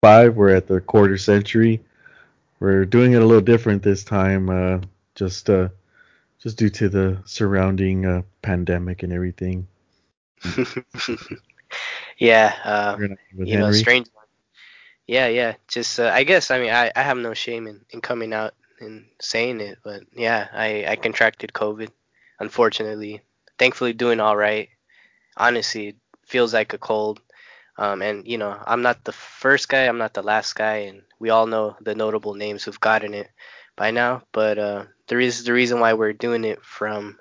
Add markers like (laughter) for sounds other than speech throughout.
five. We're at the quarter century. We're doing it a little different this time, uh, just uh, just due to the surrounding uh, pandemic and everything. (laughs) yeah, uh, you know, strange. Yeah, yeah. Just uh, I guess I mean I, I have no shame in, in coming out and saying it, but yeah, I I contracted COVID, unfortunately. Thankfully, doing all right. Honestly, feels like a cold. Um, and you know, I'm not the first guy, I'm not the last guy, and we all know the notable names who've gotten it by now. But uh, there is the reason why we're doing it from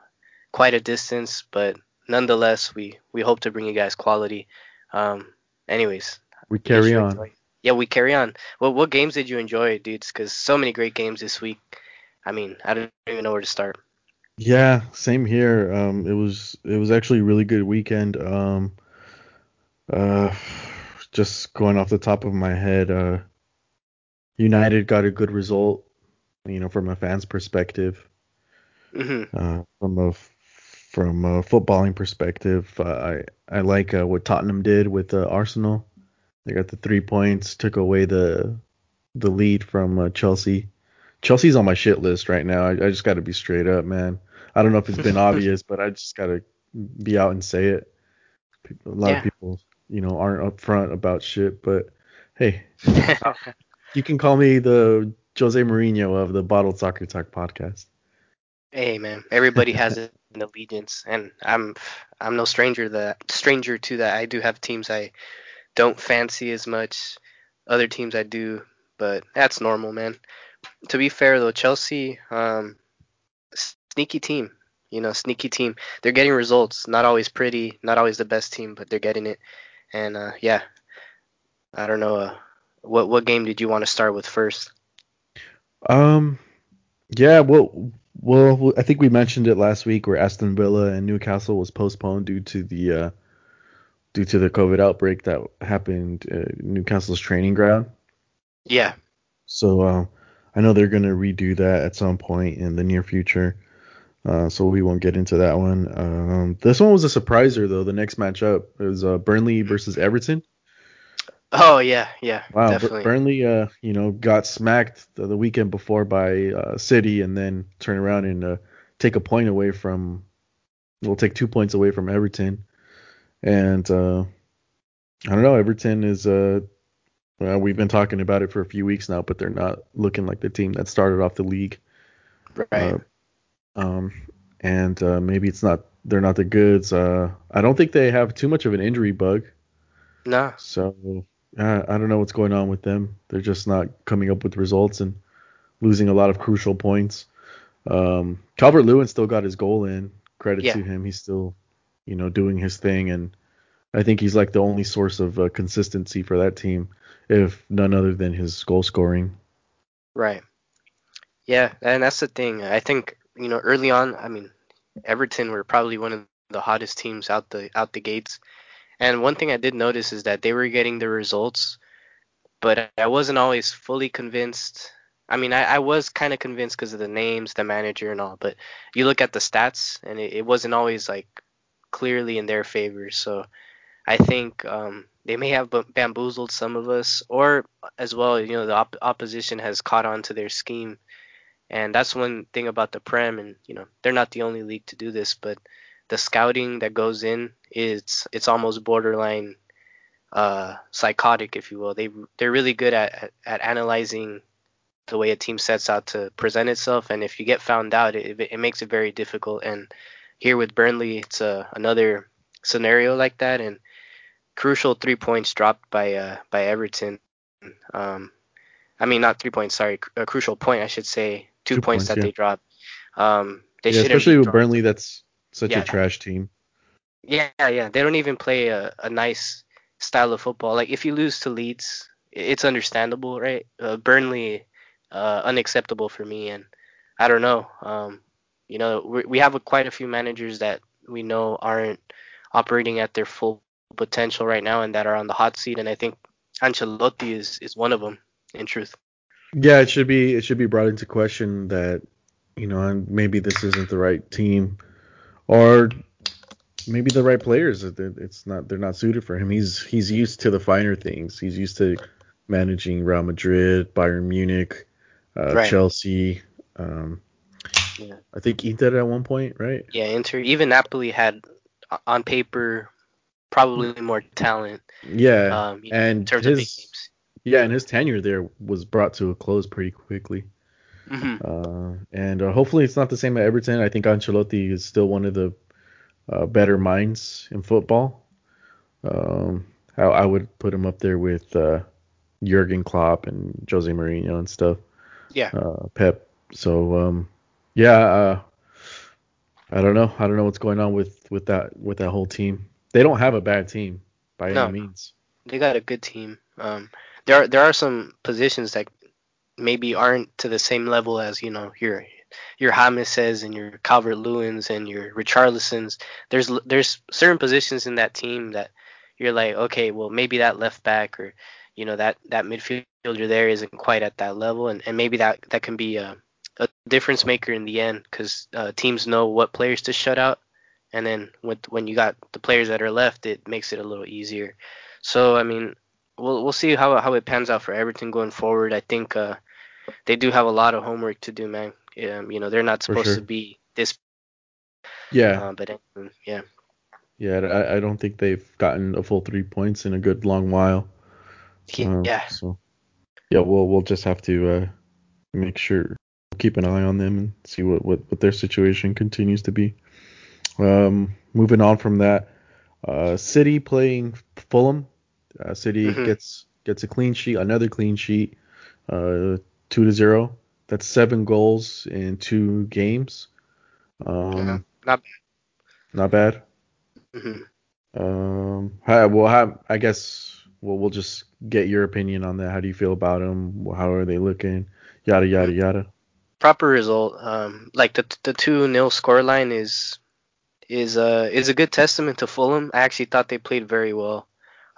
quite a distance, but nonetheless, we we hope to bring you guys quality. Um, anyways, we carry on. Enjoy. Yeah, we carry on. Well, what games did you enjoy, dudes? Because so many great games this week. I mean, I don't even know where to start. Yeah, same here. Um, it was it was actually a really good weekend. Um, uh, just going off the top of my head, uh, United got a good result. You know, from a fan's perspective. Mm-hmm. Uh, from a from a footballing perspective, uh, I I like uh, what Tottenham did with uh, Arsenal. They got the three points, took away the the lead from uh, Chelsea. Chelsea's on my shit list right now. I, I just got to be straight up, man. I don't know if it's been (laughs) obvious, but I just got to be out and say it. a lot yeah. of people you know aren't upfront about shit. But hey, (laughs) you can call me the Jose Mourinho of the Bottled Soccer Talk podcast. Hey man, everybody has an (laughs) allegiance, and I'm I'm no stranger that stranger to that. I do have teams I don't fancy as much, other teams I do, but that's normal, man. To be fair though, Chelsea, um, sneaky team, you know, sneaky team. They're getting results. Not always pretty, not always the best team, but they're getting it. And uh, yeah, I don't know. Uh, what what game did you want to start with first? Um, yeah, well, well, I think we mentioned it last week where Aston Villa and Newcastle was postponed due to the uh, due to the COVID outbreak that happened at Newcastle's training ground. Yeah. So uh, I know they're gonna redo that at some point in the near future. Uh, so we won't get into that one. Um, this one was a surpriser though. The next matchup is uh, Burnley versus Everton. Oh yeah, yeah. Wow, definitely. Burnley, uh, you know, got smacked the, the weekend before by uh, City, and then turn around and uh, take a point away from. We'll take two points away from Everton, and uh, I don't know. Everton is. Uh, well, we've been talking about it for a few weeks now, but they're not looking like the team that started off the league. Right. Uh, um, and uh, maybe it's not they're not the goods. Uh, I don't think they have too much of an injury bug. No. So uh, I don't know what's going on with them. They're just not coming up with results and losing a lot of crucial points. Um, Calvert Lewin still got his goal in. Credit yeah. to him. He's still, you know, doing his thing, and I think he's like the only source of uh, consistency for that team, if none other than his goal scoring. Right. Yeah, and that's the thing. I think you know, early on, I mean, Everton were probably one of the hottest teams out the out the gates. And one thing I did notice is that they were getting the results, but I wasn't always fully convinced. I mean, I, I was kind of convinced because of the names, the manager, and all. But you look at the stats, and it, it wasn't always like clearly in their favor. So I think um, they may have bamboozled some of us, or as well, you know, the op- opposition has caught on to their scheme and that's one thing about the Prem, and you know they're not the only league to do this, but the scouting that goes in is it's almost borderline uh, psychotic, if you will. They they're really good at, at, analyzing the way a team sets out to present itself, and if you get found out, it, it makes it very difficult. And here with Burnley, it's uh, another scenario like that, and crucial three points dropped by uh, by Everton. Um, I mean, not three points. Sorry, a crucial point, I should say, two, two points, points, that yeah. they dropped. Um, they yeah, especially with Burnley, that's such yeah. a trash team. Yeah, yeah, they don't even play a, a nice style of football. Like if you lose to Leeds, it's understandable, right? Uh, Burnley, uh, unacceptable for me, and I don't know. Um, you know, we, we have a, quite a few managers that we know aren't operating at their full potential right now, and that are on the hot seat. And I think Ancelotti is is one of them. In truth. Yeah, it should be it should be brought into question that you know maybe this isn't the right team, or maybe the right players. It's not they're not suited for him. He's he's used to the finer things. He's used to managing Real Madrid, Bayern Munich, uh, Right. Chelsea. Um, Yeah. I think Inter at one point, right? Yeah, Inter, even Napoli had on paper probably more talent. Yeah, Um, know, and in terms of big his games. Yeah, and his tenure there was brought to a close pretty quickly. hmm Uh, and uh, hopefully it's not the same at Everton. I think Ancelotti is still one of the uh, better minds in football. Um, I, I would put him up there with uh, Jurgen Klopp and Jose Mourinho and stuff. Yeah. Uh, Pep. So um, yeah, uh, I don't know. I don't know what's going on with with that with that whole team. They don't have a bad team by No. any means. They got a good team. Um, there are there are some positions that maybe aren't to the same level as you know your your Jameses and your Calvert Lewins and your Richarlisons. There's there's certain positions in that team that you're like, okay, well maybe that left back or you know that that midfielder there isn't quite at that level, and, and maybe that that can be a, a difference maker in the end because uh, teams know what players to shut out, and then with when you got the players that are left, it makes it a little easier. So I mean, we'll we'll see how how it pans out for Everton going forward. I think uh, they do have a lot of homework to do, man. Um, you know, they're not supposed sure. to be this, Yeah. uh, but um, yeah, Yeah, I, I don't think they've gotten a full three points in a good long while. Uh, yeah, So yeah, we'll we'll just have to uh, make sure keep an eye on them and see what, what, what their situation continues to be. Um, moving on from that, uh, City playing Fulham. Uh, City Mhm. gets gets a clean sheet, another clean sheet, uh, two to zero. That's seven goals in two games. Um, Yeah, not not bad. hmm Um, hi, well, I guess we'll we'll just get your opinion on that. How do you feel about them? How are they looking? Yada yada yada. proper result. Um, like the the two nil scoreline is is uh is a good testament to Fulham. I actually thought they played very well.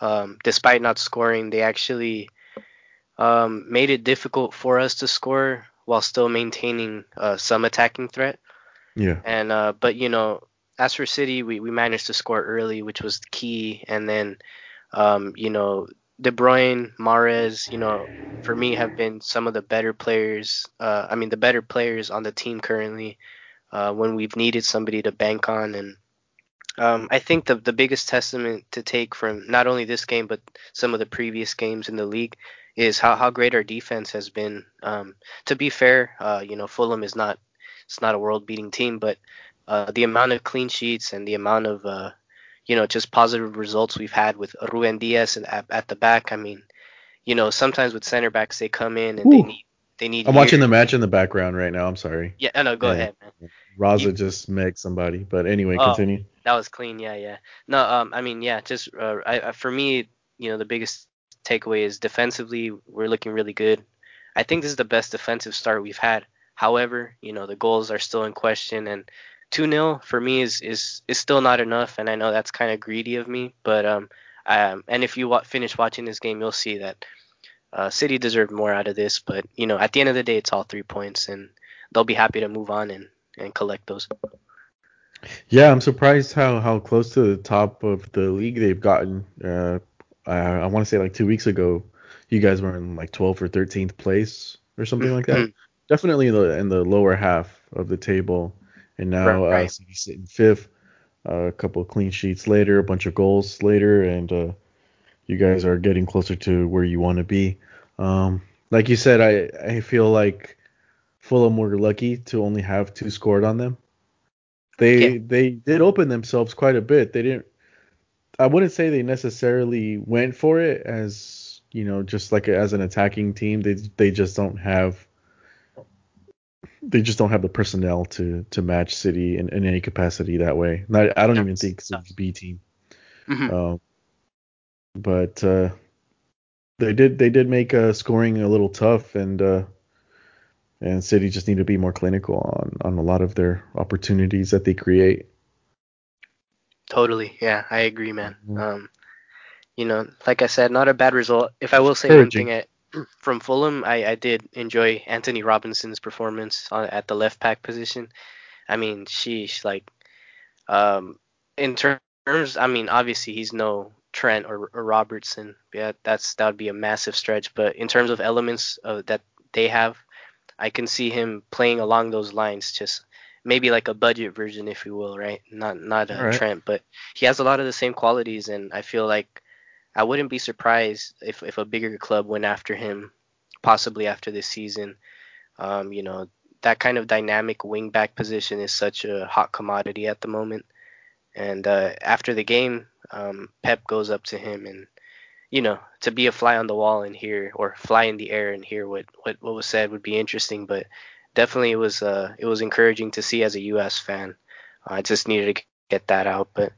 Um, despite not scoring, they actually um, made it difficult for us to score while still maintaining uh, some attacking threat. Yeah, And uh, but you know, as for City, we, we managed to score early, which was the key. And then, um, you know, De Bruyne, Mahrez, you know, for me have been some of the better players. Uh, I mean, the better players on the team currently. Uh, when we've needed somebody to bank on, and um, I think the the biggest testament to take from not only this game but some of the previous games in the league is how, how great our defense has been. Um, to be fair, uh, you know, Fulham is not it's not a world beating team, but uh, the amount of clean sheets and the amount of uh, you know just positive results we've had with Ruben Dias and at, at the back. I mean, you know, sometimes with center backs they come in and they need they need. I'm watching the match in the background right now. I'm sorry. Yeah, no, go Yeah. ahead, man. Raza just met somebody, but anyway, Oh. continue. That was clean. Yeah, yeah. No, um, I mean, yeah, just uh, I, I, for me, you know, the biggest takeaway is defensively, we're looking really good. I think this is the best defensive start we've had. However, you know, the goals are still in question, and 2 0 for me is, is is still not enough, and I know that's kind of greedy of me, but um, um, and if you wa- finish watching this game, you'll see that uh, City deserved more out of this, but you know, at the end of the day, it's all three points, and they'll be happy to move on and and collect those. Yeah, I'm surprised how how close to the top of the league they've gotten. Uh, I, I want to say like two weeks ago, you guys were in like 12th or 13th place or something like that. Mhm. Definitely in the in the lower half of the table, and now Right, uh, right. City sitting fifth. Uh, a couple of clean sheets later, a bunch of goals later, and uh, you guys are getting closer to where you want to be. Um, like you said, I I feel like Fulham were lucky to only have two scored on them. They Yeah. they did open themselves quite a bit. They didn't. I wouldn't say they necessarily went for it as you know just like as an attacking team. They they just don't have. They just don't have the personnel to to match City in, in any capacity that way. Not, I don't even think City's a B team. Mhm. Um, but uh, they did they did make uh, scoring a little tough, and uh, and City just need to be more clinical on on a lot of their opportunities that they create. Totally. Yeah, I agree, man. Mhm. Um, you know, like I said, not a bad result. If I will say one thing I, (clears throat) from Fulham, I, I did enjoy Antonee Robinson's performance on, at the left back position. I mean, sheesh, like, um, in terms, I mean, obviously he's no Trent or, or Robertson. Yeah, that's that would be a massive stretch. But in terms of elements uh, that they have, I can see him playing along those lines. Just maybe like a budget version, if you will, right? Not not a Right. Trent, but he has a lot of the same qualities, and I feel like I wouldn't be surprised if if a bigger club went after him, possibly after this season. Um, you know, that kind of dynamic wing back position is such a hot commodity at the moment. And uh, after the game, um, Pep goes up to him and, you know, to be a fly on the wall and hear or fly in the air and hear what, what, what was said would be interesting. But definitely it was uh, it was encouraging to see as a U.S. fan. I just needed to get that out. But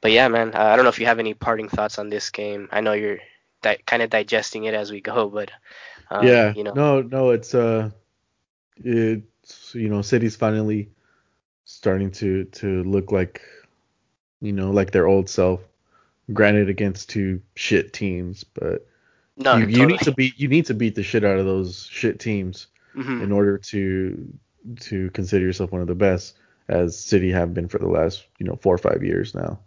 but yeah, man, uh, I don't know if you have any parting thoughts on this game. I know you're di- kind of digesting it as we (laughs) go, but um, yeah. you know, No, no, it's uh, it's you know, City's finally starting to to look like, you know, like their old self. Granted, against two shit teams, but no, you, you need to beat you need to beat the shit out of those shit teams Mhm. in order to to consider yourself one of the best, as City have been for the last you know four or five years now.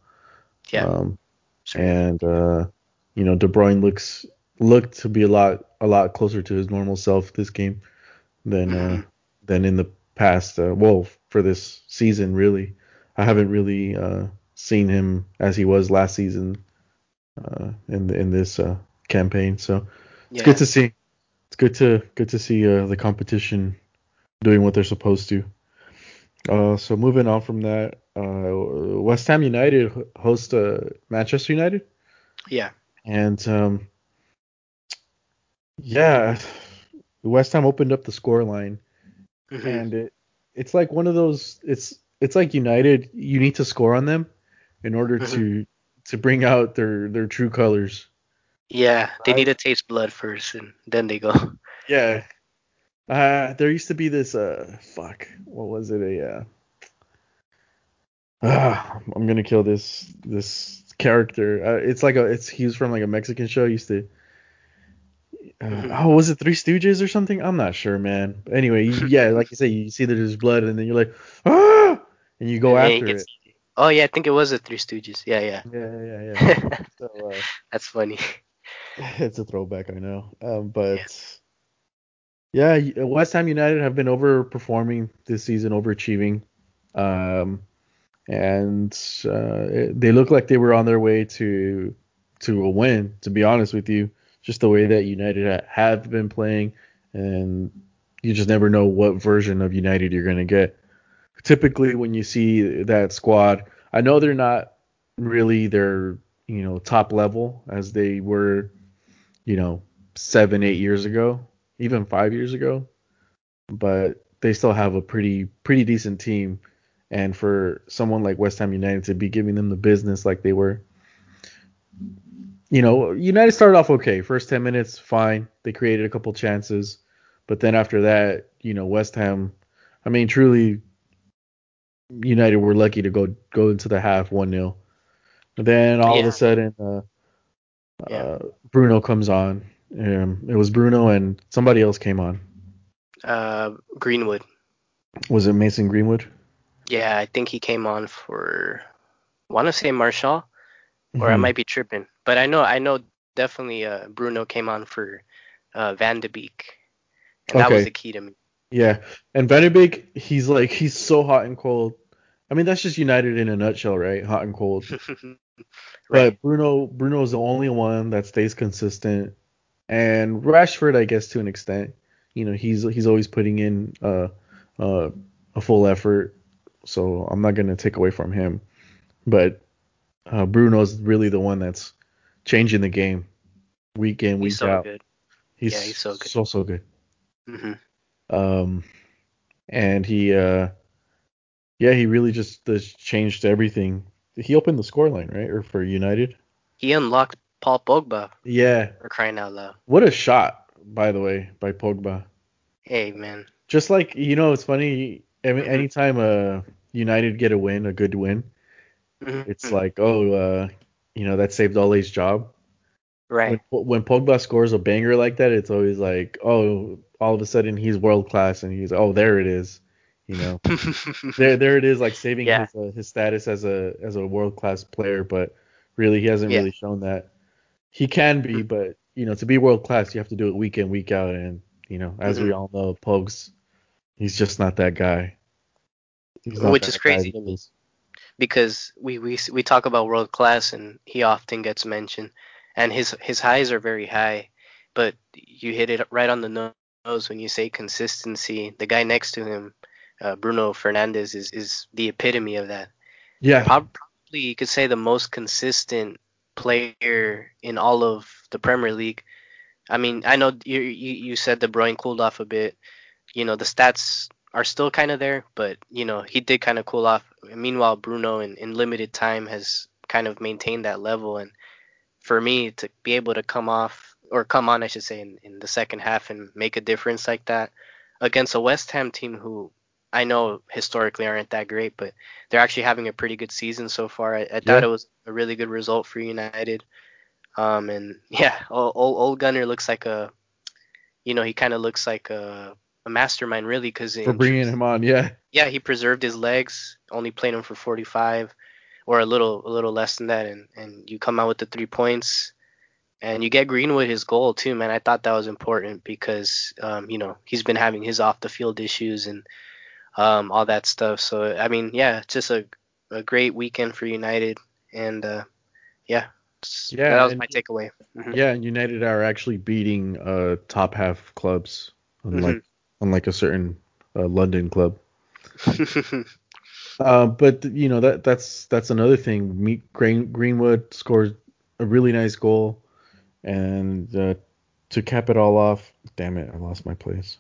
Yeah. Um, Certainly. and uh, you know De Bruyne looks looked to be a lot a lot closer to his normal self this game than uh, Mhm. than in the past. Uh, well, for this season, really, I haven't really uh, seen him as he was last season uh, in in this uh, campaign. So it's yeah. good to see. It's good to good to see uh, the competition doing what they're supposed to. Uh, so moving on from that, uh, West Ham United host uh, Manchester United. yeah. And um, yeah, West Ham opened up the score line, Mhm. and it it's like one of those. It's it's like United. You need to score on them in order Mhm. to to bring out their their true colors. Yeah, they need to taste blood first, and then they go. (laughs) Yeah. Uh, there used to be this. Uh, fuck. What was it? A. Uh, ah, (sighs) I'm gonna kill this this character. Uh, it's like a. It's he was from like a Mexican show. Used to. Uh, Mhm. Oh, was it Three Stooges or something? I'm not sure, man. But anyway, you- yeah, (laughs) like you say, you see that there's blood, and then you're like, ah, (gasps) and you go And then it after gets- it. Oh yeah, I think it was the Three Stooges. Yeah, yeah. Yeah, yeah, yeah. (laughs) so uh, That's funny. (laughs) it's a throwback, I know. Um, but yeah, y- West Ham United have been overperforming this season, overachieving, um, and uh, it- they look like they were on their way to to a win. To be honest with you, just the way that United ha- have been playing, and you just never know what version of United you're gonna get. Typically, when you see that squad, I know they're not really their you know top level as they were you know, seven, eight years ago, even five years ago. But they still have a pretty pretty decent team. And for someone like West Ham United to be giving them the business like they were, you know, United started off okay. First 10 minutes, fine. They created a couple chances. But then after that, you know, West Ham, I mean, truly, United were lucky to go go into the half 1 0. Then all of a sudden, uh, Yeah. uh, Bruno comes on. Um, it was Bruno and somebody else came on. Uh, Greenwood. Was it Mason Greenwood? Yeah, I think he came on for. Want to say Martial, or I Mhm. might be tripping, but I know I know definitely uh, Bruno came on for uh, Van de Beek, and that was the key to me. Yeah, and Van de Beek, he's like he's so hot and cold. I mean, that's just United in a nutshell, right? Hot and cold. (laughs) right. But Bruno, Bruno's the only one that stays consistent, and Rashford, I guess, to an extent. You know, he's he's always putting in uh, uh, a full effort, so I'm not gonna take away from him. But uh, Bruno's really the one that's changing the game week in, week He's so out. good. He's, Yeah, he's so good. so so good. hmm Um, and he, uh, yeah, he really just, just changed everything. He opened the scoreline, right, or for United? He unlocked Paul Pogba Yeah. for crying out loud. What a shot, by the way, by Pogba. Hey man. Just like you know, it's funny. Any, anytime uh United get a win, a good win, Mhm. it's like, oh, uh, you know, that saved Ole's job. Right. When, when Pogba scores a banger like that, it's always like, oh, all of a sudden he's world class, and he's, oh, there it is, you know. (laughs) there there it is like saving Yeah. his uh, his status as a as a world class player but Really, he hasn't Yeah. really shown that. He can be, Mhm. but you know, to be world class, you have to do it week in, week out, and you know, as we Mhm. all know, Pogues, he's just not that guy. Not Which that is crazy because- because we, we we talk about world class and he often gets mentioned and his his highs are very high but you hit it right on the nose when you say consistency. The guy next to him uh, Bruno Fernandes is is the epitome of that. Yeah, probably you could say the most consistent player in all of the Premier League. I mean I know you you, you said De Bruyne cooled off a bit. You know the stats are still kind of there, but you know he did kind of cool off. Meanwhile, Bruno in, in limited time has kind of maintained that level, and for me to be able to come off or come on, I should say, in, in the second half and make a difference like that against a West Ham team who I know historically aren't that great, but they're actually having a pretty good season so far. I, I thought it was a really good result for United. Um, and (laughs) yeah, old, old, old Gunnar looks like a, you know, he kind of looks like a, a mastermind really because for bringing him on. Yeah, yeah, he preserved his legs, only played him for 45 or a little a little less than that and and you come out with the 3 points and you get Greenwood his goal too, man. I thought that was important because um you know, he's been having his off the field issues and um all that stuff. So I mean, yeah, it's just a a great weekend for United and uh yeah, Yeah, that was my takeaway. Mhm. yeah, and United are actually beating uh top half clubs, unlike Mm-hmm. unlike a certain uh, London club. (laughs) Uh, but you know that that's that's another thing. Green, Greenwood scored a really nice goal, and uh, to cap it all off, damn it, I lost my place.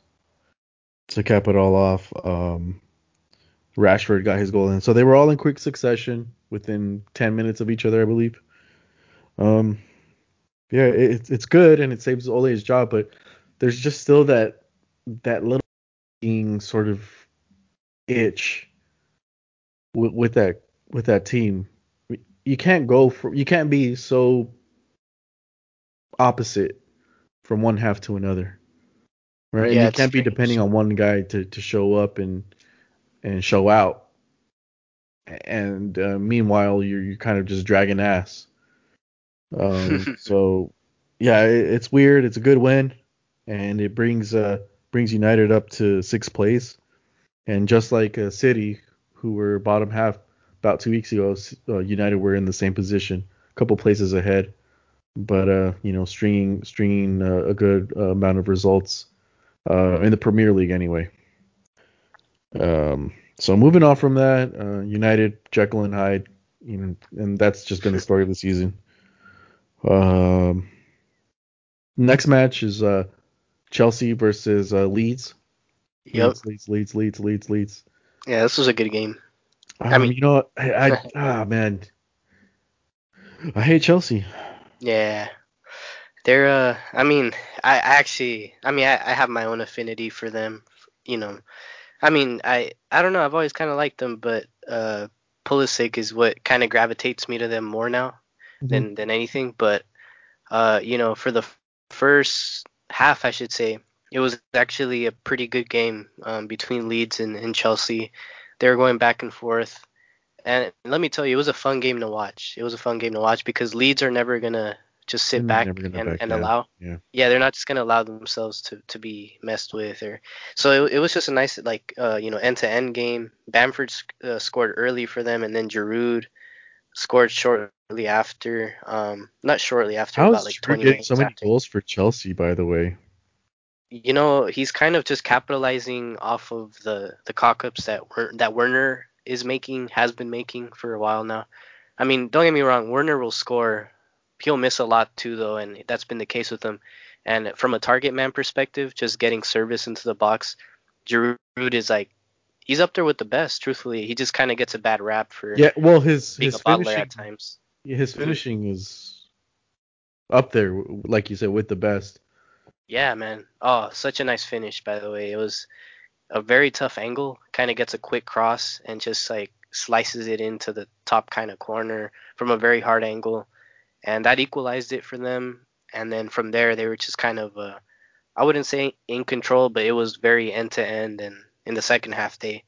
To cap it all off, um, Rashford got his goal in. So they were all in quick succession within 10 minutes of each other, I believe. Um, yeah, it, it's good and it saves Ole his job, but there's just still that that little sort of itch with, with that with that team. You can't go for you can't be so opposite from one half to another, right? and Yeah, you can't be depending on one guy to, to show up and and show out. And uh, meanwhile, you're you're kind of just dragging ass. Um, (laughs) so yeah, it, it's weird. It's a good win, and it brings uh brings United up to sixth place. And just like uh, City, who were bottom half about two weeks ago, uh, United were in the same position, a couple places ahead. But uh, you know, stringing stringing uh, a good uh, amount of results uh, in the Premier League anyway. Um, so moving on from that, uh, United, Jekyll and Hyde, you know, and that's just been the story of the season. Um, next match is uh, Chelsea versus uh, Leeds. Yep. Leeds, Leeds, Leeds, Leeds, Leeds, Leeds. Yeah, this was a good game. Um, mean- you know. I, I (laughs) ah man, I hate Chelsea. Yeah. They're uh I mean, I I actually I mean I, I have my own affinity for them. You know. I mean I I don't know, I've always kinda liked them, but uh Pulisic is what kind of gravitates me to them more now than than anything. But uh, you know, for the f- first half I should say, it was actually a pretty good game um, between Leeds and, and Chelsea. They were going back and forth. And let me tell you, it was a fun game to watch. It was a fun game to watch because Leeds are never gonna just sit back and, back and allow. Yeah. Yeah, they're not just gonna allow themselves to, to be messed with or. So it, it was just a nice like uh, you know end to end game. Bamford uh, scored early for them, and then Giroud scored shortly after. Um, not shortly after, How about like 20 minutes so many after. goals for Chelsea, by the way? You know, he's kind of just capitalizing off of the the cock ups that Wer- that Werner is making, has been making for a while now. I mean, don't get me wrong, Werner will score. He'll miss a lot too, though, and that's been the case with him. And from a target man perspective, just getting service into the box, Giroud is like he's up there with the best. Truthfully, he just kind of gets a bad rap for Yeah, well, his his finishing, at times. his Mhm. finishing is up there, like you said, with the best. Yeah, man. Oh, such a nice finish, by the way. It was a very tough angle. Kind of gets a quick cross and just like slices it into the top kind of corner from a very hard angle, and that equalized it for them. And then from there, they were just kind of, uh, I wouldn't say in control, but it was very end to end. And in the second half, they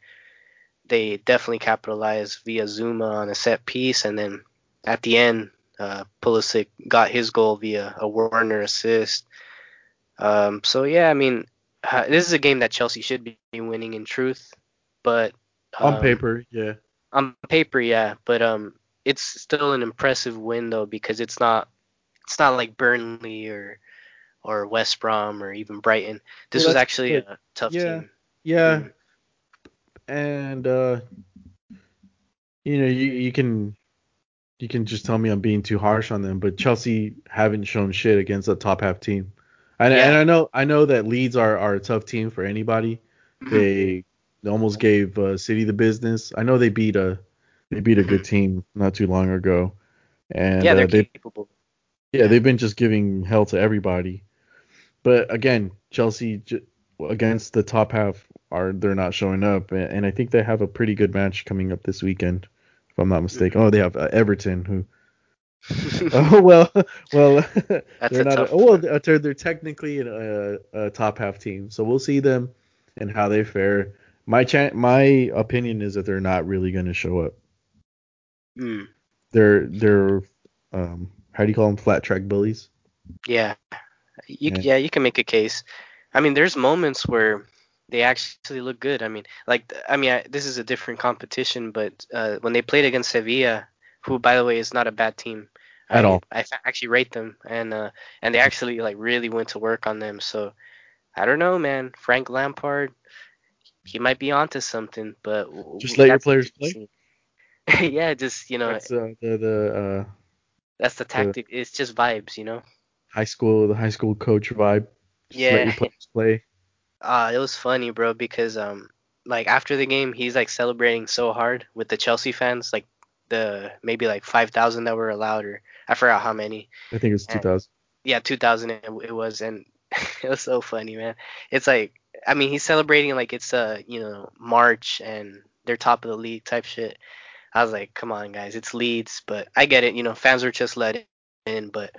they definitely capitalized via Zouma on a set piece, and then at the end, Uh, Pulisic got his goal via a Werner assist. Um, so yeah, I mean, uh, this is a game that Chelsea should be winning in truth, but on um, paper, yeah. on paper, yeah, but um, it's still an impressive win though because it's not it's not like Burnley or or West Brom or even Brighton. This Well, was actually good. a tough Yeah. team. Yeah, Mm. and uh, you know, you you can you can just tell me I'm being too harsh on them, but Chelsea haven't shown shit against a top half team. And, Yeah. and I know I know that Leeds are, are a tough team for anybody. Mhm. They almost gave uh, City the business. I know they beat a they beat a good team not too long ago, and yeah, uh, they're they capable. yeah they've been just giving hell to everybody. But again, Chelsea j- against the top half are they're not showing up, and, and I think they have a pretty good match coming up this weekend, if I'm not mistaken. Oh, they have uh, Everton, who (laughs) oh well well (laughs) they're not a, well they're, they're technically a, a top half team, so we'll see them and how they fare. My my opinion is that they're not really going to show up. Mm, They're they're um how do you call them flat track bullies? yeah, you Yeah. yeah you can make a case. I mean, there's moments where they actually look good. I mean, like I mean, I, this is a different competition, but uh, when they played against Sevilla, who by the way is not a bad team At I, all. I actually rate them, and uh, and they actually like really went to work on them. So I don't know, man. Frank Lampard, he might be onto something, but Just let your players play? (laughs) yeah, just you know, That's uh, the the uh, that's the tactic. It's just vibes, you know. high school the high school coach vibe. Just let Yeah. your players play. Uh, (laughs) it was funny, bro, because um, like after the game, he's like celebrating so hard with the Chelsea fans, like the maybe like five thousand that were allowed, or I forgot how many. I think it's And- 2000. Yeah, two thousand it, it was, and (laughs) it was so funny, man. It's like, I mean, he's celebrating like it's uh, you know, March and they're top of the league type shit. I was like, come on, guys, it's Leeds, but I get it, you know, fans are just let in, but.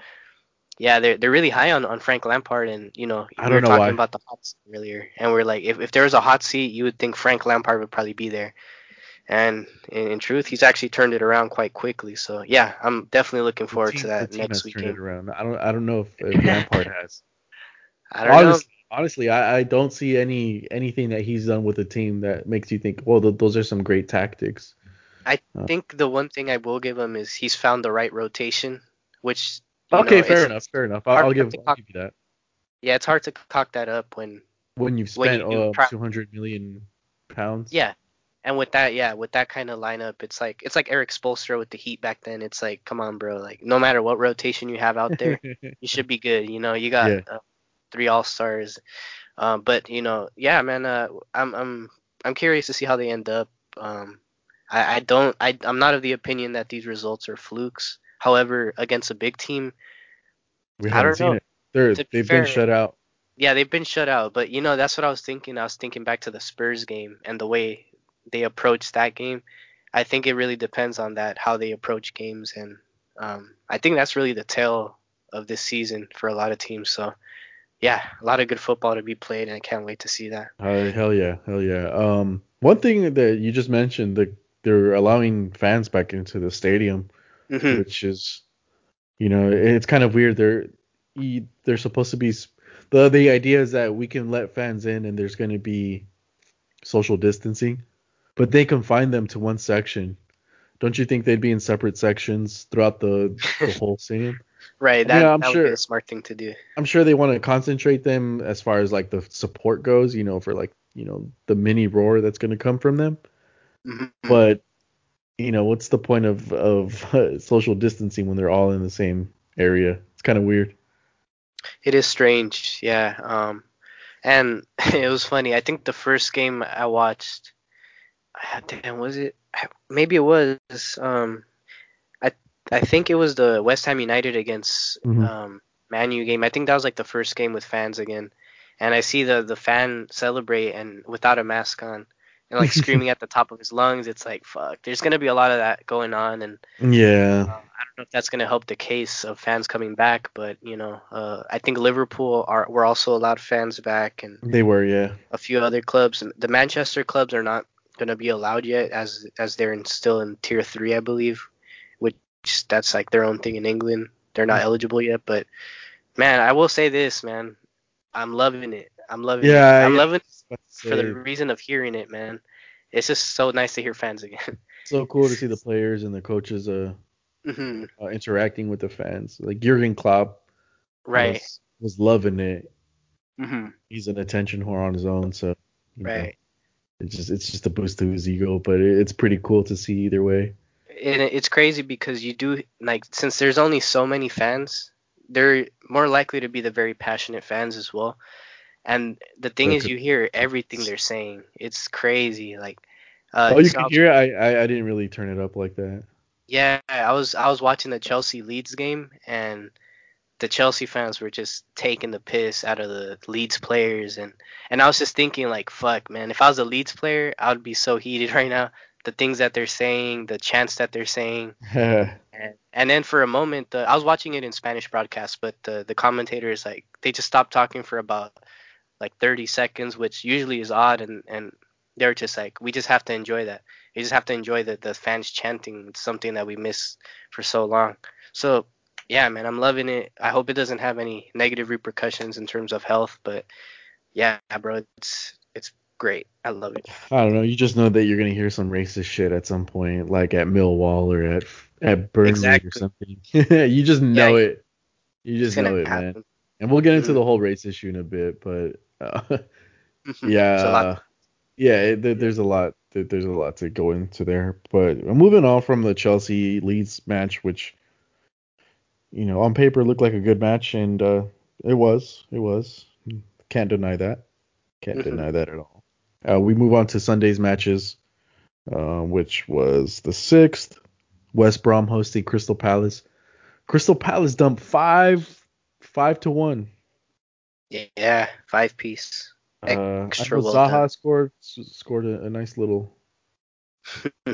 Yeah, they're they're really high on, on Frank Lampard, and you know we were know talking why. about the hot seat earlier, and we're like, if, if there was a hot seat, you would think Frank Lampard would probably be there, and in, in truth, he's actually turned it around quite quickly. So yeah, I'm definitely looking forward team- to that next has week turned it around. I don't I don't know if, if (laughs) Lampard has. I don't honestly, honestly, I, I don't see any anything that he's done with the team that makes you think, well, th- those are some great tactics. know. I think the one thing I will give him is he's found the right rotation, which Okay, know, fair enough, fair enough. I'll, I'll give I'll give you that. Yeah, it's hard to cock that up when When you've when spent you uh, try- 200 million pounds. Yeah. And with that, yeah, with that kind of lineup, it's like it's like Erik Spoelstra with the Heat back then. It's like, come on, bro. Like, no matter what rotation you have out there, (laughs) you should be good. You know, you got Yeah. uh, three All Stars. Um, but you know, yeah, man. Uh, I'm I'm I'm curious to see how they end up. Um, I, I don't I I'm not of the opinion that these results are flukes. However, against a big team, we haven't seen know. it. They're To be they've fair- been shut out. yeah, they've been shut out. But you know, that's what I was thinking. I was thinking back to the Spurs game and the way they approach that game. I think it really depends on that how they approach games, and um, I think that's really the tale of this season for a lot of teams. So, yeah, a lot of good football to be played, and I can't wait to see that. Uh, hell yeah, hell yeah. Um, one thing that you just mentioned, that they're allowing fans back into the stadium, hmm which is, you know, it's kind of weird. They're they're supposed to be the the idea is that we can let fans in and there's going to be social distancing, but they confine them to one section. Don't you think they'd be in separate sections throughout the the whole (laughs) stadium? Right, I mean, that, I'm that would be a smart thing to do. I'm sure they want to concentrate them as far as like the support goes, you know, for like, you know, the mini roar that's going to come from them. Mhm. But you know, what's the point of of (laughs) social distancing when they're all in the same area? It's kind of weird. It is strange, yeah. Um, and (laughs) it was funny. I think the first game I watched, damn, was it? Maybe it was. Um, I I think it was the West Ham United against Mhm. um Man U game. I think that was like the first game with fans again. And I see the the fan celebrate and without a mask on and like (laughs) screaming at the top of his lungs. It's like fuck. There's gonna be a lot of that going on, and Yeah. uh, I don't know if that's going to help the case of fans coming back, but you know, uh, I think Liverpool are were also allowed fans back, and They were, yeah. a few other clubs. The Manchester clubs are not going to be allowed yet, as as they're in, still in tier three, I believe, which that's like their own thing in England. They're not eligible yet, but man, I will say this, man. I'm loving it. I'm loving Yeah, it. I'm yeah, loving it for the reason of hearing it, man. It's just so nice to hear fans again. (laughs) so cool to see the players and the coaches uh, mm-hmm. uh interacting with the fans. Like Jurgen Klopp Right. was was loving it. hmm He's an attention whore on his own, so you know, Right. It's just it's just a boost to his ego, but it's pretty cool to see either way. And it's crazy because you do like since there's only so many fans, they're more likely to be the very passionate fans as well. And the thing is, you hear everything they're saying. It's crazy. Like, uh, oh, you can hear. I, I I didn't really turn it up like that. Yeah, I was I was watching the Chelsea Leeds game and the Chelsea fans were just taking the piss out of the Leeds players and and I was just thinking like fuck man, if I was a Leeds player, I would be so heated (laughs) right now. The things that they're saying, the chants that they're saying, (laughs) and, and then for a moment, uh, I was watching it in Spanish broadcast, but the the commentators like they just stopped talking for about like 30 seconds, which usually is odd, and and they're just like we just have to enjoy that. We just have to enjoy the the fans chanting. It's something that we miss for so long. So yeah, man, I'm loving it. I hope it doesn't have any negative repercussions in terms of health, but yeah, bro, it's it's great. I love it. I don't know. You just know that you're gonna hear some racist shit at some point, like at Millwall or at at Burnley Exactly. or something. (laughs) you just know Yeah, it. You just know it, man. And we'll get into Mhm. the whole race issue in a bit, but uh, Mhm. (laughs) yeah, yeah, it, there, there's a lot. there- There's a lot to go into there. But moving on from the Chelsea Leeds match, which you know on paper looked like a good match, and uh, it was. It was. Can't deny that. Can't Mhm. deny that at all. Uh, we move on to Sunday's matches, uh, which was the sixth. West Brom hosting Crystal Palace. Crystal Palace dumped five, five to one. Yeah, five piece. Uh, I Extra know Zaha done. scored scored a, a nice little. (laughs)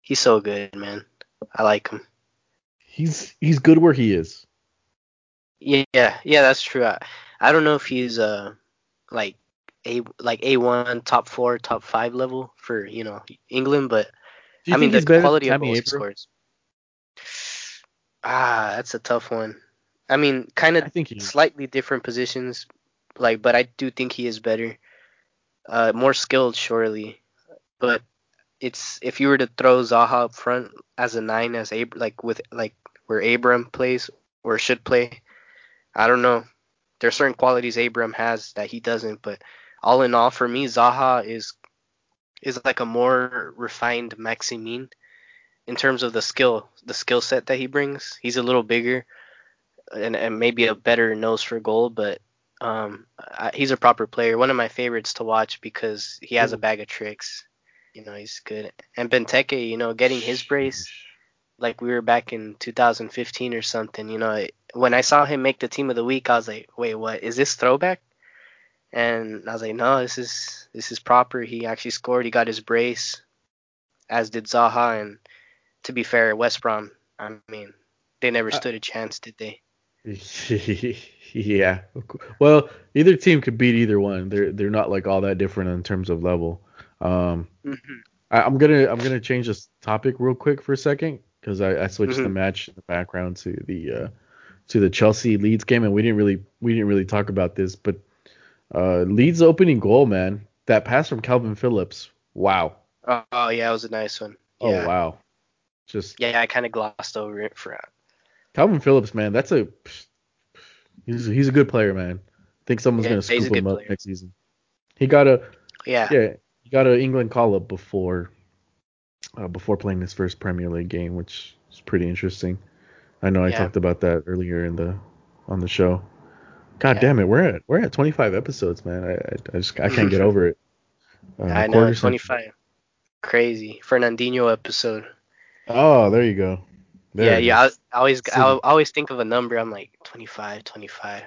He's so good, man. I like him. He's he's good where he is. Yeah, yeah, that's true. I, I don't know if he's uh like a like a one top four top five level for you know England, but I mean the quality of goals he scores. Ah, that's a tough one. I mean, kind of slightly different positions, like, but I do think he is better, uh, more skilled, surely. But it's if you were to throw Zaha up front as a nine, as Ab- like with like where Abram plays or should play, I don't know. There are certain qualities Abram has that he doesn't, but all in all, for me, Zaha is is like a more refined Maximin in terms of the skill, the skill set that he brings. He's a little bigger and, and maybe a better nose for goal, but um, I, he's a proper player. One of my favorites to watch because he has a bag of tricks. You know, he's good. And Benteke, you know, getting his brace like we were back in 2015 or something. You know, when I saw him make the team of the week, I was like, wait, what? Is this throwback? And I was like, no, this is this is proper. He actually scored. He got his brace, as did Zaha. And to be fair, West Brom, I mean, they never Uh, stood a chance, did they? (laughs) yeah. Well, either team could beat either one. They're they're not like all that different in terms of level. Um, hmm I, I'm gonna I'm gonna change this topic real quick for a second because I, I switched the Mhm. match in the background to the uh, to the Chelsea Leeds game and we didn't really we didn't really talk about this, but uh, Leeds opening goal, man, that pass from Kalvin Phillips, wow, Oh, oh, yeah, it was a nice one. oh Yeah, wow, just yeah, I kind of glossed over it for. Kalvin Phillips, man, that's a he's he's a good player, man. I think someone's Yeah, gonna scoop him up player. next season. He got a Yeah, yeah, got an England call up before uh, before playing his first Premier League game, which is pretty interesting. I know I talked about that earlier in the on the show. God Yeah. damn it, we're at we're at 25 episodes, man. I I, I just I can't get (laughs) over it. Uh, I know, quarter century. 25. Crazy. Fernandinho episode. Oh, there you go. There yeah, yeah. I, is. I always, I always think of a number. I'm like 25, 25.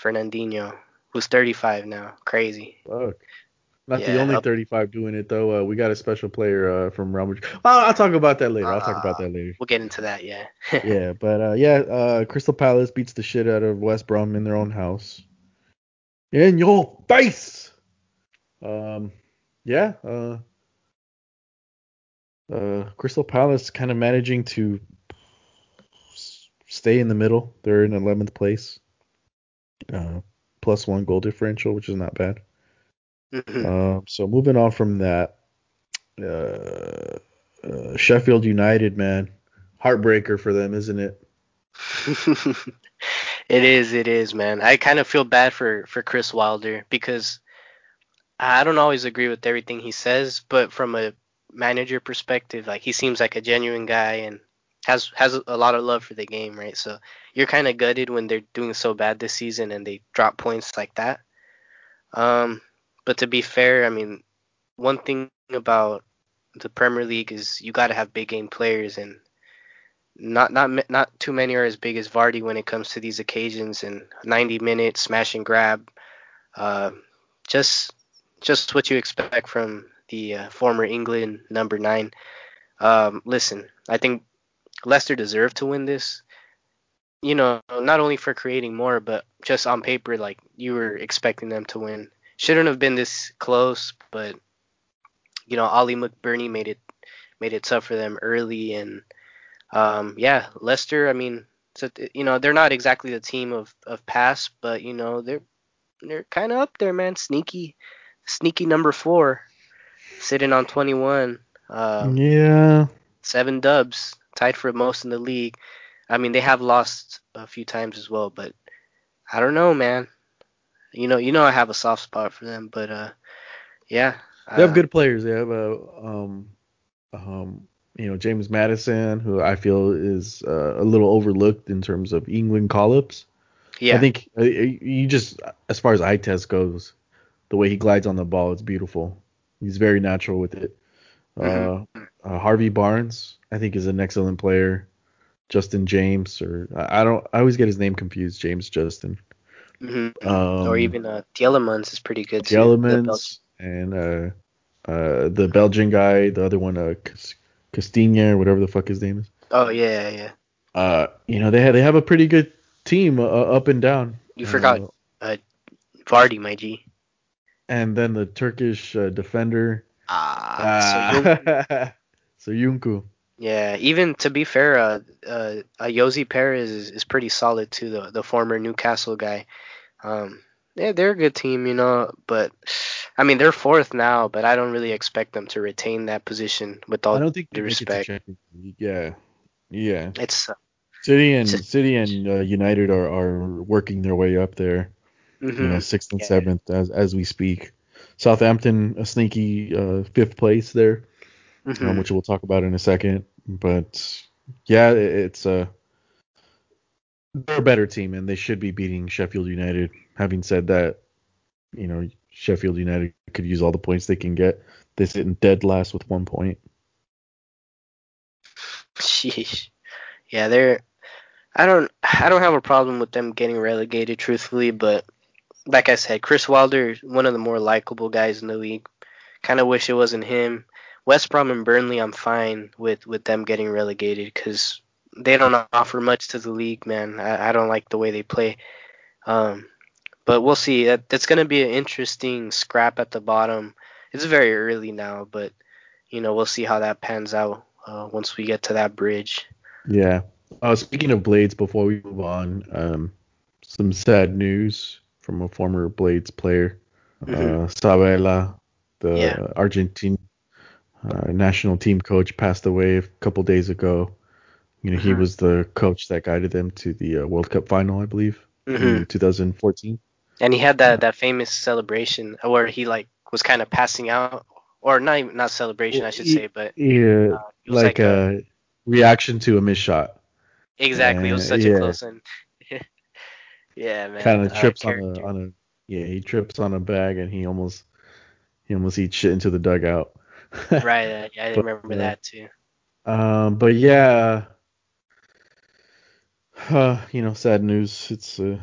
Fernandinho, who's 35 now. Crazy. Fuck. Not the Yeah, only up- 35 doing it though. Uh, we got a special player uh, from Real Madrid. Well, I'll talk about that later. I'll talk about Ah. that later. We'll get into that. Yeah. (laughs) yeah, but uh, yeah, uh, Crystal Palace beats the shit out of West Brom in their own house. In your face. Um, yeah. Uh, Uh, Crystal Palace kind of managing to stay in the middle. They're in 11th place. Uh, plus one goal differential, which is not bad. Mhm. Um, so moving on from that, uh, uh, Sheffield United, man, heartbreaker for them, isn't it? (laughs) it is, it is, man. I kind of feel bad for for Chris Wilder because I don't always agree with everything he says, but from a manager perspective, like he seems like a genuine guy and has has a lot of love for the game, right? So you're kind of gutted when they're doing so bad this season and they drop points like that. Um, but to be fair, I mean, one thing about the Premier League is you got to have big game players, and not not not too many are as big as Vardy when it comes to these occasions and 90 minutes smash and grab. Uh, just just what you expect from the uh, former England number nine. Um, listen, I think Leicester deserved to win this. You know, not only for creating more, but just on paper, like you were expecting them to win. Shouldn't have been this close, but you know, Oli McBurnie made it made it tough for them early, and um, yeah, Leicester. I mean, so, you know, they're not exactly the team of of past, but you know, they're they're kind of up there, man. Sneaky, sneaky number four, sitting on 21. Um, Yeah. seven dubs, tied for most in the league. I mean, they have lost a few times as well, but I don't know, man. You know, you know, I have a soft spot for them, but uh, yeah, They have uh, good players. They have a um um you know James Maddison, who I feel is uh, a little overlooked in terms of England call-ups. yeah, I think uh, you just as far as eye test goes, the way he glides on the ball, it's beautiful. He's very natural with it. Uh, uh, Harvey Barnes, I think, is an excellent player. Justin James, or I don't, I always get his name confused. James Justin. Hmm or Um, even uh, Tielemans is pretty good the too. Elements and uh, uh, the Belgian guy, the other one, uh, Castagne, whatever the fuck his name is. Oh yeah, yeah. Uh, you know, they have, they have a pretty good team uh, up and down. You Uh, forgot uh, Vardy, my G. and then the Turkish uh, defender. Ah, Söyüncü. Ah. (laughs) Yeah, even to be fair, uh, uh, uh Yosi Perez is, is pretty solid too. The the former Newcastle guy. Um, yeah, they're a good team, you know. But I mean, they're fourth now, but I don't really expect them to retain that position. With I all don't think due make it to respect, Yeah, yeah. it's uh, City and it's City and uh, United are, are working their way up there. You know, sixth and yeah, seventh as as we speak. Southampton a sneaky uh, fifth place there, um, mhm. which we'll talk about in a second. But yeah, it, it's a they're a better team and they should be beating Sheffield United. Having said that, you know Sheffield United could use all the points they can get. They're sitting dead last with one point. (laughs) Sheesh. Yeah, they're. I don't. I don't have a problem with them getting relegated, truthfully. But like I said, Chris Wilder is one of the more likable guys in the league. Kind of wish it wasn't him. West Brom and Burnley, I'm fine with with them getting relegated because they don't offer much to the league, man. I, I don't like the way they play. Um, but we'll see. That that's gonna be an interesting scrap at the bottom. It's very early now, but you know we'll see how that pans out uh, once we get to that bridge. Yeah. Uh, speaking of Blades, before we move on, um, some sad news from a former Blades player, Mhm. uh, Sabella, the Yeah. Argentine uh, national team coach, passed away a couple days ago. You know, he Mhm. was the coach that guided them to the uh, World Cup final, I believe, hmm in 2014. And he had that that famous celebration where he like was kind of passing out, or not even not celebration, I should say, but Yeah, uh, like like a a reaction to a miss shot. exactly. It was Uh, such a yeah, close one. (laughs) yeah, man. kind of Uh, trips on a on a yeah, he trips on a bag and he almost he almost eats shit into the dugout. (laughs) Right. Yeah, I But remember uh, that too. um, but yeah, uh, you know, sad news. It's uh,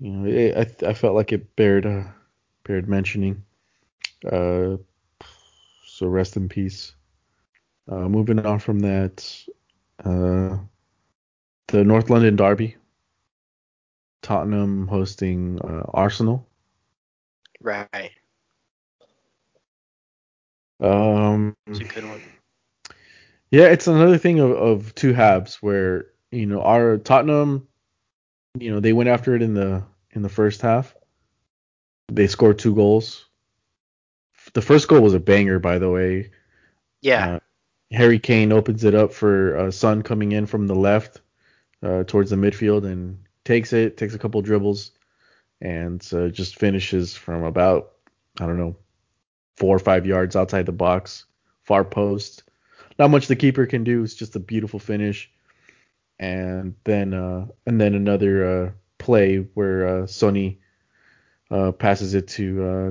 you know, it, I I felt like it bared uh, bared mentioning. Uh, so rest in peace. Uh, moving on from that, uh, the North London Derby, Tottenham hosting uh, Arsenal. Right. Um, It's a good one. Yeah, it's another thing of, of two halves where you know our Tottenham, you know, they went after it in the in the first half. They scored two goals. The first goal was a banger, by the way. Yeah. Uh, Harry Kane opens it up for uh, Son coming in from the left uh, towards the midfield and takes it, takes a couple dribbles, and uh, just finishes from about I don't know four or five yards outside the box, far post. Not much the keeper can do. It's just a beautiful finish. And then uh, and then another uh, play where uh, Sonny uh, passes it to uh,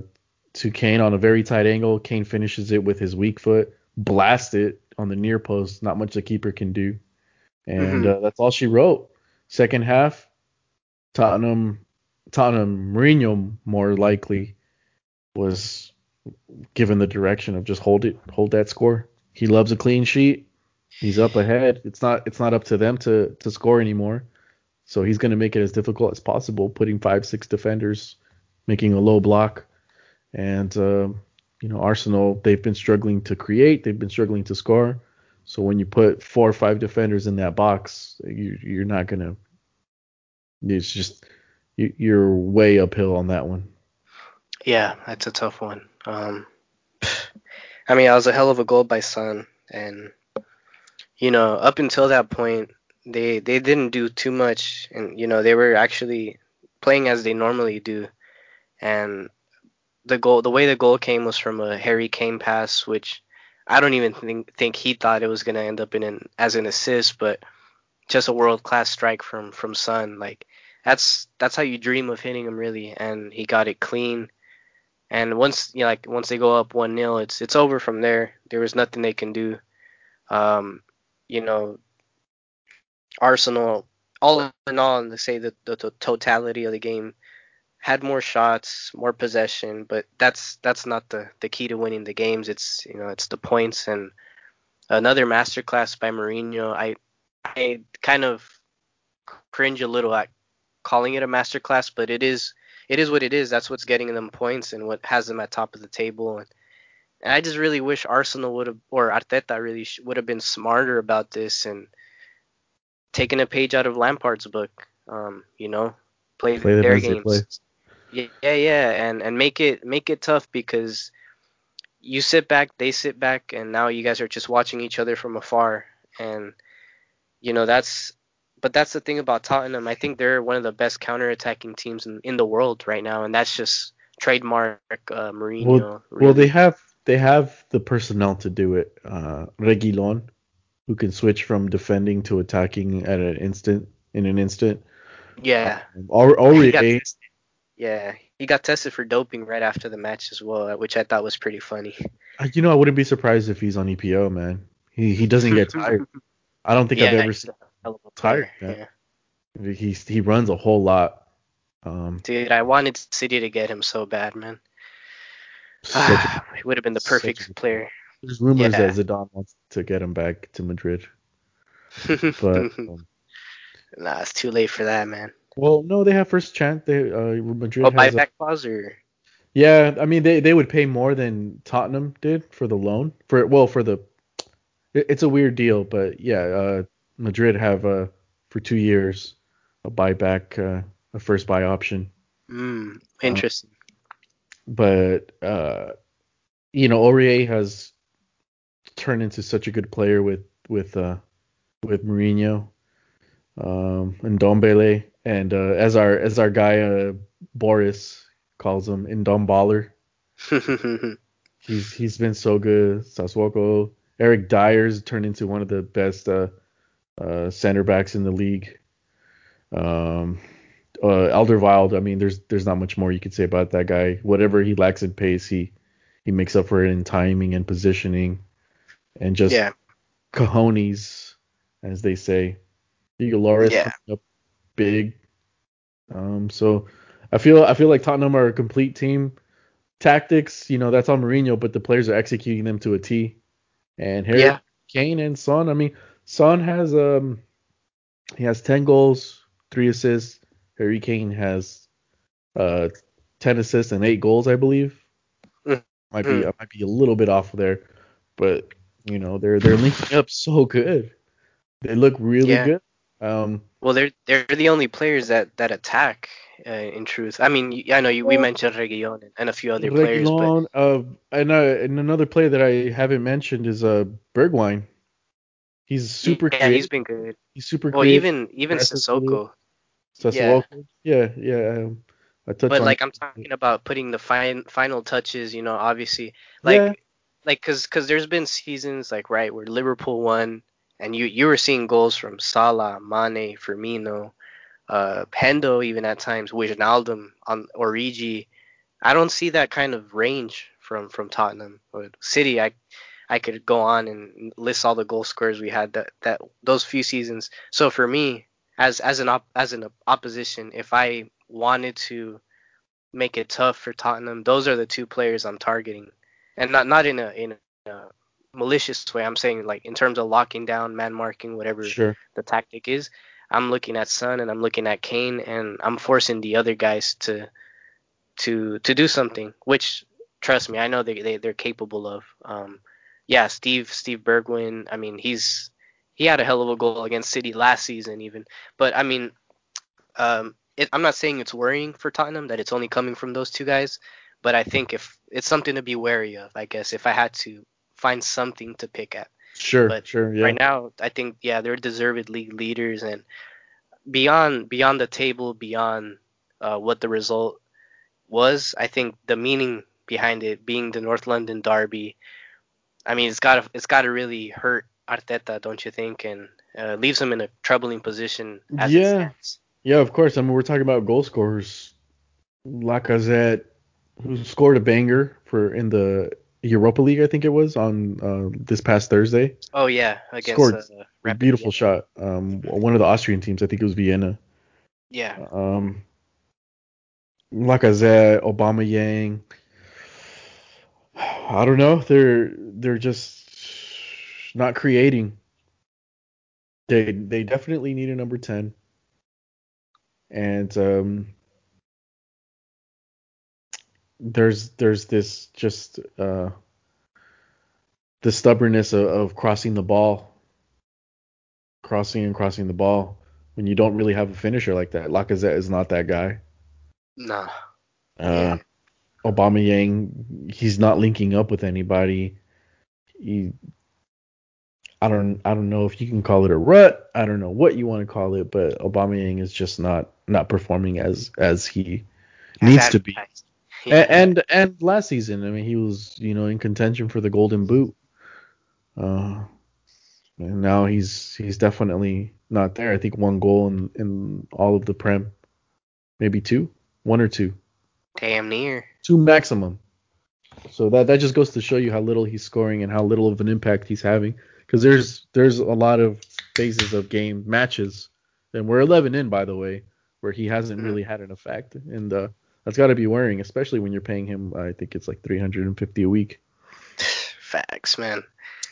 to Kane on a very tight angle. Kane finishes it with his weak foot, blast it on the near post. Not much the keeper can do. And Mhm. uh, that's all she wrote. Second half, Tottenham, Tottenham, Mourinho more likely was given the direction of just hold it, hold that score. He loves a clean sheet. He's up ahead. It's not it's not up to them to to score anymore. So he's going to make it as difficult as possible, putting five six defenders, making a low block, and uh, you know Arsenal they've been struggling to create. They've been struggling to score. So when you put four or five defenders in that box, you, you're not gonna. It's just you, you're way uphill on that one. Yeah, that's a tough one. Um, I mean, that was a hell of a goal by Son, and you know, up until that point, they they didn't do too much, and you know, they were actually playing as they normally do, and the goal, the way the goal came was from a Harry Kane pass, which I don't even think think he thought it was gonna end up in an as an assist, but just a world class strike from from Son, Like that's that's how you dream of hitting him really, and he got it clean. And once you know, like once they go up one 0 it's it's over from there. There was nothing they can do. Um, you know, Arsenal, all in all, let's say the, the, the totality of the game had more shots, more possession, but that's that's not the the key to winning the games. It's you know it's the points and another masterclass by Mourinho. I I kind of cringe a little at calling it a masterclass, but it is it is what it is. That's what's getting them points and what has them at top of the table. And, and I just really wish Arsenal would have or Arteta really sh- would have been smarter about this and taken a page out of Lampard's book. Um, you know, play, Play them their games. play. Yeah, yeah, yeah, and and make it make it tough because you sit back, they sit back, and now you guys are just watching each other from afar, and you know that's. But that's the thing about Tottenham. I think they're one of the best counter-attacking teams in, in the world right now, and that's just trademark uh, Mourinho. Well, really. well, they have they have the personnel to do it. Uh, Reguilon, who can switch from defending to attacking at an instant in an instant. yeah, he got Aurier. Yeah, he got tested for doping right after the match as well, which I thought was pretty funny. uh, you know, I wouldn't be surprised if he's on EPO, man. He he doesn't get (laughs) tired. I don't think I've ever seen hell of a tired, player, man. Yeah. He's he runs a whole lot. Um, Dude, I wanted City to get him so bad, man. such a, (sighs) he would have been the such a perfect player. there's rumors Yeah. that Zidane wants to get him back to Madrid, (laughs) but um, nah, it's too late for that, man. well, no, they have first chance. They uh, Madrid Oh, has a buyback clause or Yeah, I mean they they would pay more than Tottenham did for the loan. For well, for the it- it's a weird deal, but yeah, uh, Madrid have uh for two years a buyback, uh, a first buy option. mm, interesting. But uh, you know, Aurier has turned into such a good player with with uh with Mourinho, um, and Ndombele, and uh, as our as our guy uh, Boris calls him, Indomballer. (laughs) He's he's been so good. Sassuolo, Eric Dier's turned into one of the best uh, uh, center backs in the league. Um, uh, Alderweireld, I mean, there's there's not much more you could say about that guy. Whatever he lacks in pace, he he makes up for it in timing and positioning, and just yeah, cojones, as they say. Hugo Lloris Yeah. up big. Um, so I feel I feel like Tottenham are a complete team. Tactics, you know, that's on Mourinho, but the players are executing them to a T. And Harry yeah, Kane and Son, I mean, Son has um he has 10 goals, 3 assists. Harry Kane has uh 10 assists and 8 goals, I believe. Mhm. Might be I might be a little bit off there, but You know, they're they're linking up so good. They look really Yeah. good. Um, Well, they're they're the only players that that attack. Uh, in truth, I mean, I know you, we mentioned Reguilon and, a few other players, but Reguilon, uh, and, uh, and another player that I haven't mentioned is uh Bergwijn. He's super yeah, creative. he's been good. He's super Well, creative. even even aggressively. Sissoko, Sassuolo. Yeah, yeah. Um, I but like I'm talking about putting the fine final touches. You know, obviously, like Yeah. like because because there's been seasons like right where Liverpool won and you you were seeing goals from Salah, Mane, Firmino, uh, Hendo even at times, Wijnaldum on Origi. I don't see that kind of range from from Tottenham. or City, I I could go on and list all the goal scorers we had that that those few seasons. So for me, as as an op, as an opposition, if I wanted to make it tough for Tottenham, those are the two players I'm targeting, and not not in a in a malicious way. I'm saying like in terms of locking down, man marking, whatever Sure. the tactic is. I'm looking at Son and I'm looking at Kane, and I'm forcing the other guys to to to do something. Which trust me, I know they, they they're capable of. Um, yeah, Steve Steve Bergwijn. I mean, he's he had a hell of a goal against City last season, even. But I mean, um, it, I'm not saying it's worrying for Tottenham that it's only coming from those two guys, but I think if it's something to be wary of, I guess if I had to find something to pick at Sure. But sure. Yeah. right now, I think yeah they're deserved league leaders and beyond beyond the table, beyond uh, what the result was, I think the meaning behind it being the North London derby. I mean, it's got to it's got to really hurt Arteta, don't you think? And uh, leaves him in a troubling position as Yeah. Yeah, of course. I mean, we're talking about goal scorers. Lacazette, who scored a banger for in the Europa League, I think it was on uh, this past Thursday. Oh yeah, against Scored uh, Rapid Beautiful shot. Um, one of the Austrian teams, I think it was Vienna. Yeah, Um, Lacazette, Aubameyang. I don't know. They're they're just not creating. They they definitely need a number ten. And um, there's there's this just uh, the stubbornness of, of crossing the ball, crossing and crossing the ball when you don't really have a finisher like that. Lacazette is not that guy. nah. Uh, Aubameyang, he's not linking up with anybody. He, I don't, I don't know if you can call it a rut. I don't know what you want to call it, but Aubameyang is just not not performing as as he needs to be. Yeah. And and last season, I mean, he was you know in contention for the Golden Boot. Uh, and now he's he's definitely not there. I think one goal in in all of the Prem, maybe two, one or two. damn near. Two maximum. So that that just goes to show you how little he's scoring and how little of an impact he's having. Because there's there's a lot of phases of game matches, and we're 11 in by the way, where he hasn't really had an effect, and uh, that's got to be worrying, especially when you're paying him. I think it's like 350 a week. (sighs) Facts, man.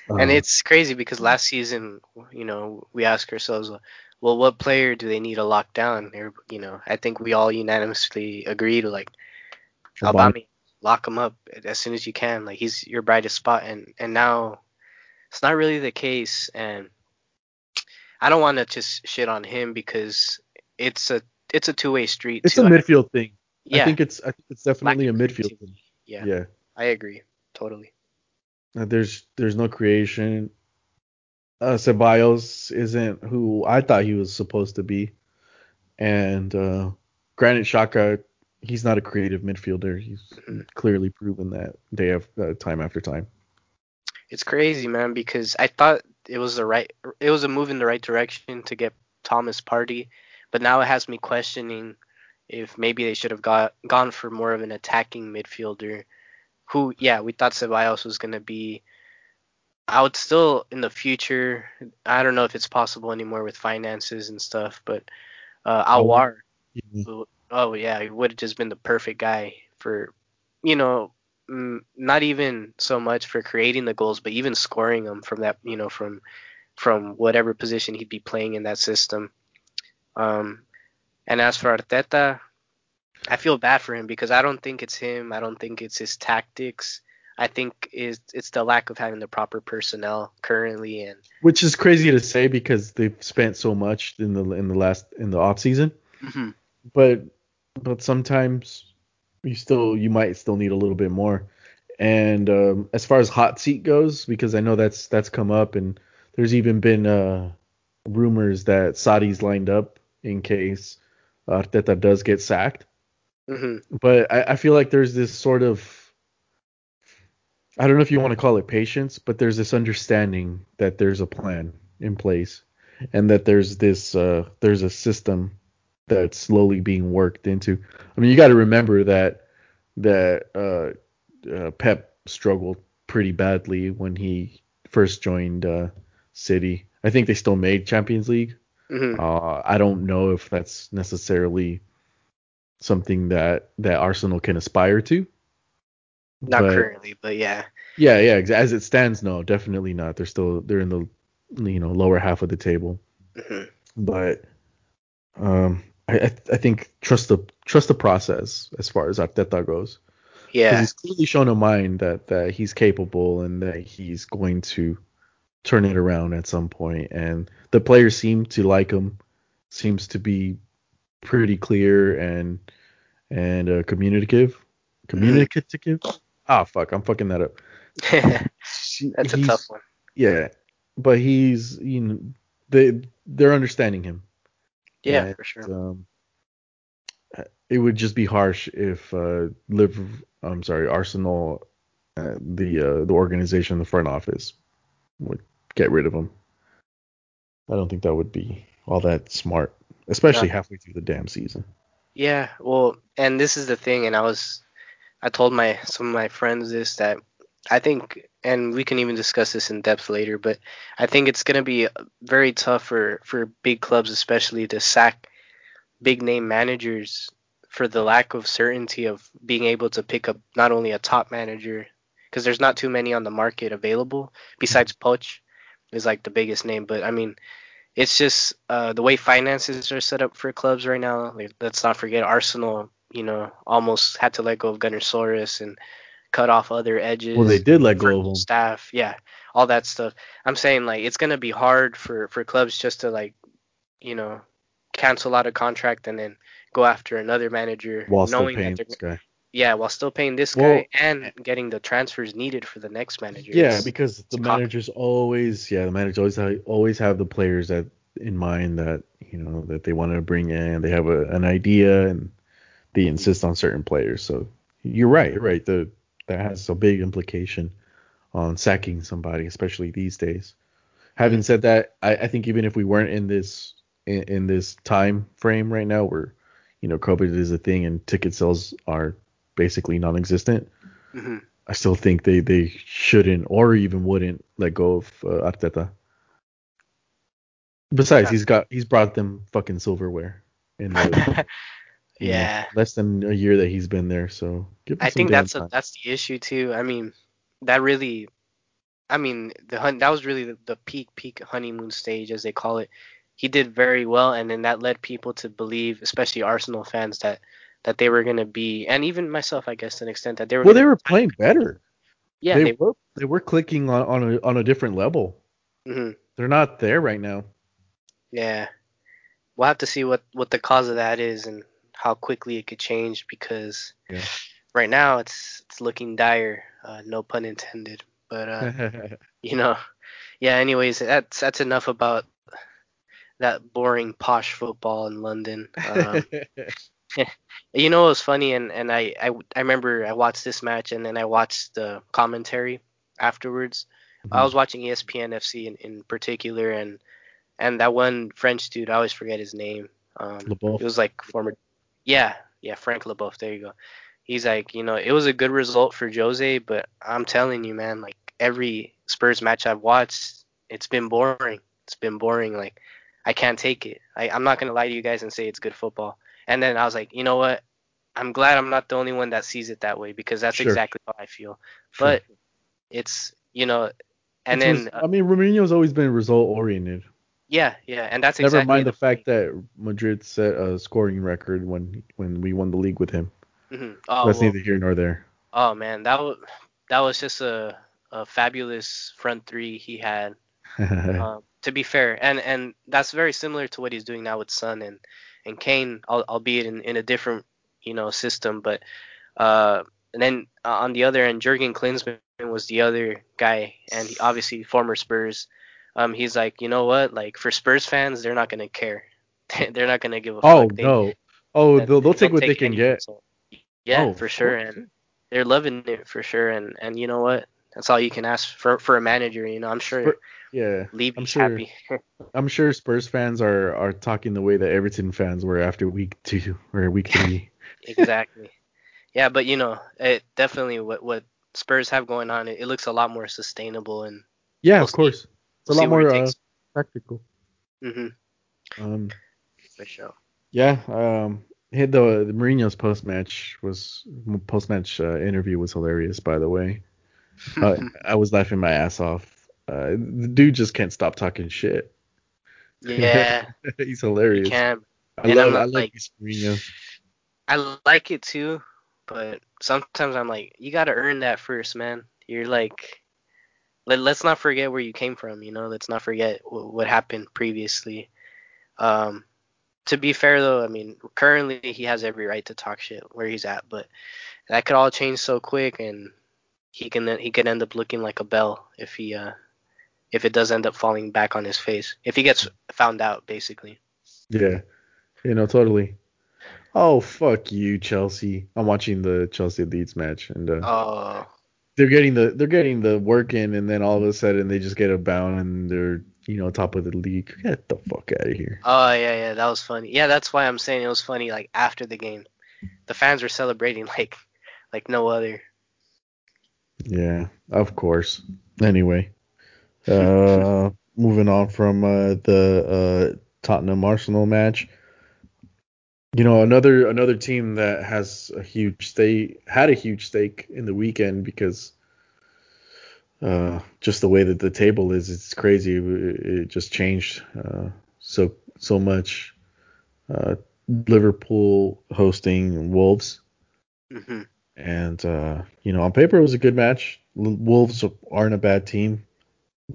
and Uh, it's crazy because last season, you know, we ask ourselves, well, what player do they need to lock down? You know, I think we all unanimously agreed, like, Albami, lock him up as soon as you can. Like, he's your brightest spot. And, and now it's not really the case. And I don't want to just shit on him because it's a it's a two way street. it's too. a midfield thing. yeah, I think it's I think it's definitely a Lack of midfield thing. yeah, Yeah. I agree totally. Uh, There's there's no creation. Uh, Ceballos isn't who I thought he was supposed to be, and uh, Granit Xhaka, he's not a creative midfielder. He's Mhm. clearly proven that day of uh, time after time. It's crazy, man, because I thought it was the right it was a move in the right direction to get Thomas Partey, but now it has me questioning if maybe they should have got gone for more of an attacking midfielder who yeah, we thought Ceballos was going to be I would still in the future I don't know if it's possible anymore with finances and stuff, but uh Aouar who- oh yeah, he would have just been the perfect guy for, you know, mm, not even so much for creating the goals, but even scoring them from that, you know, from from whatever position he'd be playing in that system. Um, and as for Arteta, I feel bad for him because I don't think it's him. I don't think it's his tactics. I think is it's the lack of having the proper personnel currently and which is crazy to say because they've spent so much in the in the last in the off season. mm-hmm. But but sometimes you still you might still need a little bit more. And um, as far as hot seat goes, because I know that's that's come up, and there's even been uh, rumors that Sarri's lined up in case Arteta does get sacked. Mm-hmm. But I, I feel like there's this sort of I don't know if you want to call it patience, but there's this understanding that there's a plan in place and that there's this uh, there's a system that's slowly being worked into. I mean, you got to remember that that uh, uh, Pep struggled pretty badly when he first joined uh, City. I think they still made Champions League. Mm-hmm. Uh, I don't know if that's necessarily something that that Arsenal can aspire to. Not but- currently, but yeah. Yeah, yeah. As it stands, no, definitely not. They're still they're in the you know lower half of the table. hmm But um, I I, think trust the trust the process as far as Arteta goes. Yeah. he's clearly shown a mind that that he's capable and that he's going to turn it around at some point. And the players seem to like him. Seems to be pretty clear and and uh, communicative. Communicative. Ah, fuck, I'm fucking that up. (laughs) That's a he's- tough one. Yeah, but he's you know they they're understanding him. Yeah, And, for sure. Um, it would just be harsh if uh, Liv, I'm sorry, Arsenal, uh, the uh, the organization, the front office, would get rid of him. I don't think that would be all that smart, especially No. halfway through the damn season. Yeah, well, and this is the thing, and I was, I told my some of my friends this that I think, and we can even discuss this in depth later, but I think it's gonna be very tough for for big clubs, especially to sack big name managers for the lack of certainty of being able to pick up not only a top manager, because there's not too many on the market available besides Poch is like the biggest name, but I mean it's just uh, the way finances are set up for clubs right now. Like, let's not forget Arsenal. You know, almost had to let go of Gunnersaurus and cut off other edges. Well, they did let go of him. staff. Yeah, all that stuff. I'm saying like it's gonna be hard for for clubs just to like, you know, cancel out a contract and then go after another manager, While still knowing paying that they're guy. yeah, while still paying this Well- guy and getting the transfers needed for the next manager. Yeah, It's- because the managers always, yeah, the managers always have, always have the players that in mind that you know that they want to bring in. They have a, an idea and they insist on certain players. So you're right, you're right. The that has a big implication on sacking somebody, especially these days. Having said that, I, I think even if we weren't in this in, in this time frame right now, where you know COVID is a thing and ticket sales are basically non-existent, Mhm. I still think they, they shouldn't or even wouldn't let go of uh, Arteta. Besides, Yeah. he's got he's brought them fucking silverware in the (laughs) you know, yeah. less than a year that he's been there. So I think that's a, that's the issue too. I mean, that really, I mean, the hun- that was really the, the peak peak honeymoon stage as they call it. He did very well, and then that led people to believe, especially Arsenal fans, that that they were gonna be, and even myself, I guess, to an extent, that they were. well, they were playing better. yeah, they, they, were they were clicking on on a, on a different level. mhm, They're not there right now. yeah. We'll have to see what what the cause of that is and how quickly it could change because Yeah. right now it's it's looking dire. Uh, no pun intended, but uh, (laughs) you know yeah anyways that's that's enough about that boring posh football in london um, (laughs) (laughs) you know it was funny and and I, I i remember i watched this match and then i watched the commentary afterwards i Mhm. was watching espn fc in, in particular and and that one french dude i always forget his name um it was like former yeah yeah frank leboeuf there you go he's like you know it was a good result for jose but i'm telling you man like every spurs match i've watched it's been boring it's been boring like i can't take it I, i'm not gonna lie to you guys and say it's good football and then i was like you know what i'm glad i'm not the only one that sees it that way because that's Sure. exactly how i feel Sure. but it's you know and It's then res- uh, I mean, Mourinho's always been result oriented. Yeah yeah and that's exactly. Never exactly mind the fact that Madrid set a scoring record when when we won the league with him. Mhm. oh, That's well, neither here nor there. Oh man, that was that was just a, a fabulous front three he had. (laughs) um, to be fair, and and that's very similar to what he's doing now with Son and and Kane, albeit in, in a different you know system. But uh, and then uh, on the other end, Jurgen Klinsmann was the other guy, and he, obviously former Spurs. Um, he's like, you know what? Like for Spurs fans, they're not gonna care. (laughs) they're not gonna give a oh, fuck. Oh no. Oh, they'll, they'll take what they can get. Result. Yeah, oh, for sure, and they're loving it for sure. And and you know what? That's all you can ask for for a manager. You know, I'm sure. For, yeah, Leave I'm sure, happy. (laughs) I'm sure Spurs fans are are talking the way that Everton fans were after week two or week three. (laughs) exactly. Yeah, but you know, it definitely what what Spurs have going on, it, it looks a lot more sustainable and. Yeah, we'll of course. See, it's a lot more uh, practical. Mhm. Um. For sure. Yeah. Um. Hit the the Mourinho's post match was post match uh, interview was hilarious. By the way, (laughs) uh, I was laughing my ass off. Uh, the dude just can't stop talking shit. Yeah. (laughs) He's hilarious. He can. I and love, I love like, Mourinho. I like it too, but sometimes I'm like, you gotta earn that first, man. You're like, let, let's not forget where you came from. You know, let's not forget w- what happened previously. Um, to be fair though, I mean, currently he has every right to talk shit where he's at, but that could all change so quick, and he can he could end up looking like a bell if he uh if it does end up falling back on his face if he gets found out basically. Yeah, you know totally. Oh fuck you, Chelsea! I'm watching the Chelsea Leeds match, and uh, oh. They're getting the they're getting the work in, and then all of a sudden they just get a bound and they're you know top of the league. Get the fuck out of here. Oh yeah, yeah, that was funny. Yeah, that's why I'm saying it was funny. Like after the game, the fans were celebrating (laughs) like like no other. Yeah, of course. Anyway, uh, (laughs) moving on from uh, the uh, Tottenham Arsenal match you know another another team that has a huge stake had a huge stake in the weekend because uh, just the way that the table is it's crazy. It, it just changed uh, so so much. Uh, Liverpool hosting Wolves. Mm-hmm. and uh, you know on paper it was a good match. Wolves aren't a bad team.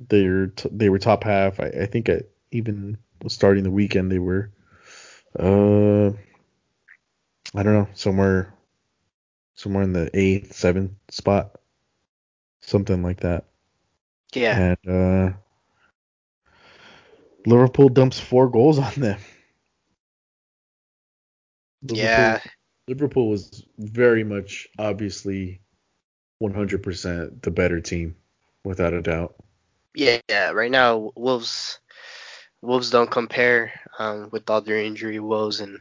They're t- they were top half. I, I think even starting the weekend they were uh I don't know, somewhere somewhere in the eighth, seventh spot. Something like that. Yeah. And uh Liverpool dumps four goals on them. Liverpool, yeah. Liverpool was very much obviously 100% the better team without a doubt. Yeah, yeah. Right now Wolves Wolves don't compare um, with all their injury woes and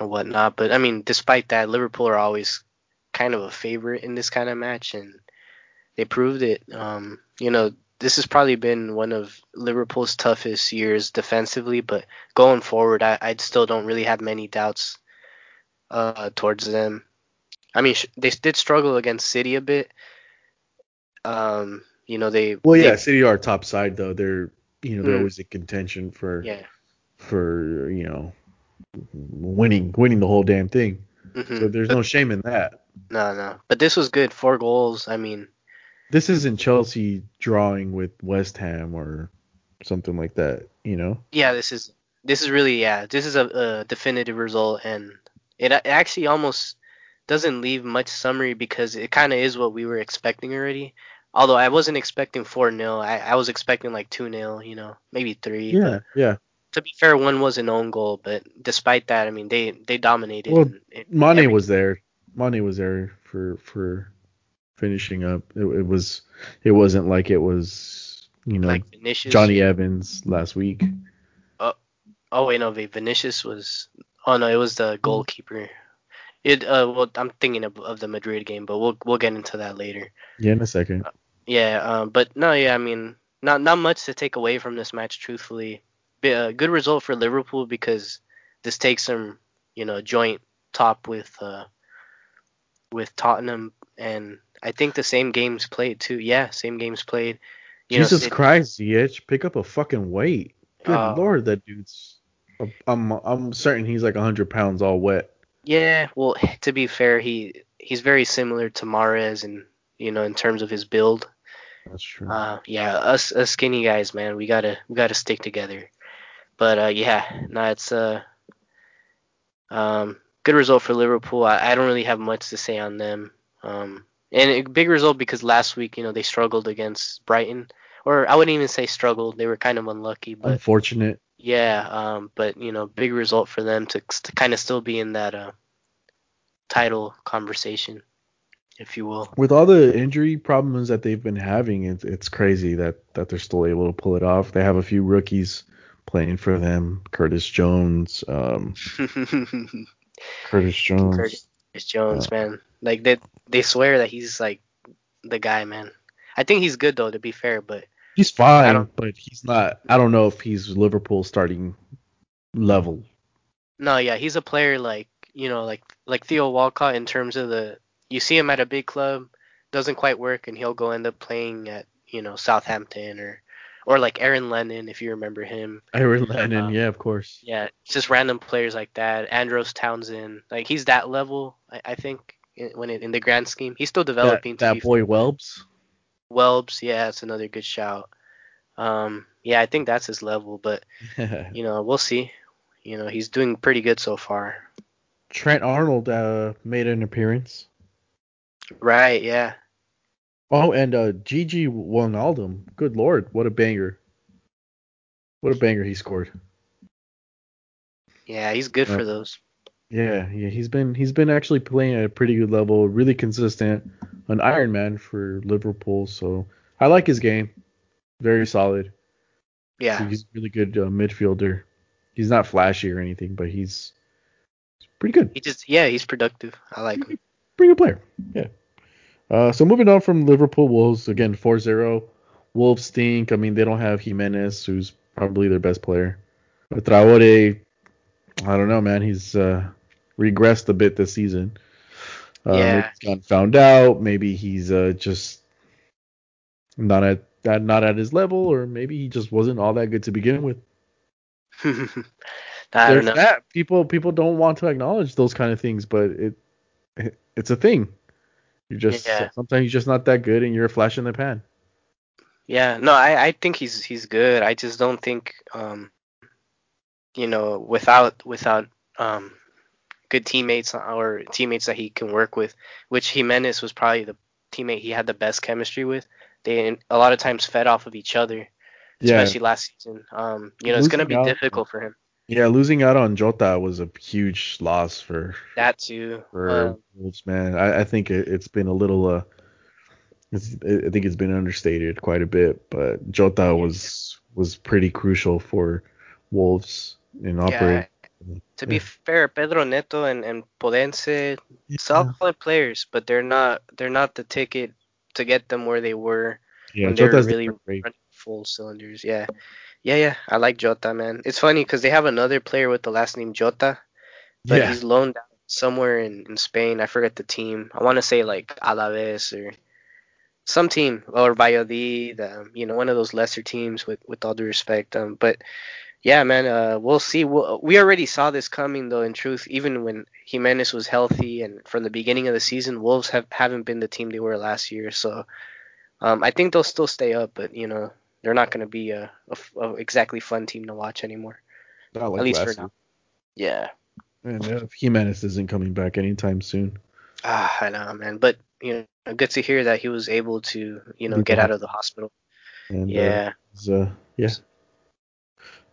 and whatnot. But I mean, despite that, Liverpool are always kind of a favorite in this kind of match, and they proved it. Um, you know, this has probably been one of Liverpool's toughest years defensively, but going forward, I, I still don't really have many doubts uh, towards them. I mean, they did struggle against City a bit. Um, you know, they. Well, yeah, they, City are top side though. They're you know they're mm, always in contention for yeah for you know winning winning the whole damn thing. Mm-hmm. So there's no shame in that. No, no. But this was good. Four goals. I mean, this isn't Chelsea drawing with West Ham or something like that, you know? Yeah, this is this is really yeah. This is a, a definitive result, and it, it actually almost doesn't leave much summary because it kind of is what we were expecting already. Although I wasn't expecting 4 0. I, I was expecting like 2 0, you know, maybe 3. Yeah, but, yeah to be fair, one was an own goal, but despite that, I mean, they they dominated. Well, Mane was there. Money was there for for finishing up. It, it, was it wasn't like it was you know like Jonny Evans last week. Oh, oh wait, no, Vinicius was. Oh no, it was the goalkeeper. It uh well, I'm thinking of, of the Madrid game, but we'll we'll get into that later. Yeah, in a second. Uh, yeah, um, but no, yeah, I mean, not not much to take away from this match, truthfully a good result for Liverpool because this takes them, you know, joint top with uh, with Tottenham, and I think the same games played too. Yeah, same games played. You Jesus know, Christ, Ziyech, pick up a fucking weight. Good uh, lord, that dude's. I'm I'm certain he's like 100 pounds all wet. Yeah, well, (laughs) to be fair, he he's very similar to Mahrez, and you know, in terms of his build. That's true. Uh, yeah, us us skinny guys, man, we gotta we gotta stick together. But uh, yeah, no, it's uh, um, good result for Liverpool. I, I don't really have much to say on them. Um, and a big result because last week, you know, they struggled against Brighton, or I wouldn't even say struggled. They were kind of unlucky, but Unfortunate. yeah, um, but you know, big result for them to, to kind of still be in that uh, title conversation, if you will. With all the injury problems that they've been having, it's it's crazy that that they're still able to pull it off. They have a few rookies playing for them. Curtis Jones. Um, (laughs) Curtis Jones. Curtis Jones, Uh, man, like they they swear that he's like the guy, man. I think he's good though, to be fair, but He's fine, but he's not. I don't know if he's Liverpool starting level. no, yeah, he's a player like you know, like like Theo Walcott in terms of the you see him at a big club, doesn't quite work, and he'll go end up playing at you know Southampton or or like Aaron Lennon if you remember him. Aaron Lennon, Uh, yeah, of course. Yeah, it's just random players like that. Andros Townsend, like he's that level, I, I think, in, when it, in the grand scheme. He's still developing. that be boy Welbs. Welbs, yeah, that's another good shout. Um, yeah, I think that's his level, but (laughs) you know, we'll see. You know, he's doing pretty good so far. Trent Arnold uh, made an appearance. Right, yeah. Oh, and uh, Gigi Wijnaldum. Good lord, what a banger! What a banger he scored. Yeah, he's good Uh, for those. Yeah, yeah, he's been he's been actually playing at a pretty good level, really consistent, an Iron Man for Liverpool. So I like his game, very solid. Yeah. He's a really good uh, midfielder. He's not flashy or anything, but he's, he's pretty good. He just yeah, he's productive. I like him. Pretty good player. Yeah. Uh, so moving on from Liverpool Wolves again 4-0. Wolves stink. I mean they don't have Jimenez, who's probably their best player. But Traore, I don't know, man. He's uh, regressed a bit this season. Uh, Yeah. he's gotten found out. Maybe he's uh, just not at that not at his level, or maybe he just wasn't all that good to begin with. (laughs) I don't know. that. People people don't want to acknowledge those kind of things, but it, it it's a thing. You're just Yeah. sometimes you're just not that good, and you're a flash in the pan. Yeah, no, I, I think he's he's good. I just don't think um you know, without without um good teammates or teammates that he can work with, which Jimenez was probably the teammate he had the best chemistry with. They a lot of times fed off of each other, Yeah, especially last season. Um, you know, it's gonna be out- difficult for him. Yeah. Losing out on Jota was a huge loss for That too. for Um, Wolves, man. I, I think it, it's been a little uh, I think it's been understated quite a bit, but Jota was was pretty crucial for Wolves in operating. yeah. To be Yeah. fair, Pedro Neto and, and Podense Yeah. solid players, but they're not they're not the ticket to get them where they were Yeah, when they were really running full cylinders. Yeah, yeah, yeah. I like Jota, man. It's funny because they have another player with the last name Jota, but Yeah, he's loaned out somewhere in, in Spain. I forget the team. I want to say like Alaves or some team or Valladolid. Um, you know, one of those lesser teams. With with all due respect, um, but yeah, man. Uh, we'll see. We'll, we already saw this coming, though. In truth, even when Jimenez was healthy and from the beginning of the season, Wolves have haven't been the team they were last year. So, um, I think they'll still stay up, but you know, they're not going to be a, a f- a exactly fun team to watch anymore. not like at least for now. Yeah. And uh, Jimenez isn't coming back anytime soon. Ah, I know, man. But you know, good to hear that he was able to, you know, Leave get out of the hospital. And, uh, Yeah. is, uh, yeah.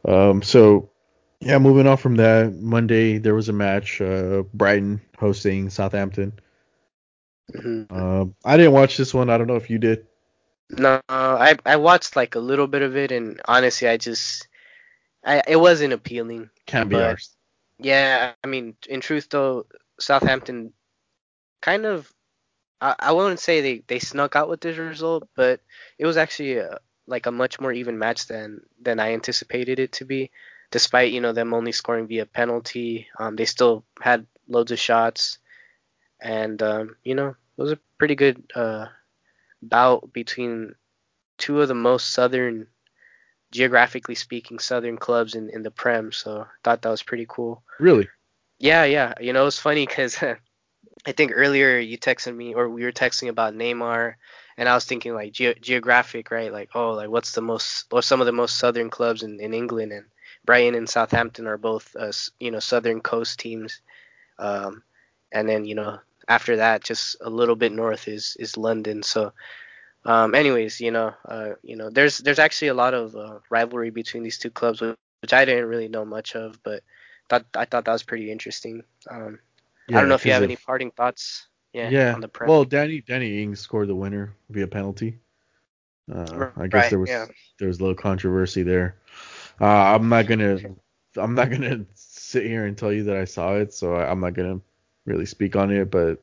Um, so yeah, moving on from that, Monday there was a match. Uh, Brighton hosting Southampton. Mhm. Um, I didn't watch this one. I don't know if you did. No, I I watched like a little bit of it, and honestly, I just, I it wasn't appealing. Can't be ours. Yeah, I mean, in truth though, Southampton kind of I, I wouldn't say they, they snuck out with this result, but it was actually a, like a much more even match than than I anticipated it to be. Despite you know them only scoring via penalty, um, they still had loads of shots, and um, you know it was a pretty good uh, bout between two of the most southern, geographically speaking, southern clubs in in the Prem. So I thought that was pretty cool. Really? Yeah, yeah. You know, it's funny because (laughs) I think earlier you texted me or we were texting about Neymar, and I was thinking like ge- geographic, right? Like oh, like what's the most or some of the most southern clubs in, in England, and Brighton and Southampton are both uh, you know southern coast teams, um, and then you know after that just a little bit north is is London. So um, anyways, you know, uh, you know, there's there's actually a lot of uh, rivalry between these two clubs, which I didn't really know much of, but thought I thought that was pretty interesting. Um, Yeah, I don't know if you have of- any parting thoughts. Yeah. Yeah. On the prem. well, Danny Danny Ings scored the winner via penalty. Uh, I guess Right, there was yeah. there was a little controversy there. Uh, I'm not gonna I'm not gonna (laughs) sit here and tell you that I saw it, so I, I'm not gonna really speak on it. But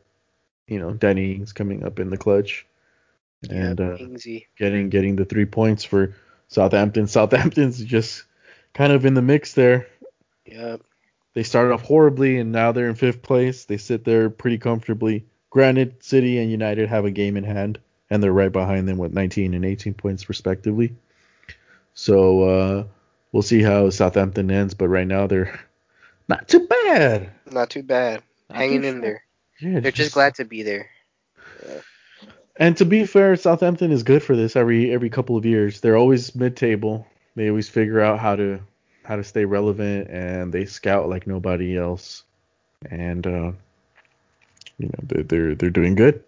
you know, Danny Ings coming up in the clutch and yeah, uh, getting getting the three points for Southampton. (laughs) Southampton's just kind of in the mix there. Yeah. They started off horribly and now they're in fifth place. They sit there pretty comfortably. Granted, City and United have a game in hand, and they're right behind them with 19 and 18 points respectively. So uh, we'll see how Southampton ends, but right now they're (laughs) not too bad. Not too bad. Not Hanging in there. Yeah, They're just glad to be there. And to be fair, Southampton is good for this every every couple of years. They're always mid-table. They always figure out how to how to stay relevant, and they scout like nobody else. And uh, you know they're they're they're doing good.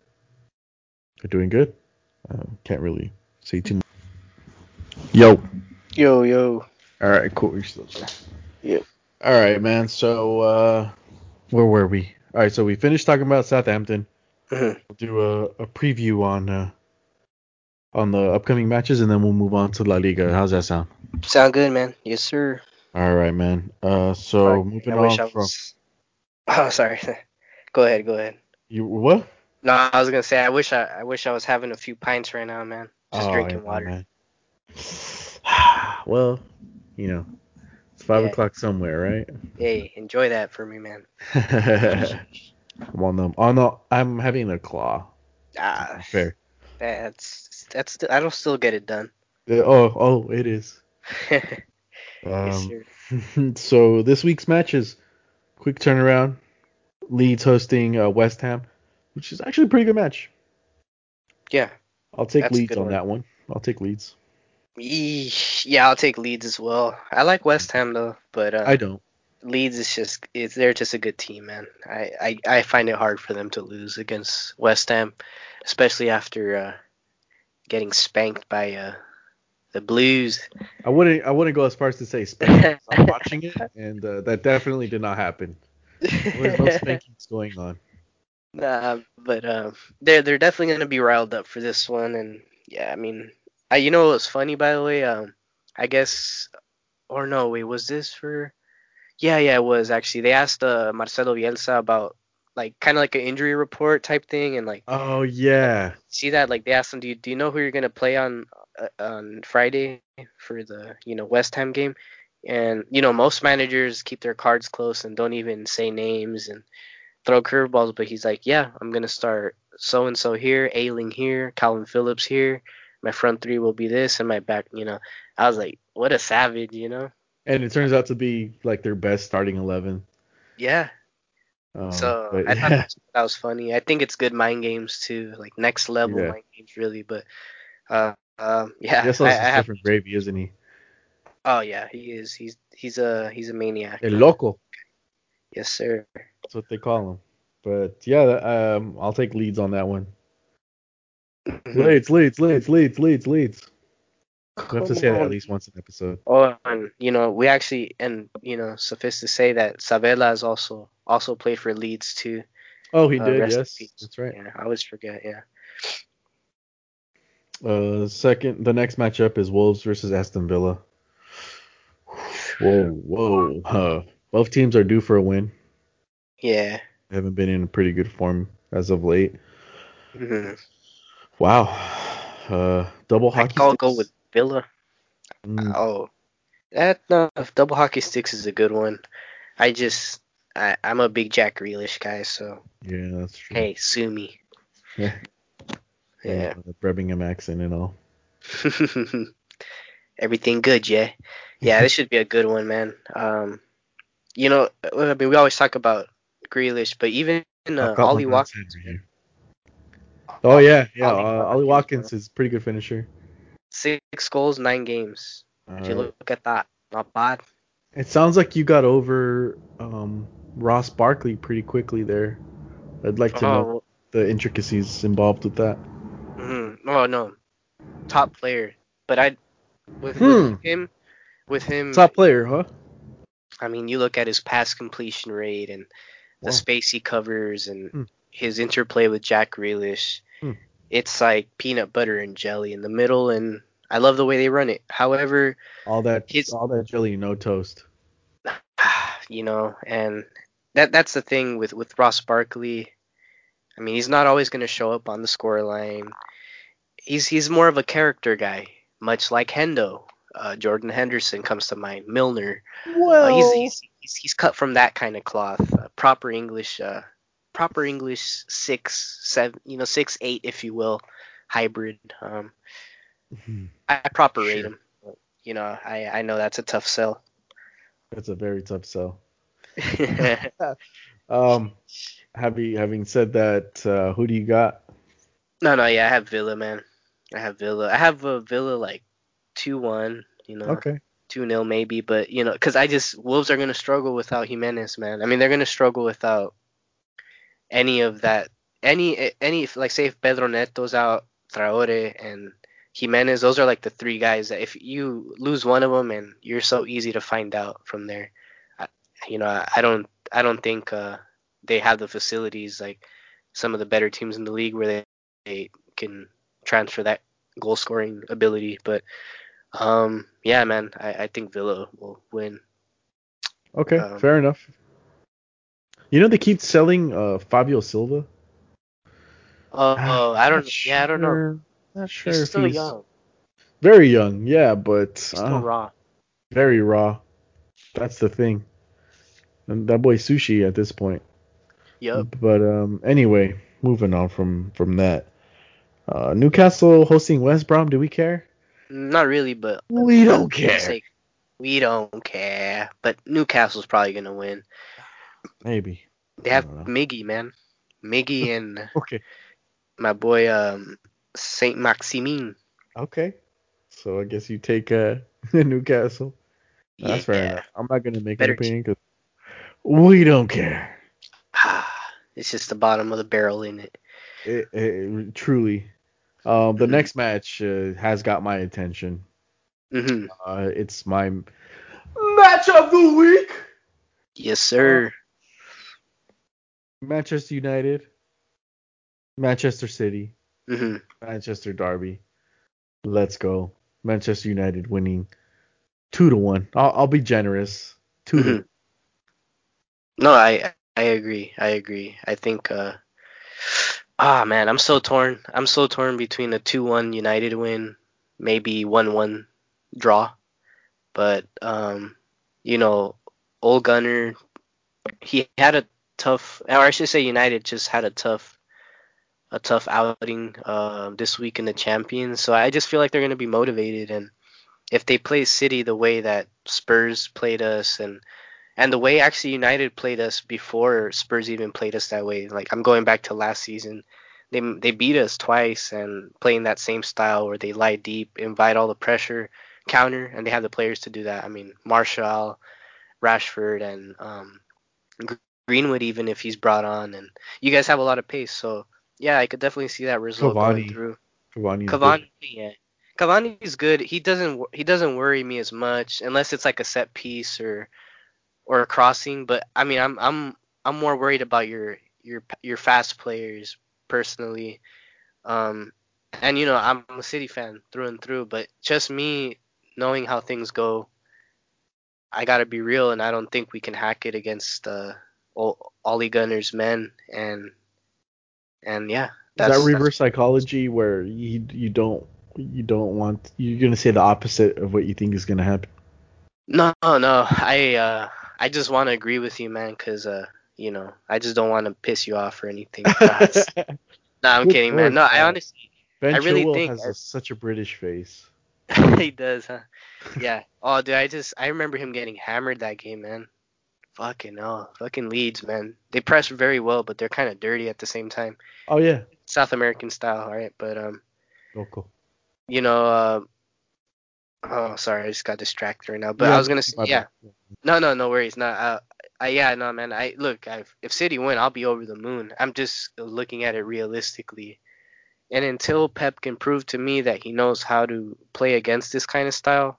They're doing good. Uh, can't really say too much. Yo. Yo, yo. All right, cool. You're still there. Yep. All right, man. So uh, where were we? All right, so we finished talking about Southampton. Mhm. We'll do a, a preview on uh, on the upcoming matches, and then we'll move on to La Liga. How's that sound? Sound good, man. Yes, sir. All right, man. Uh, so Sorry, moving I on from was. (laughs) Oh, sorry. (laughs) go ahead. Go ahead. you, what? No, I was gonna say I wish I I wish I was having a few pints right now, man. Just Oh, drinking yeah, water. man. (sighs) well, you know, it's five Yeah. o'clock somewhere, right? Hey, enjoy that for me, man. I'm on the on the. I'm having a claw. Ah, Fair. that's that's I don't still get it done. Uh, Oh, oh, it is. (laughs) Um, sir. (laughs) so this week's matches, quick turnaround. Leeds hosting uh, West Ham, which is actually a pretty good match. Yeah. I'll take Leeds on one. that one. I'll take Leeds. Yeah, I'll take Leeds as well. I like West Ham though, but uh, I don't. Leeds is just it's they're just a good team, man. I, I, I find it hard for them to lose against West Ham, especially after uh, getting spanked by uh, the Blues. I wouldn't. I wouldn't go as far as to say spanking. I'm (laughs) watching it, and uh, that definitely did not happen. There's no spankings going on. (laughs) Nah, but um, they're they're definitely gonna be riled up for this one, and yeah, I mean, I you know what's funny by the way? Um, I guess, or no, wait, was this for? Yeah, yeah, it was actually. They asked uh Marcelo Bielsa about like kind of like an injury report type thing, and like Oh yeah. see that like they asked him, do you do you know who you're gonna play on uh, on Friday for the you know West Ham game? And you know most managers keep their cards close and don't even say names and throw curveballs, but he's like, yeah, I'm gonna start so and so here, Ayling here, Kalvin Phillips here. My front three will be this, and my back, you know. I was like, what a savage, you know? And it turns out to be like their best starting eleven. Yeah. Um, so but I thought that was, that was funny. I think it's good mind games too, like next level Yeah. mind games, really. But uh, um, yeah, that's also different gravy, isn't he? Oh yeah, he is. He's he's a he's a maniac. El loco. Yes, sir. That's what they call him. But yeah, um, I'll take Leeds on that one. Leeds, leads, Leeds, Leeds, Leeds, Leeds. (laughs) We have to say that at least once an episode. Oh, and you know we actually and you know suffice to say that Sabella has also also played for Leeds too. Oh, he Uh, did. Yes, that's right. Yeah, I always forget. Yeah. Uh, second, the next matchup is Wolves versus Aston Villa. Whoa, whoa. Uh, both teams are due for a win. Yeah. They haven't been in pretty good form as of late. hmm Wow. Uh, double I hockey. I'll sticks? go with Villa. Mm, Oh, that no, double hockey sticks is a good one. I just I, I'm a big Jack Grealish guy, so yeah, that's true. hey, sue me. Yeah. (laughs) Yeah. the Birmingham accent and all. (laughs) Everything good, yeah. Yeah, this (laughs) should be a good one, man. Um, you know, I mean, we always talk about Grealish, but even uh, Ollie one on Watkins. 10 right here. Oh yeah, yeah. Ollie uh, Ollie Watkins, Watkins is a pretty good finisher. Six goals, nine games. If you Alright. look at that, not bad. It sounds like you got over um, Ross Barkley pretty quickly there. I'd like to know Oh, the intricacies involved with that. mm, oh no, top player. But I, with, Hmm. with him, with him, Top player, huh? I mean, you look at his pass completion rate and the Wow. space he covers and Hmm. his interplay with Jack Grealish. Hmm. It's like peanut butter and jelly in the middle, and I love the way they run it. However, All that, His- all that jelly, no toast. (sighs) you know, and that that's the thing with with Ross Barkley. I mean, he's not always going to show up on the score line. He's he's more of a character guy, much like Hendo. Uh, Jordan Henderson comes to mind. Milner. Well, Uh, he's, he's he's he's cut from that kind of cloth. Uh, proper English, uh, proper English six seven, you know, six eight, if you will, hybrid. Um, I, I proper rate Sure. him. But, you know, I I know that's a tough sell. that's a very tough sell. (laughs) (laughs) Um, having having said that, uh, who do you got? no, no, yeah, I have Villa, man. I have Villa. I have a Villa like two one. You know, Okay. two 0 maybe, but you know, because I just Wolves are gonna struggle without Jimenez, man. I mean, they're gonna struggle without any of that. Any any like say if Pedro Neto's out, Traore and Jimenez, those are like the three guys that if you lose one of them and you're so easy to find out from there. I, you know, I, I don't I don't think uh, they have the facilities like some of the better teams in the league where they, they can transfer that goal scoring ability, but. Um, yeah, man, I, I think Villa will win. Okay. Um, fair enough. You know they keep selling uh, Fabio Silva. Oh, Ah, I don't. not Yeah, I don't know. sure- Not sure He's still he's young. very young. Yeah, but He's still uh, raw. very raw. That's the thing. And that boy sushi at this point. Yup. But um, anyway, moving on from from that. Uh, Newcastle hosting West Brom. Do we care? Not really, but We don't care. sake- we don't care. But Newcastle's probably gonna win. Maybe. They have. Miggy, man. Miggy (laughs) and Okay. my boy um Saint Maximin. Okay. So I guess you take uh, (laughs) Newcastle. That's fair enough. I'm not gonna make Better an opinion because we don't care. (sighs) it's just the bottom of the barrel in it. It, it, truly. Um, the Mhm. next match uh, has got my attention. hmm Uh, it's my match of the week. Yes, sir. Manchester United, Manchester City, hmm Manchester Derby. Let's go. Manchester United winning two to one. I'll, I'll be generous. 2 to Mhm. No, I I agree. I agree. I think uh ah man, I'm so torn. I'm so torn between a 2-1 United win, maybe 1-1 draw. But um you know, Ole Gunnar he had a tough or I should say United just had a tough a tough outing uh, this week in the Champions. So I just feel like they're going to be motivated and if they play City the way that Spurs played us and and the way actually United played us before Spurs even played us that way. Like I'm going back to last season. They they beat us twice and playing that same style where they lie deep, invite all the pressure, counter, and they have the players to do that. I mean Martial, Rashford, and um, Greenwood even if he's brought on, and you guys have a lot of pace. So yeah, I could definitely see that result going Cavani. through. Cavani's Cavani, yeah. Cavani's good. He doesn't he doesn't worry me as much unless it's like a set piece or or a crossing. But I mean, I'm I'm I'm more worried about your your your fast players personally. Um, and you know, I'm a City fan through and through. But just me knowing how things go, I gotta be real, and I don't think we can hack it against uh, Ole Gunnar's men. And and yeah, Is that reverse psychology where you you don't you don't want you're gonna say the opposite of what you think is gonna happen? No, no, I uh, I just want to agree with you, man, because uh, you know, I just don't want to piss you off or anything. (laughs) Nah, I'm Good kidding, man. No, I honestly, ben I really Chilwell think has a, such a British face. (laughs) he does, huh? Yeah. Oh, dude, I just I remember him getting hammered that game, man. Fucking hell, fucking Leeds, man. They press very well, but they're kind of dirty at the same time. Oh yeah. South American style, all right. But um, Local. you know, uh, oh, sorry, I just got distracted right now. But Yeah, I was gonna say, yeah, bad. no, no, no worries. No, uh, I, yeah, no, man. I look, I, if City win, I'll be over the moon. I'm just looking at it realistically. And until Pep can prove to me that he knows how to play against this kind of style,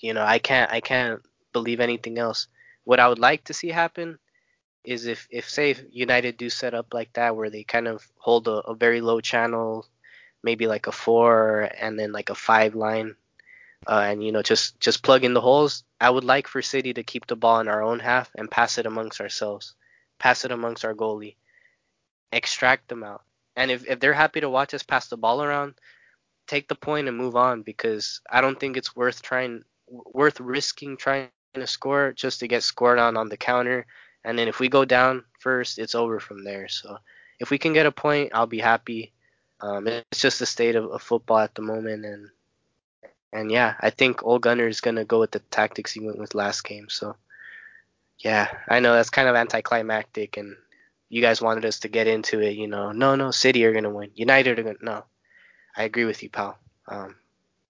you know, I can't, I can't believe anything else. What I would like to see happen is if, if say United do set up like that, where they kind of hold a, a very low channel, maybe like a four and then like a five line, uh, and you know just just plug in the holes. I would like for City to keep the ball in our own half and pass it amongst ourselves, pass it amongst our goalie, extract them out. And if, if they're happy to watch us pass the ball around, take the point and move on because I don't think it's worth trying worth risking trying to score just to get scored on on the counter. And then if we go down first, it's over from there. So if we can get a point, I'll be happy. Um, it's just the state of, of football at the moment, and and yeah, I think Ole Gunnar is gonna go with the tactics he went with last game. So yeah, I know that's kind of anticlimactic, and you guys wanted us to get into it. You know, no, no, City are gonna win, United are gonna. No, I agree with you, pal. Um,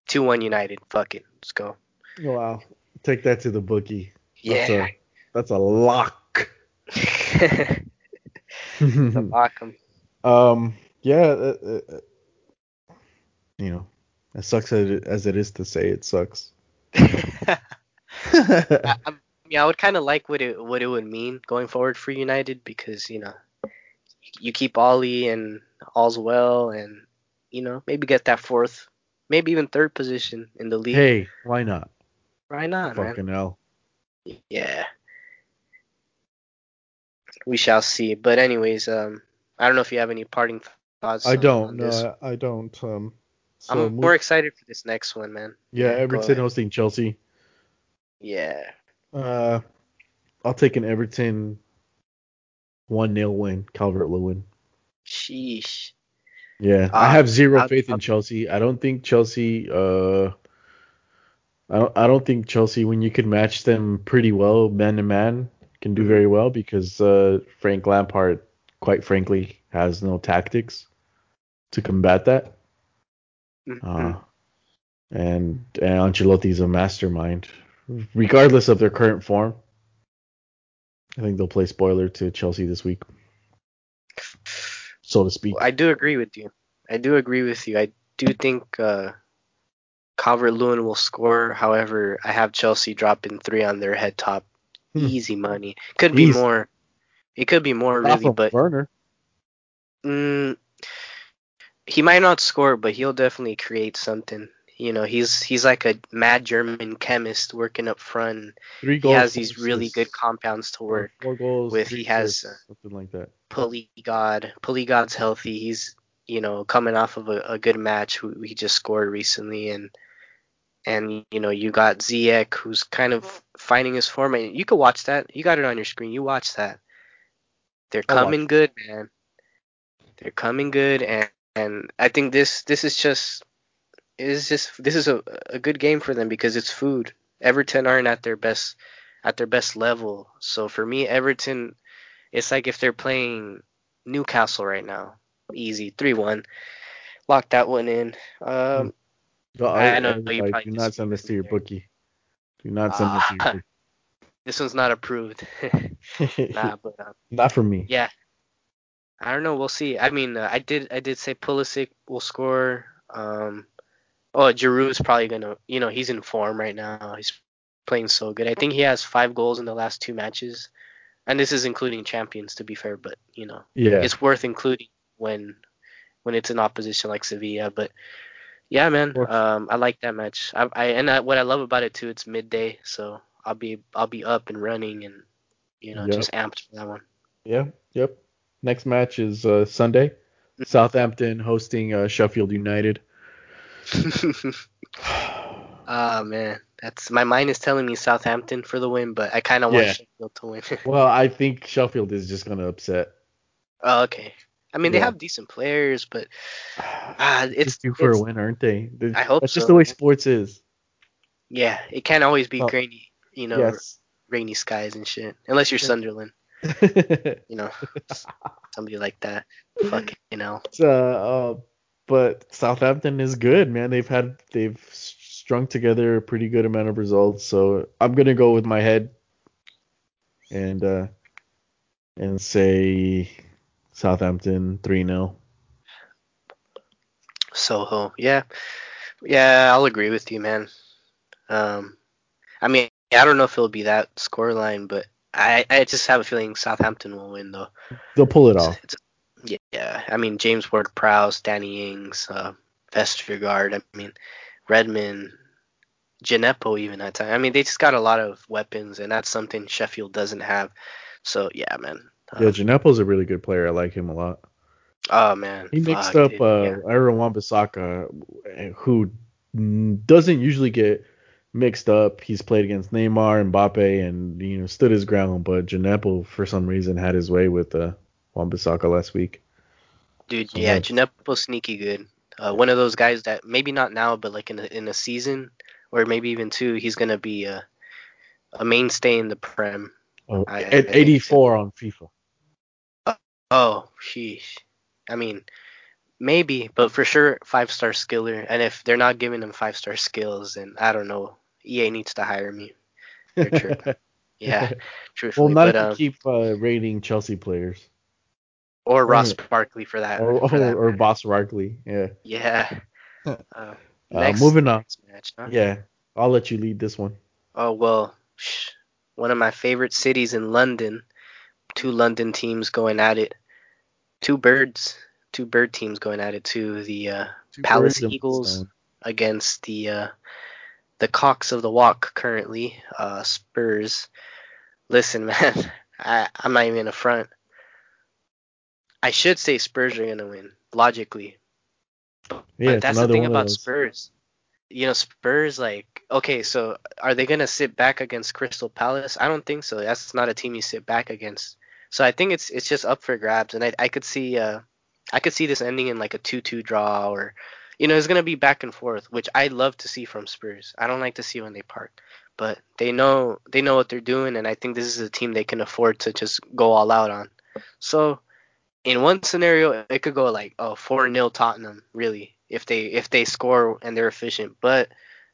two one United. Fuck it, let's go. Wow. Take that to the bookie. That's Yeah. a that's a lock. (laughs) lock um. Yeah. Uh, uh, uh, you know, as sucks as it, as it is to say, it sucks. (laughs) I, (laughs) I mean, I would kind of like what it what it would mean going forward for United because you know you keep Ole and all's well, and you know maybe get that fourth, maybe even third position in the league. hey, why not? Why not, man? Fucking hell. Yeah. We shall see. But anyways, um, I don't know if you have any parting thoughts. I on- don't. on No. I, I don't. Um. So I'm more excited for this next one, man. yeah, Everton hosting Chelsea. Yeah. Uh, I'll take an Everton one 0 win. Calvert Lewin. Sheesh. Yeah, Uh, I have 0 I'll- faith in I'll- Chelsea. I don't think Chelsea. Uh, I don't. I don't think Chelsea, when you can match them pretty well, man to man, can do very well because uh, Frank Lampard, quite frankly, has no tactics to combat that. Mhm. Uh, and, and Ancelotti's a mastermind, regardless of their current form. I think they'll play spoiler to Chelsea this week, so to speak. I do agree with you. I do agree with you. I do think uh, Calvert Lewin will score. However, I have Chelsea dropping three on their head top. Hmm. Easy money. Could be more. It could be more, really, but Werner. mm, he might not score, but he'll definitely create something. You know, he's he's like a mad German chemist working up front. Three goals. He has these really good compounds to work. Four goals. with. three He has, something like that. Pulley God. Pulley God's healthy. He's you know coming off of a, a good match. we, just scored recently, and and you know you got Ziyech who's kind of finding his form. And you could watch that. You got it on your screen. You watch that. They're coming good, man. They're coming good, and and I think this this is just is just this is a a good game for them because it's food. Everton aren't at their best at their best level. So for me, Everton, it's like if they're playing Newcastle right now, easy three one, lock that one in. Um, Go- I know you everybody, probably do not send this to your bookie. Do not send this to your (laughs) this one's not approved. (laughs) nah, but um, (laughs) not for me. yeah, I don't know. We'll see. I mean, uh, I did I did say Pulisic will score. Um, oh, Giroud's probably gonna. You know, he's in form right now. He's playing so good. I think he has five goals in the last two matches, and this is including champions to be fair. But you know, Yeah. it's worth including when when it's an opposition like Sevilla. But yeah, man, um, I like that match. I, I and I, what I love about it too, it's midday, so I'll be I'll be up and running and you know Yep. just amped for that one. Yeah. Yep. Next match is uh, Sunday. Southampton hosting uh, Sheffield United. (sighs) (laughs) Ah man, that's my mind is telling me Southampton for the win, but I kind of want Yeah. Sheffield to win. (laughs) well, I think Sheffield is just gonna upset. oh, okay. I mean, they Yeah. have decent players, but ah, (sighs) It's it's due for a win, aren't they? I hope That's just the way sports is. yeah, it can't always be grainy, you know, yes. rainy skies and shit. Unless you're Sunderland, (laughs) you know, somebody like that. Fucking you know. uh, uh, but Southampton is good, man. They've had they've strung together a pretty good amount of results. So I'm gonna go with my head and uh and say Southampton three 0 Soho, yeah, yeah, I'll agree with you, man. Um, I mean, I don't know if it'll be that scoreline, but I, I just have a feeling Southampton will win though. They'll pull it off. It's- yeah, I mean James Ward-Prowse, Danny Ings, uh, Vestergaard. I mean Redmond, Djenepo even at time. I mean they just got a lot of weapons, and that's something Sheffield doesn't have. So yeah, man. Uh, Yeah, Djenepo's a really good player. I like him a lot. oh man. He mixed fuck, up dude, uh, yeah. Aaron Wan-Bissaka, who mm, doesn't usually get mixed up. He's played against Neymar, and Mbappe, and you know stood his ground. But Djenepo, for some reason, had his way with uh, Wan-Bissaka last week. Dude, So yeah, that- Djenepo's sneaky good. Uh, one of those guys that maybe not now, but like in a, in a season or maybe even two, he's gonna be a, a mainstay in the Prem. Oh, I- I at so. 84 on FIFA. Oh, sheesh. I mean, maybe, but for sure, five star skiller. And if they're not giving them five star skills, then I don't know. EA needs to hire me. (laughs) Yeah, well, truthfully. not but if um, you keep uh, rating Chelsea players or Ross Barkley for that. or for that or, or. Boss Barkley. Yeah. Yeah. (laughs) Uh, Uh, next, moving on. match, huh? Yeah, I'll let you lead this one. Oh well, sh- one of my favorite cities in London. Two London teams going at it. Two birds, two bird teams going at it. To the uh, Palace birds and one Eagles. stone. against the uh, the cocks of the walk currently, uh, Spurs. Listen, (laughs) man, I I'm not even a front. I should say Spurs are gonna win logically, Yeah, but that's the thing about. Spurs. You know, Spurs like okay, so are they gonna sit back against Crystal Palace? I don't think so. That's not a team you sit back against. So I think it's it's just up for grabs, and I I could see uh I could see this ending in like a two-two draw or you know it's gonna be back and forth, which I love to see from Spurs. I don't like to see when they park, but they know they know what they're doing, and I think this is a team they can afford to just go all out on. So in one scenario, it could go like oh four 0 Tottenham really if they if they score and they're efficient, but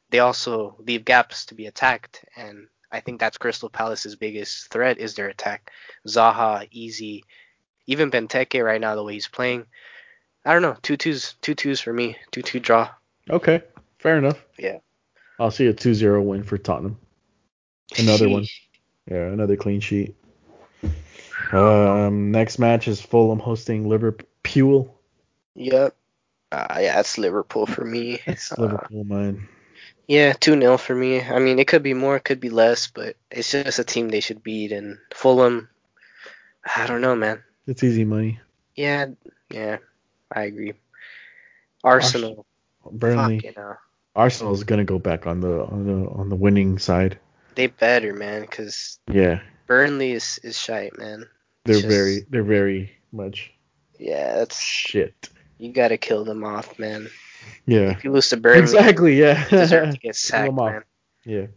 they also leave gaps to be attacked, and I think that's Crystal Palace's biggest threat is their attack. Zaha, Eze, even Benteke right now the way he's playing. I don't know, two twos, two twos for me, two two draw. Okay, fair enough. Yeah. I'll see a 2-0 win for Tottenham. Another one. (laughs) Yeah, another clean sheet. Um, next match is Fulham hosting Liverpool. Yep. Uh, yeah, it's Liverpool for me. It's Uh, Liverpool, man. Yeah, 2 0 for me. I mean, it could be more, it could be less, but it's just a team they should beat. And Fulham, I don't know, man. It's easy money. Yeah, yeah, I agree. Arsenal, Burnley, know, Arsenal's gonna go back on the on the on the winning side. they better, man, because Yeah, Burnley is, is shite, man. they're Just- very they're very much Yeah, that's shit. You gotta kill them off, man. Yeah, If you lose to Burnley, exactly. you Yeah, deserve to (laughs) get Kill sacked, 'em off. man. yeah.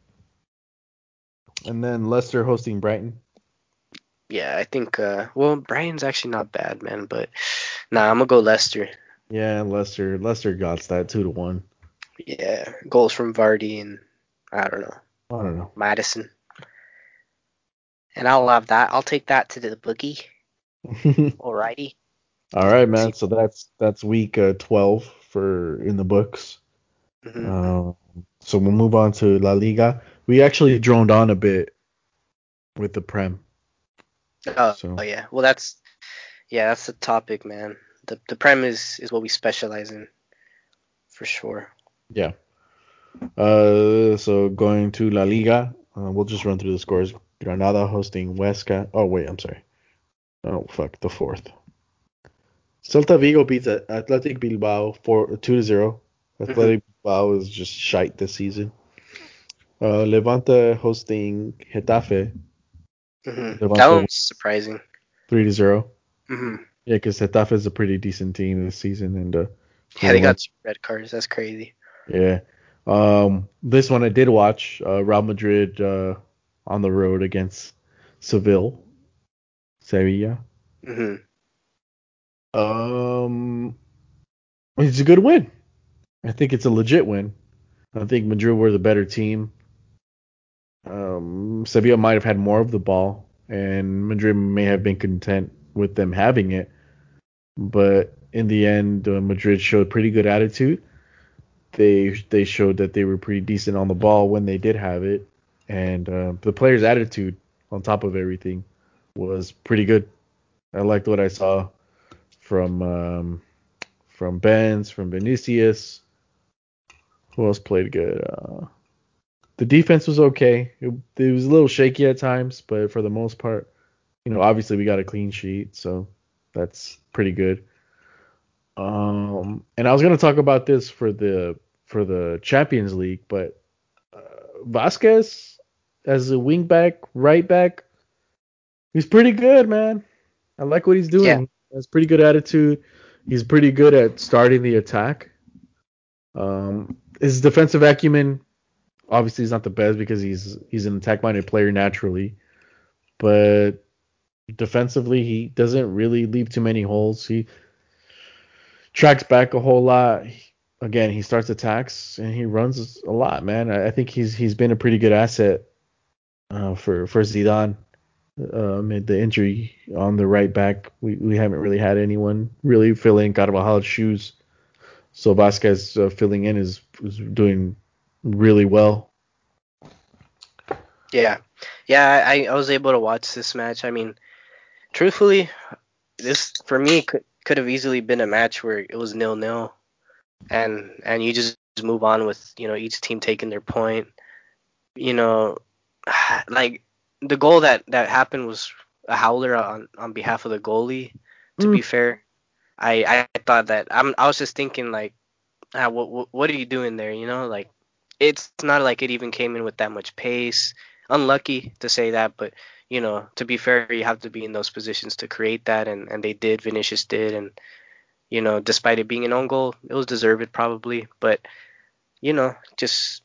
And then Leicester hosting Brighton. Yeah, I think. Uh, well, Brian's actually not bad, man, but nah, I'm gonna go Leicester. Yeah, Leicester. Leicester got that two to one. Yeah, goals from Vardy and I don't know I don't know. Maddison. And I'll have that. I'll take that to the bookie. (laughs) Alrighty. All right, man. So that's that's week uh, 12 for in the books. Mhm. Um, so we'll move on to La Liga. We actually droned on a bit with the Prem. oh, so- oh yeah. Well, that's yeah, that's the topic, man. The the prem is is what we specialize in, for sure. Yeah. Uh, so going to La Liga, uh, we'll just run through the scores. Granada hosting Huesca. Oh wait, I'm sorry. Oh fuck, the fourth. Celta Vigo beats Athletic Bilbao for two to zero. Athletic Bilbao is just shite this season. Uh, Levante hosting Getafe hmm Levante That one's wins. surprising. three to zero. hmm Yeah, because Getafe is a pretty decent team this season, and uh, Yeah, they got two red cards. That's crazy. Yeah. Um, this one I did watch. Uh, Real Madrid uh, on the road against Seville. Sevilla. hmm Um, it's a good win. I think it's a legit win. I think Madrid were the better team. Um, Sevilla might have had more of the ball, and Madrid may have been content with them having it. But in the end, uh, Madrid showed pretty good attitude. They they showed that they were pretty decent on the ball when they did have it, and uh, the players' attitude on top of everything was pretty good. I liked what I saw from um, from Benz, from Vinicius. Who else played good? Uh, the defense was okay. It, it was a little shaky at times, but for the most part, you know, obviously we got a clean sheet, so that's pretty good. Um, and I was gonna talk about this for the for the Champions League, but uh, Vázquez as a wing back, right back, he's pretty good, man. I like what he's doing. Yeah. He has pretty good attitude. He's pretty good at starting the attack. Um, his defensive acumen, obviously, is not the best because he's he's an attack-minded player naturally, but defensively, he doesn't really leave too many holes. He tracks back a whole lot. Again, he starts attacks and he runs a lot, man. I, I think he's he's been a pretty good asset uh, for for Zidane. Uh, amid the injury on the right back, we, we haven't really had anyone really fill in Carvajal's shoes. So Vázquez uh, filling in is is doing really well. Yeah, yeah. I, I was able to watch this match. I mean, truthfully, this for me could could have easily been a match where it was nil nil, and and you just move on with you know each team taking their point. You know, (sighs) like the goal that that happened was a howler on on behalf of the goalie. To Mm. be fair, I I thought that I'm I was just thinking like, ah, what what what are you doing there? You know, like it's not like it even came in with that much pace. Unlucky to say that, but you know, to be fair, you have to be in those positions to create that, and and they did. Vinicius did, and you know, despite it being an own goal, it was deserved probably, but you know, just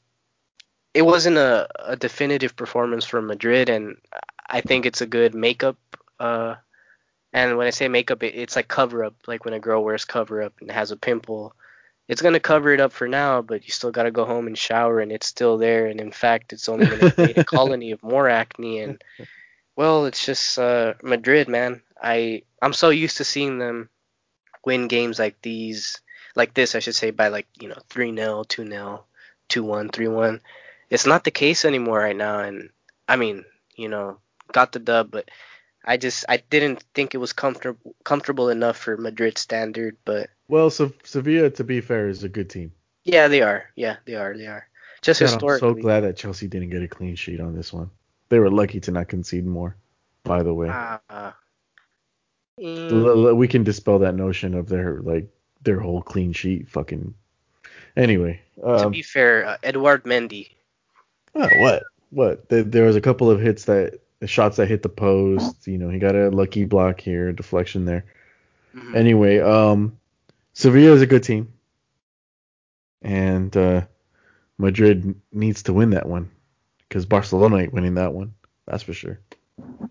it wasn't a, a definitive performance from Madrid, and I think it's a good makeup. Uh, and when I say makeup, it, it's like cover up, like when a girl wears cover up and has a pimple. It's gonna cover it up for now, but you still gotta go home and shower, and it's still there. And in fact, it's only gonna create a (laughs) colony of more acne. And well, it's just uh, Madrid, man. I I'm so used to seeing them win games like these, like this, I should say, by like you know three 0 two 0 two one, three one. It's not the case anymore right now, and I mean, you know, got the dub, but I just I didn't think it was comfortable comfortable enough for Madrid standard, but Well, Se- Sevilla, to be fair, is a good team. yeah, they are. Yeah, they are. They are. Just God, I'm so glad that Chelsea didn't get a clean sheet on this one. They were lucky to not concede more. By the way, Uh, mm, we can dispel that notion of their like their whole clean sheet fucking. Anyway, to um, be fair, uh, Eduard Mendy. Oh, what what there, there was a couple of hits that shots that hit the post. You know, he got a lucky block here, deflection there. Mhm. Anyway, um, Sevilla is a good team, and uh, Madrid needs to win that one because Barcelona ain't winning that one. That's for sure.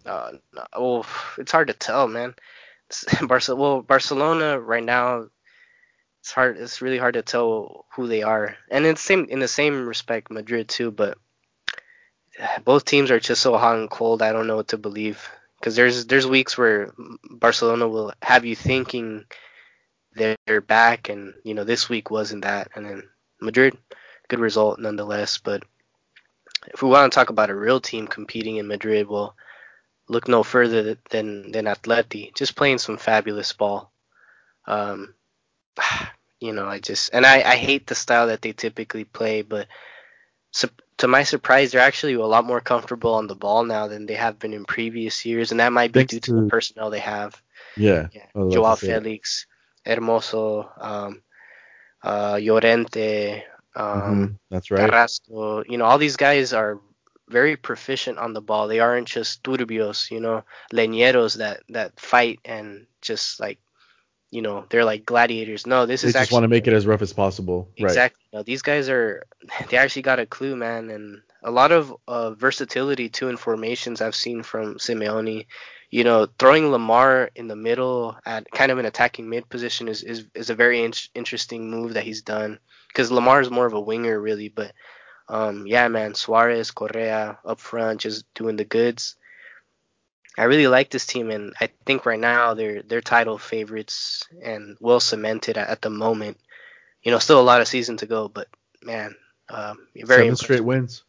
Uh, no, well, it's hard to tell, man. (laughs) Barcelona, well, Barcelona right now, it's hard. It's really hard to tell who they are, and in the same in the same respect, Madrid too. But both teams are just so hot and cold. I don't know what to believe because there's there's weeks where Barcelona will have you thinking they're back, and you know this week wasn't that, and then Madrid, good result nonetheless. But if we want to talk about a real team competing in Madrid, well, look no further than than Atleti, just playing some fabulous ball. Um, (sighs) you know, I just and I I hate the style that they typically play, but to my surprise, they're actually a lot more comfortable on the ball now than they have been in previous years, and that might be Thanks due to the personnel they have. Yeah. Yeah, I was about Joao to. Felix, Hermoso, um, uh, Llorente, um, Mhm, That's right. Carrasco, you know, all these guys are very proficient on the ball. They aren't just turbios, you know, leñeros that that fight and just like, you know, they're like gladiators. No, this They is just actually want to make it as rough as possible. Right. exactly. No, these guys are (laughs) they actually got a clue, man, and a lot of uh, versatility too in formations I've seen from Simeone. You know, throwing Lemar in the middle at kind of an attacking mid position is is, is a very in- interesting move that he's done because Lemar is more of a winger really, but um, yeah, man, Suarez, Correa up front just doing the goods. I really like this team, and I think right now they're they're title favorites and well cemented at, at the moment. You know, still a lot of season to go, but man, um, very Seven impressive. straight wins.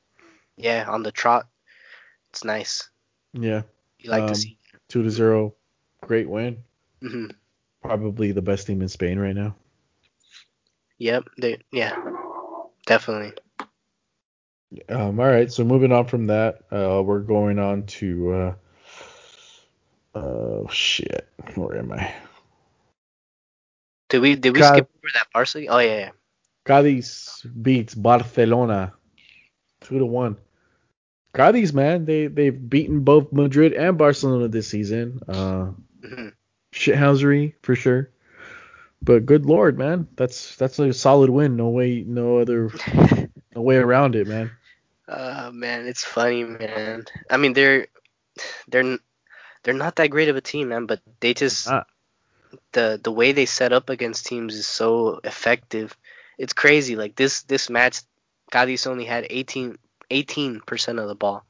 Yeah, on the trot, it's nice. Yeah. You like Um, to see. Two to zero. Great win. hmm Probably the best team in Spain right now. Yep. They. Yeah. Definitely. Um, all right, so moving on from that, uh, we're going on to uh, oh shit, where am I? Did we did we skip over that Barca? Oh yeah. yeah. Cadiz beats Barcelona two to one. Cadiz, man, they they've beaten both Madrid and Barcelona this season. Uh, Mhm. shithousery for sure, but good lord, man, that's that's a solid win. No way, no other, no way around it, man. Uh, (laughs) man, it's funny, man. I mean, they're they're they're not that great of a team, man, but they just Ah, the the way they set up against teams is so effective. It's crazy. Like this this match, Cadiz only had 18 percent of the ball.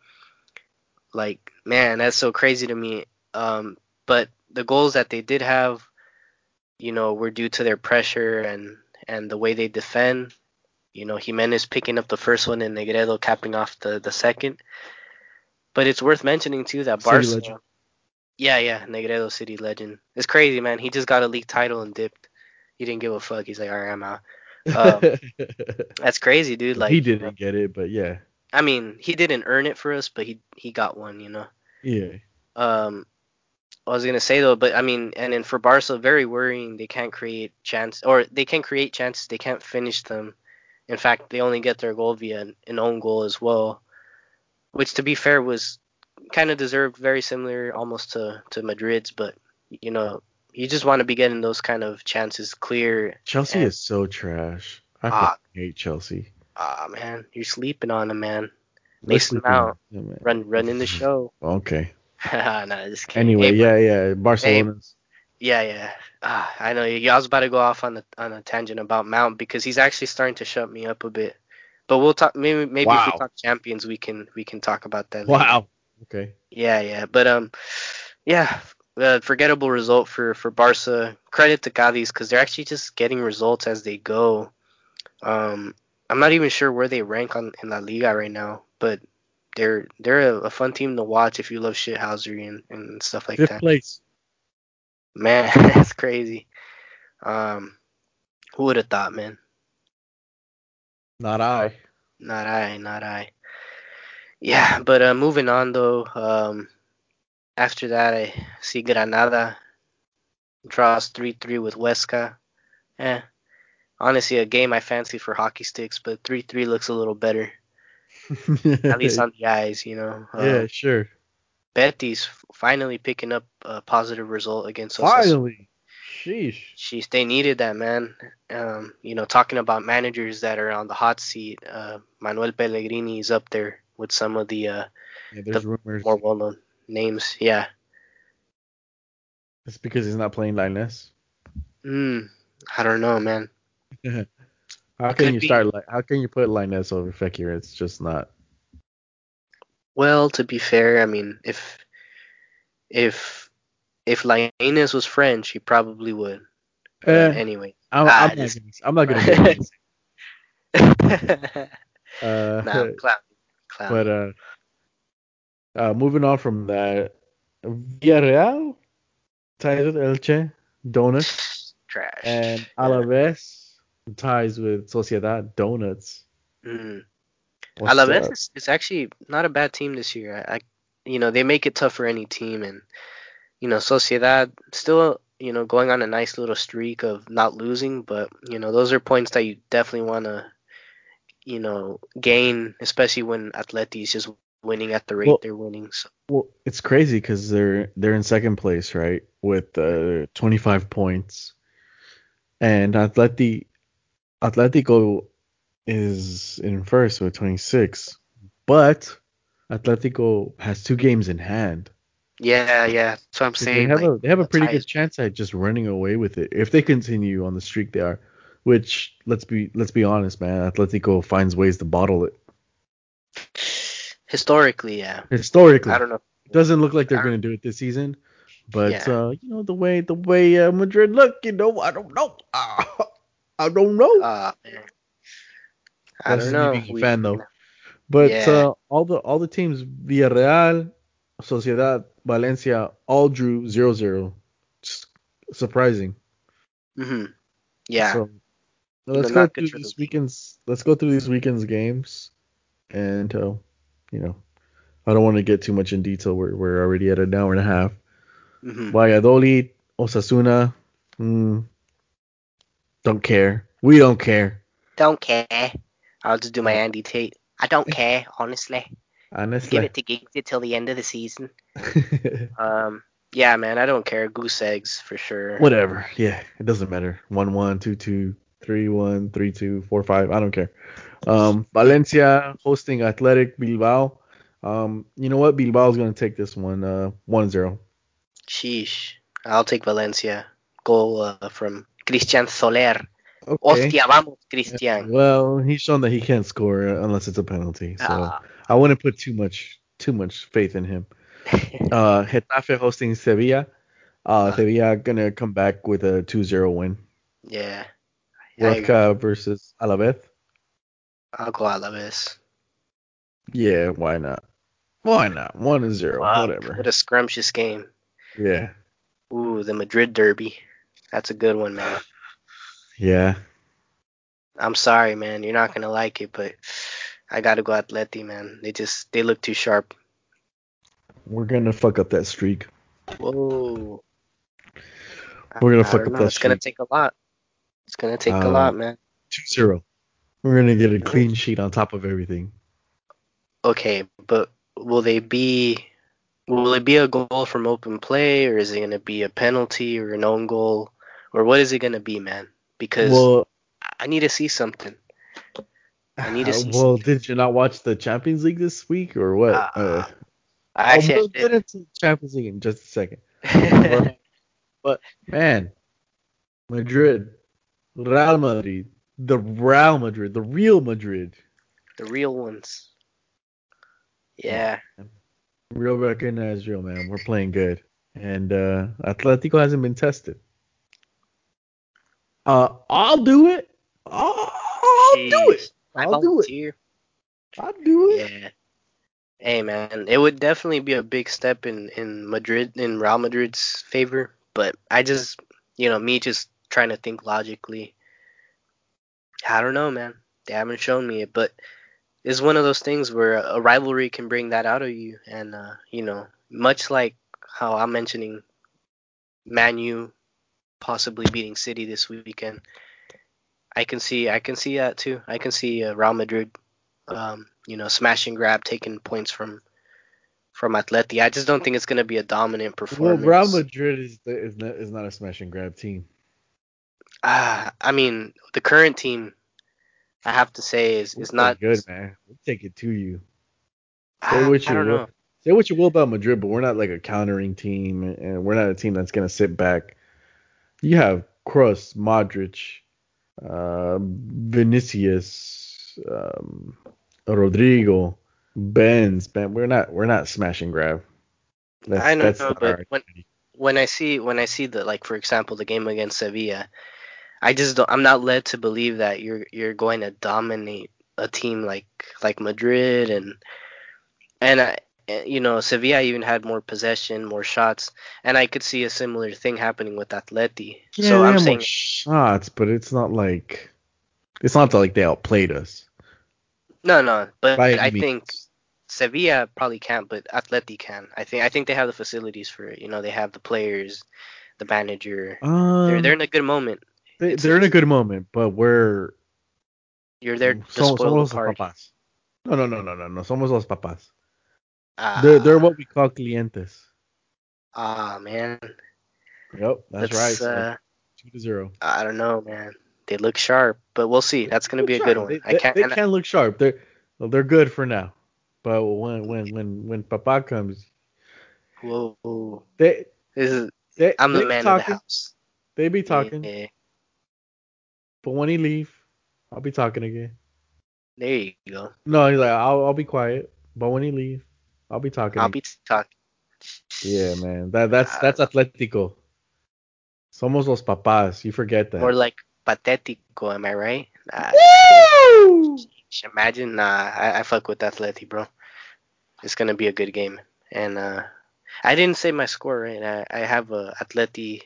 Like man, that's so crazy to me. Um, but the goals that they did have, you know, were due to their pressure and and the way they defend. You know, Jimenez picking up the first one and Negredo capping off the the second. But it's worth mentioning too that legend. Yeah, yeah, Negredo City legend. It's crazy, man. He just got a league title and dipped. He didn't give a fuck. He's like, all right, I'm out. Um, (laughs) That's crazy, dude. Like he didn't get it, but yeah, I mean, he didn't earn it for us, but he he got one, you know. yeah. Um, I was gonna say though, but I mean, and then for Barca, very worrying. They can't create chance, or they can create chances, they can't finish them. In fact, they only get their goal via an, an own goal as well, which, to be fair, was kind of deserved, very similar almost to to Madrid's. But you know, you just want to be getting those kind of chances clear. Chelsea and- is so trash. I Ah. hate Chelsea. Ah, man, you're sleeping on them, man. Mason Mount. them, man. Run running the (laughs) show. Okay. (laughs) nah, just kidding. Anyway, Hey, yeah, yeah. Barcelona's. Yeah, yeah. Ah, I know. you- I was about to go off on a on a tangent about Mount because he's actually starting to shut me up a bit. But we'll talk. Maybe maybe if we talk champions, we can we can talk about that. later. Wow. Okay. Yeah, yeah. But um, yeah. Uh, forgettable result for for Barca. Credit to Cadiz because they're actually just getting results as they go. Um, I'm not even sure where they rank on in La Liga right now, but they're they're a, a fun team to watch if you love shithousery and, and stuff like Fifth that. place. Man, (laughs) that's crazy. Um, who would have thought, man? Not I. Not I, not I. Yeah, but uh, moving on though. Um, after that, I see Granada draws three three with Huesca. Eh, honestly, a game I fancy for hockey sticks, but three three looks a little better, (laughs) at least on the eyes, you know. Um, yeah, sure. Betis finally picking up a positive result against Osasuna. Finally. Sheesh. Jeez, they needed that, man. Um, you know, talking about managers that are on the hot seat, uh, Manuel Pellegrini is up there with some of the uh, Yeah, there's rumors. more well-known names. Yeah. It's because he's not playing Lainez. Mm, I don't know, man. (laughs) How can you be. start like how can you put Lainez over Fekir? It's just not. Well, to be fair, I mean, if if if Lainez was French, he probably would. Eh, anyway. I'm, Ah, I'm, not gonna, I'm not gonna. (laughs) (laughs) Uh, nah, clown. Clown. but uh, uh, moving on from that, Villarreal ties with Elche, donuts, Trash. and. Alaves ties with Sociedad, donuts. Mm. What's Alaves is, is actually not a bad team this year. I, I, you know, they make it tough for any team, and you know, Sociedad still, you know, going on a nice little streak of not losing. But you know, those are points that you definitely want to, you know, gain, especially when Atleti is just winning at the rate Well- they're winning. So Well, it's crazy because they're they're in second place, right, with uh, 25 points, and Atleti Atletico is in first with 26. but Atletico has two games in hand. Yeah, yeah. What I'm saying. they have like, a they have a pretty good chance at just running away with it if they continue on the streak they are. Which let's be let's be honest, man. Atletico finds ways to bottle it. Historically, yeah. Historically, I don't know. It doesn't look like they're going to do it this season. But Yeah. uh, you know the way the way uh, Madrid look, you know, I don't know. (laughs) I don't know. Uh. I That's don't know. being a We- fan, though. But Yeah. uh, all the all the teams, Villarreal, Sociedad, Valencia, all drew 0-0. Just surprising. Mhm. Yeah. So let's go through for the this league. weekend's. Let's go through these weekend's games, and uh, you know, I don't want to get too much in detail. We're we're already at an hour and a half. Mhm. Valladolid, Osasuna, mm, don't care. We don't care. Don't care. I'll just do my Andy Tate. I don't (laughs) care, honestly. Honestly. Give it to Giggsy till the end of the season. (laughs) Um, yeah, man, I don't care. Goose eggs for sure. Whatever. Yeah, it doesn't matter. One one, two two, three one, three two, four five. I don't care. Um, Valencia hosting Athletic Bilbao. Um, you know what? Bilbao is gonna take this one. Uh, 1-0. Sheesh. I'll take Valencia. Goal uh, from Christian Soler. Okay. Hostia, vamos, Christian. Well, he's shown that he can't score unless it's a penalty. So Ah. I wouldn't put too much too much faith in him. (laughs) Uh, Getafe hosting Sevilla. Uh, Ah. Sevilla gonna come back with a 2-0 win. yeah. I, versus Alavés. I'll go Alaves. Yeah, why not? Why not? One and zero, whatever. What a scrumptious game. Yeah, Ooh, the Madrid derby. That's a good one, man. yeah. I'm sorry, man. You're not gonna like it, but I gotta go Atleti, man. They just they look too sharp. We're gonna fuck up that streak. Whoa. We're gonna I fuck don't up know. that It's gonna take a lot. It's gonna take a Um, lot, man. 2-0. We're gonna get a clean sheet on top of everything. Okay, but will they be? Will it be a goal from open play, or is it gonna be a penalty or an own goal, or what is it gonna be, man? Because Well, I need to see something. I need to see well, did you not watch the Champions League this week or what? Uh, Uh, I actually, we'll get into the Champions League in just a second. (laughs) but man, Madrid, Real Madrid, the Real Madrid, the real Madrid, the real ones. Yeah, real recognized real man. We're playing good, and uh, Atletico hasn't been tested. Uh, I'll do it. I'll, I'll do it. I'll do it. I'll do it. Yeah. Hey man, it would definitely be a big step in in Madrid in Real Madrid's favor, but I just, you know, me just trying to think logically. I don't know, man. They haven't shown me it, but it's one of those things where a rivalry can bring that out of you, and uh, you know, much like how I'm mentioning Man U possibly beating City this weekend. I can see, I can see that too. I can see uh, Real Madrid um, you know, smash and grab, taking points from from Atleti. I just don't think it's going to be a dominant Well, performance. Real Madrid is is not, is not a smash and grab team. Ah, I mean, the current team, I have to say, is is not good, man. We'll take it to you. Say Ah, what you will. know. Say what you will about Madrid, but we're not like a countering team, and we're not a team that's gonna sit back. You have Kroos, Modric, uh, Vinicius, um, Rodrygo, Benz. Ben, we're not we're not smash and grab. That's, I know, but when- When I see when I see the like, for example, the game against Sevilla, I just don't. I'm not led to believe that you're you're going to dominate a team like like Madrid and and I, you know Sevilla even had more possession, more shots, and I could see a similar thing happening with Atleti. yeah, so I'm saying more shots, but it's not like it's not like they outplayed us. no, no, but By I means. think Sevilla probably can't, but Atleti can. I think I think they have the facilities for it. You know, they have the players, the manager. Um, they're they're in a good moment. They, they're in a good moment, but we're You're there to Som- spoil somos the party. papás. No, no, no, no, no, no. Somos los papás. Ah, They're they're what we call clientes. ah man. Yep, that's Let's, right. Uh, Two to zero. I don't know, man. They look sharp, but we'll see. That's gonna be a good one. They, I can't. They, I- can look sharp. They're well, they're good for now. But when when when when Papa comes, Whoa. they This is they I'm the man of the house. They be talking, Yeah, but when he leave, I'll be talking again. there you go. No, he's like, I'll I'll be quiet, but when he leave, I'll be talking. I'll again. be talking. Yeah, man. That that's Ah. that's Atletico. Somos los papás. You forget that. More like patético, am I right? Nah, imagine. Nah, I, I fuck with Atleti, bro. It's gonna be a good game. And uh, I didn't say my score right. I, I have uh, Atleti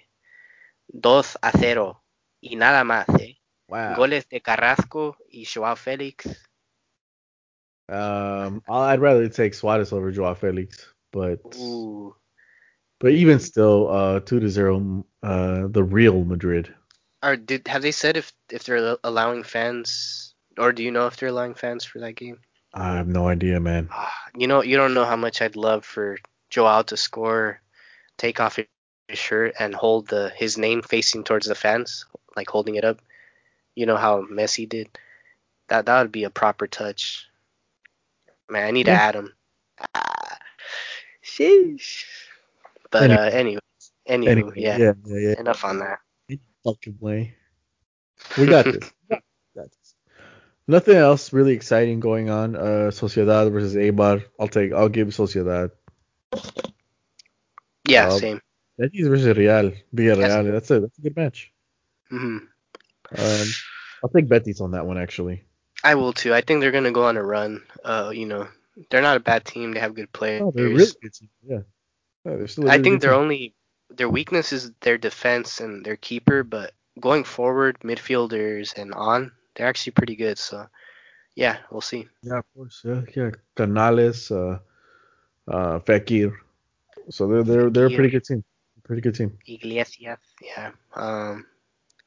2 a 0 y nada más. Eh. Wow. Goles de Carrasco y Joao Félix. Um, I'd rather take Suarez over Joao Felix, but Ooh. but even still, uh, two to zero, uh, the real Madrid. Or did have they said if if they're allowing fans, or do you know if they're allowing fans for that game? I have no idea, man. Ah, you know, you don't know how much I'd love for Joao to score, take off his shirt and hold the his name facing towards the fans, like holding it up. You know how Messi did. That that would be a proper touch. Man, I need to add him. Ah, sheesh. But uh, anyway, anywho, Anyway, yeah, yeah, yeah, yeah. enough on that. Fucking way. We got this. (laughs) We got this. Nothing else really exciting going on. Uh, Sociedad versus Eibar. I'll take. I'll give Sociedad. Yeah, Um, same. Betis versus Real. Villarreal. Yes. That's a that's a good match. hmm Um, I'll take Betis on that one actually. I will too. I think they're gonna go on a run. Uh, you know, they're not a bad team. They have good players. Oh, they're really good team. Yeah. Yeah, they're still I think their team. only their weakness is their defense and their keeper, but going forward, midfielders and on, they're actually pretty good. So, yeah, we'll see. Yeah, of course. Yeah, yeah. Canales, uh, uh, Fekir. So they're they're they're a pretty good team. Pretty good team. Iglesias, yeah. Um,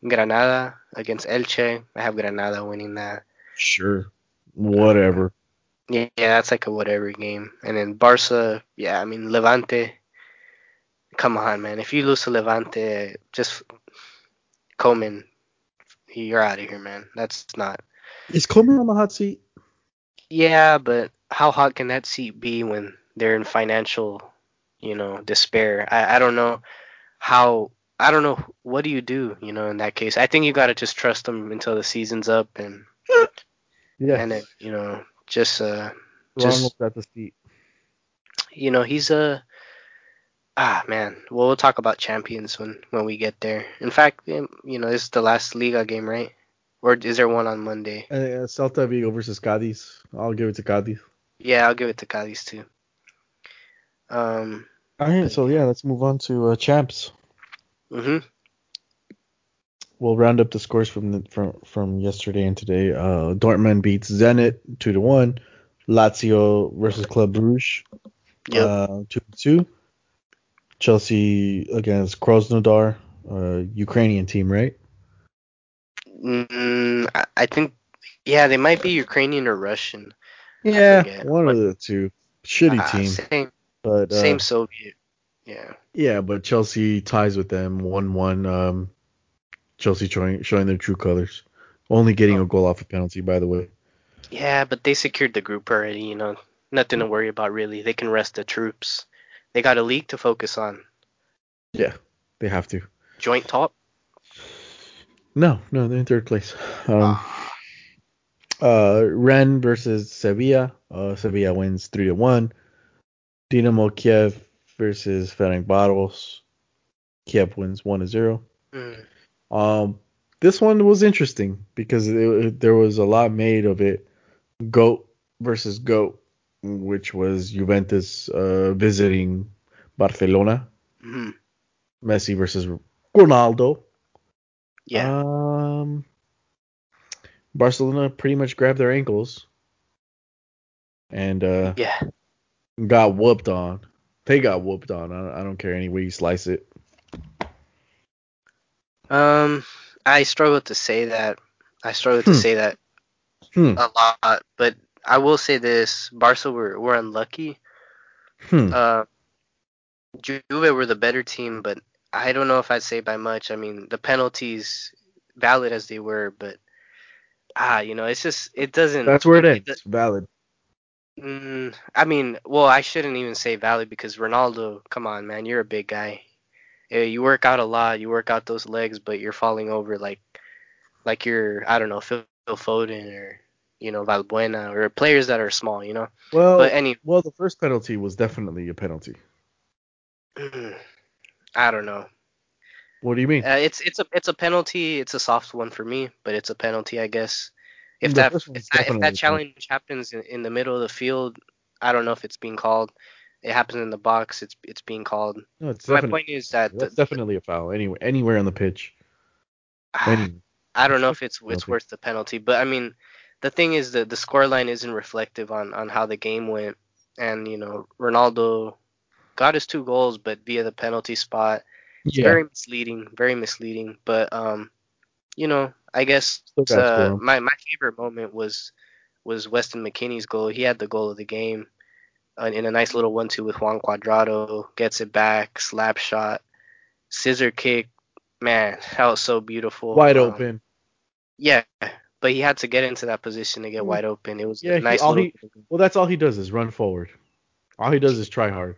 Granada against Elche. I have Granada winning that. Sure. Whatever. Yeah, yeah, that's like a whatever game. And then Barca, yeah, I mean Levante. Come on, man. If you lose to Levante, just Koeman, you're out of here, man. That's not. Is Koeman on the hot seat? Yeah, but how hot can that seat be when they're in financial, you know, despair? I, I don't know how. I don't know. What do you do, you know, in that case? I think you got to just trust them until the season's up and Yeah. and then, you know, just uh, just- at the seat. you know, he's a ah man. Well, we'll talk about champions when when we get there. In fact, um, you know, this is the last Liga game, right? Or is there one on Monday? Uh, Celta Vigo versus Cadiz. I'll give it to Cadiz. Yeah, I'll give it to Cadiz too. Um. All right, so yeah, let's move on to uh, champs. Mhm. We'll round up the scores from the, from from yesterday and today. Uh, Dortmund beats Zenit two to one. Lazio versus Club Brugge Yep. uh, two to two. Chelsea against Krasnodar, uh, Ukrainian team, right? Mm, I- think, yeah, they might be Ukrainian or Russian. Yeah, one of the two. Shitty Ah, team, Same, but uh, same Soviet. Yeah. yeah, but Chelsea ties with them one one. Um, Chelsea showing showing their true colors. Only getting Oh. a goal off a penalty, by the way. Yeah, but they secured the group already. You know, nothing to worry about really. They can rest the troops. They got a league to focus on. Yeah, they have to. Joint top. No, no, they're in third place. Um, uh, Rennes versus Sevilla. Uh, Sevilla wins three to one. Dinamo Kiev versus Ferencvaros. Kiev wins one to zero. Mm, Um, this one was interesting because it, there was a lot made of it. Goat versus Goat, which was Juventus uh, visiting Barcelona. mhm. Messi versus Ronaldo. Yeah. Um, Barcelona pretty much grabbed their ankles and uh, yeah. got whooped on. They got whooped on. I don't, I don't care any way you slice it. Um, I struggle to say that. I struggle to Hmm. say that Hmm. a lot, but I will say this: Barca were were unlucky. Hmm. Uh, Juve were the better team, but I don't know if I'd say by much. I mean, the penalties, valid as they were, but ah, you know, it's just it doesn't. That's where it it ends. Valid. Mm, I mean, well, I shouldn't even say valid because Ronaldo, come on, man, you're a big guy. Yeah, you work out a lot, you work out those legs, but you're falling over like like you're I don't know Phil Foden or you know Valbuena or players that are small, you know. Well, But any, well, the first penalty was definitely a penalty. I don't know. What do you mean? Uh, it's it's a it's a penalty. It's a soft one for me, but it's a penalty, I guess. If that if that, if that challenge happens in, in the middle of the field, I don't know if it's being called. It happens in the box. It's it's being called. No, it's My point is that the, definitely a foul. Anywhere, anywhere on the pitch. Any, I don't know if it's it's worth the penalty, but I mean, the thing is that the scoreline isn't reflective on on how the game went, and you know Ronaldo got his two goals, but via the penalty spot, it's yeah, very misleading, very misleading. But um, you know, I guess uh, my my favorite moment was was Weston McKennie's goal. He had the goal of the game uh, in a nice little one-two with Juan Cuadrado, gets it back, slap shot, scissor kick. Man, that was so beautiful. wide Um, open. yeah, but he had to get into that position to get wide open. It was Yeah, a he- nice all little. he- Well, that's all he does is run forward. All he does is try hard.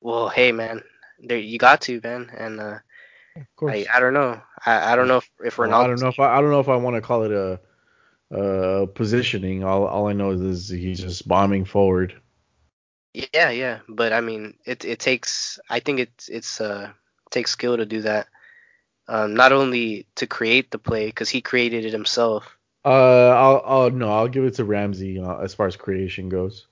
Well, hey man, there you got to man, and uh, I I don't know, I, I don't know if, if Well, Ronaldo. I don't know if I, I don't know if I want to call it a, uh positioning. All all I know is, he's just bombing forward. Yeah, yeah, but I mean, it it takes. I think it's it's uh takes skill to do that. Um, not only to create the play because he created it himself. Uh, I'll I'll no, I'll give it to Ramsey uh, as far as creation goes.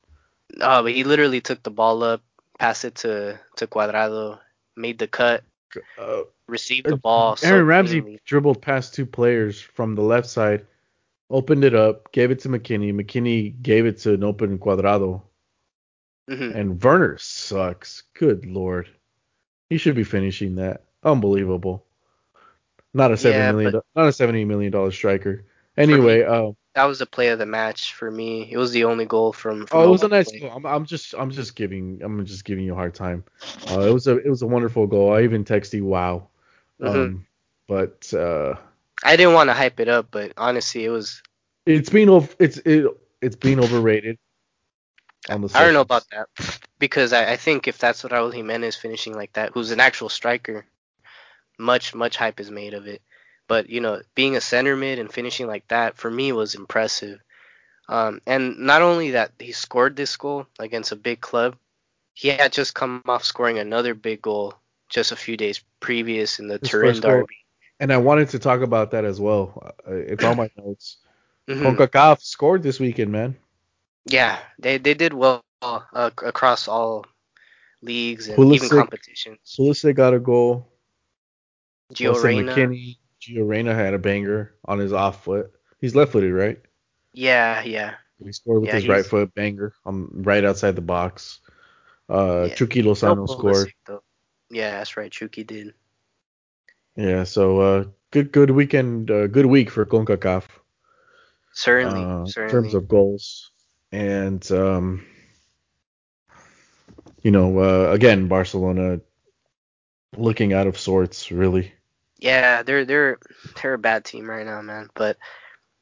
Oh, but he literally took the ball up, passed it to to Cuadrado, made the cut, Uh, received the ball. so Aaron Ramsey cleanly. dribbled past two players from the left side, opened it up, gave it to McKennie. McKennie gave it to an open Cuadrado, Mhm. and Werner sucks. Good lord, he should be finishing that. Unbelievable. Not a seven Yeah, million, do- not a seventy million dollar striker. Anyway, uh, (laughs) That was the play of the match for me. It was the only goal from. from oh, it was a nice play. goal. I'm, I'm just, I'm just giving, I'm just giving you a hard time. Uh, it was a, it was a wonderful goal. I even texted you, wow. Mhm. Um, but uh, I didn't want to hype it up, but honestly, it was. it's being over, it's it, it's being overrated. On the I don't know about that because I, I think if that's what Raul Jimenez finishing like that, who's an actual striker, much much hype is made of it. But you know, being a center mid and finishing like that for me was impressive. Um, and not only that he scored this goal against a big club, he had just come off scoring another big goal just a few days previous in the His Turin first goal. derby. And I wanted to talk about that as well. Uh, it's on my (clears throat) notes. Mhm. CONCACAF scored this weekend, man. Yeah, they they did well uh, across all leagues and even Pulisic- competitions. Pulisic got a goal. Gio Reyna, McKennie, Gio Reyna had a banger on his off foot. He's left footed, right? yeah, yeah, He scored with Yeah, his right foot banger on right outside the box. Uh, Yeah. Chucky Lozano No scored. Yeah, that's right. Chucky did. Yeah, so uh, good good weekend, uh, good week for CONCACAF. Certainly, uh, in terms of goals. And um, you know, uh, again, Barcelona looking out of sorts, really. Yeah, they're they're they're a bad team right now, man. But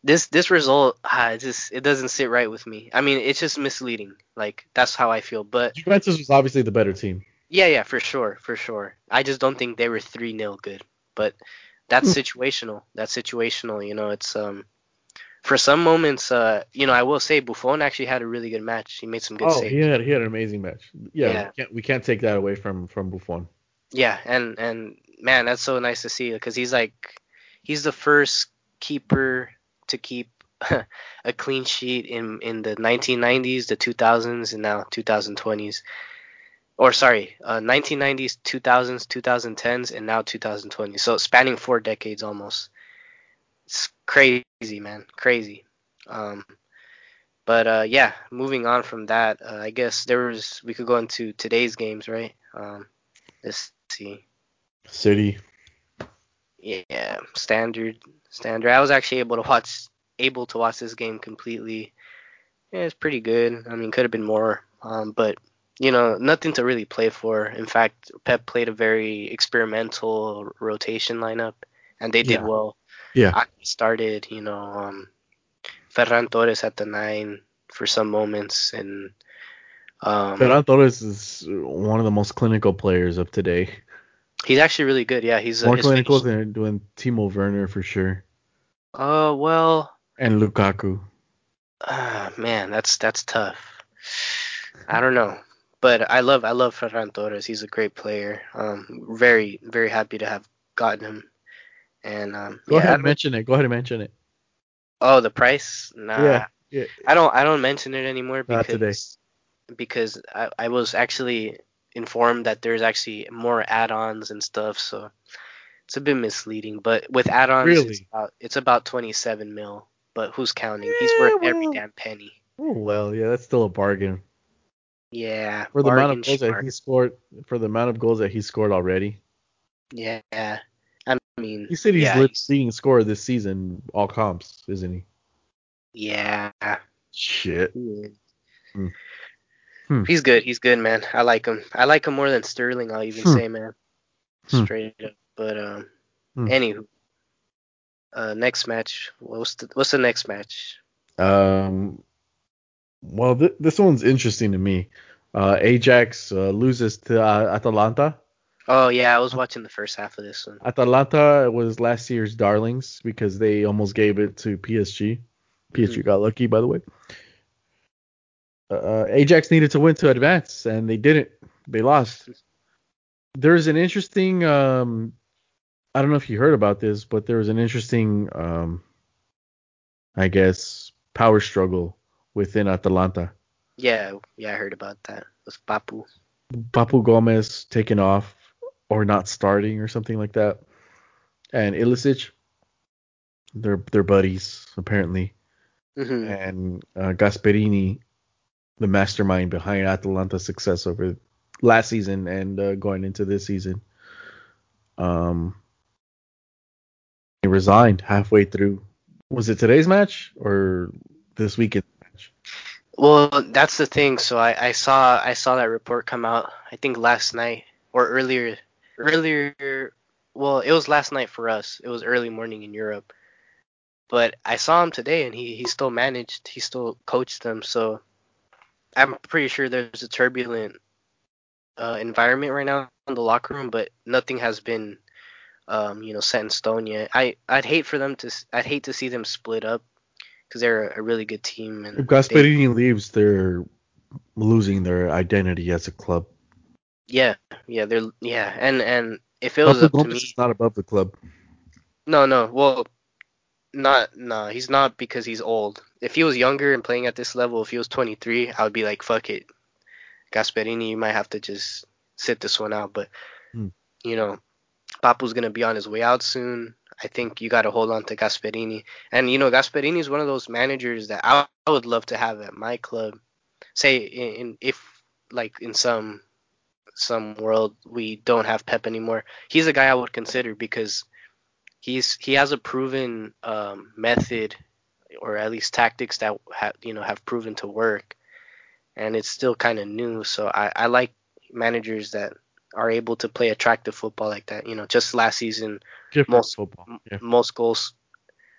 this this result, ah, it just it doesn't sit right with me. I mean, it's just misleading. Like that's how I feel. But Juventus was obviously the better team. yeah, yeah, for sure, for sure. I just don't think they were three 0 good. But that's Hmm. situational. That's situational. You know, it's um. For some moments, uh, you know, I will say Buffon actually had a really good match. He made some good Oh, saves. he had he had an amazing match. Yeah, Yeah. We, can't, we can't take that away from from Buffon. Yeah, and and man, that's so nice to see because he's like he's the first keeper to keep (laughs) a clean sheet in in the 1990s, the 2000s, and now 2020s. Or sorry, uh, 1990s, 2000s, 2010s, and now 2020. So spanning four decades almost. It's crazy, man, crazy. Um, but uh, yeah, moving on from that, uh, I guess there was we could go into today's games, right? Um, let's see. City. Yeah, standard, standard. I was actually able to watch, able to watch this game completely. Yeah, it's pretty good. I mean, could have been more, um, but you know, nothing to really play for. In fact, Pep played a very experimental rotation lineup, and they did Yeah. well. Yeah. I started, you know, um, Ferran Torres at the nine, for some moments, and um, Ferran Torres is one of the most clinical players of today. He's actually really good. Yeah, he's More his clinical than doing Timo Werner for sure, Uh, well, and Lukaku. uh, man, that's that's tough. I don't know, but I love I love Ferran Torres. He's a great player. Um, very very happy to have gotten him. And um, Go yeah, I ahead, and mention it. Go ahead and mention it. oh, the price? Nah, Yeah, yeah. I don't I don't mention it anymore because because I, I was actually informed that there's actually more add-ons and stuff, so it's a bit misleading. But with add-ons, it's about it's about 27 mil. But who's counting? He's Yeah, worth every damn penny. Oh well, yeah, that's still a bargain Yeah, for the amount of goals that smart. he scored. For the amount of goals that he scored already, Yeah, I mean, he said he's yeah, he's- leading scorer this season, all comps, isn't he? yeah, Shit. is. Hmm. Hmm. He's good. He's good, man. I like him. I like him more than Sterling. I'll even Hmm. say, man. Hmm. Straight up. But um, Hmm. anywho, uh, next match. What's the What's the next match? Um, well, th- this one's interesting to me. Uh, Ajax uh, loses to uh, Atalanta. Oh yeah, I was watching the first half of this one. Atalanta was last year's darlings because they almost gave it to PSG. PSG Mhm. got lucky, by the way. Uh, Ajax needed to win to advance, and they didn't. They lost. There's an interesting. Um, I don't know if you heard about this, but there was an interesting, um, I guess, power struggle within Atalanta. Yeah, yeah, I heard about that Was Papu. Papu Gomez taking off or not starting or something like that. And Ilicic, they're they're buddies apparently. hmm And uh, Gasperini, the mastermind behind Atalanta's success over last season and uh, going into this season, um, he resigned halfway through. Was it today's match or this weekend? Well, that's the thing. So I, I saw I saw that report come out. I think last night or earlier earlier. Well, it was last night for us. It was early morning in Europe. But I saw him today, and he he still managed. He still coached them. So I'm pretty sure there's a turbulent uh, environment right now in the locker room, but nothing has been um, you know set in stone yet. I I'd hate for them to I'd hate to see them split up because they're a, really good team and If they- Gasperini leaves, they're losing their identity as a club. Yeah, yeah, they're yeah, and and if it was up to me, is not above the club. no, no, well, not nah he's not because he's old. If he was younger and playing at this level, if he was 23, I would be like, fuck it, Gasperini, you might have to just sit this one out. But Hmm. you know, Papu's gonna be on his way out soon. I think you got to hold on to Gasperini, and you know, Gasperini is one of those managers that I, I would love to have at my club. Say in, in if like in some some world we don't have Pep anymore, he's a guy I would consider because he's he has a proven um, method or at least tactics that have you know have proven to work, and it's still kind of new. So I, I like managers that are able to play attractive football like that. You know, just last season, Different Most- football. Yeah. most goals.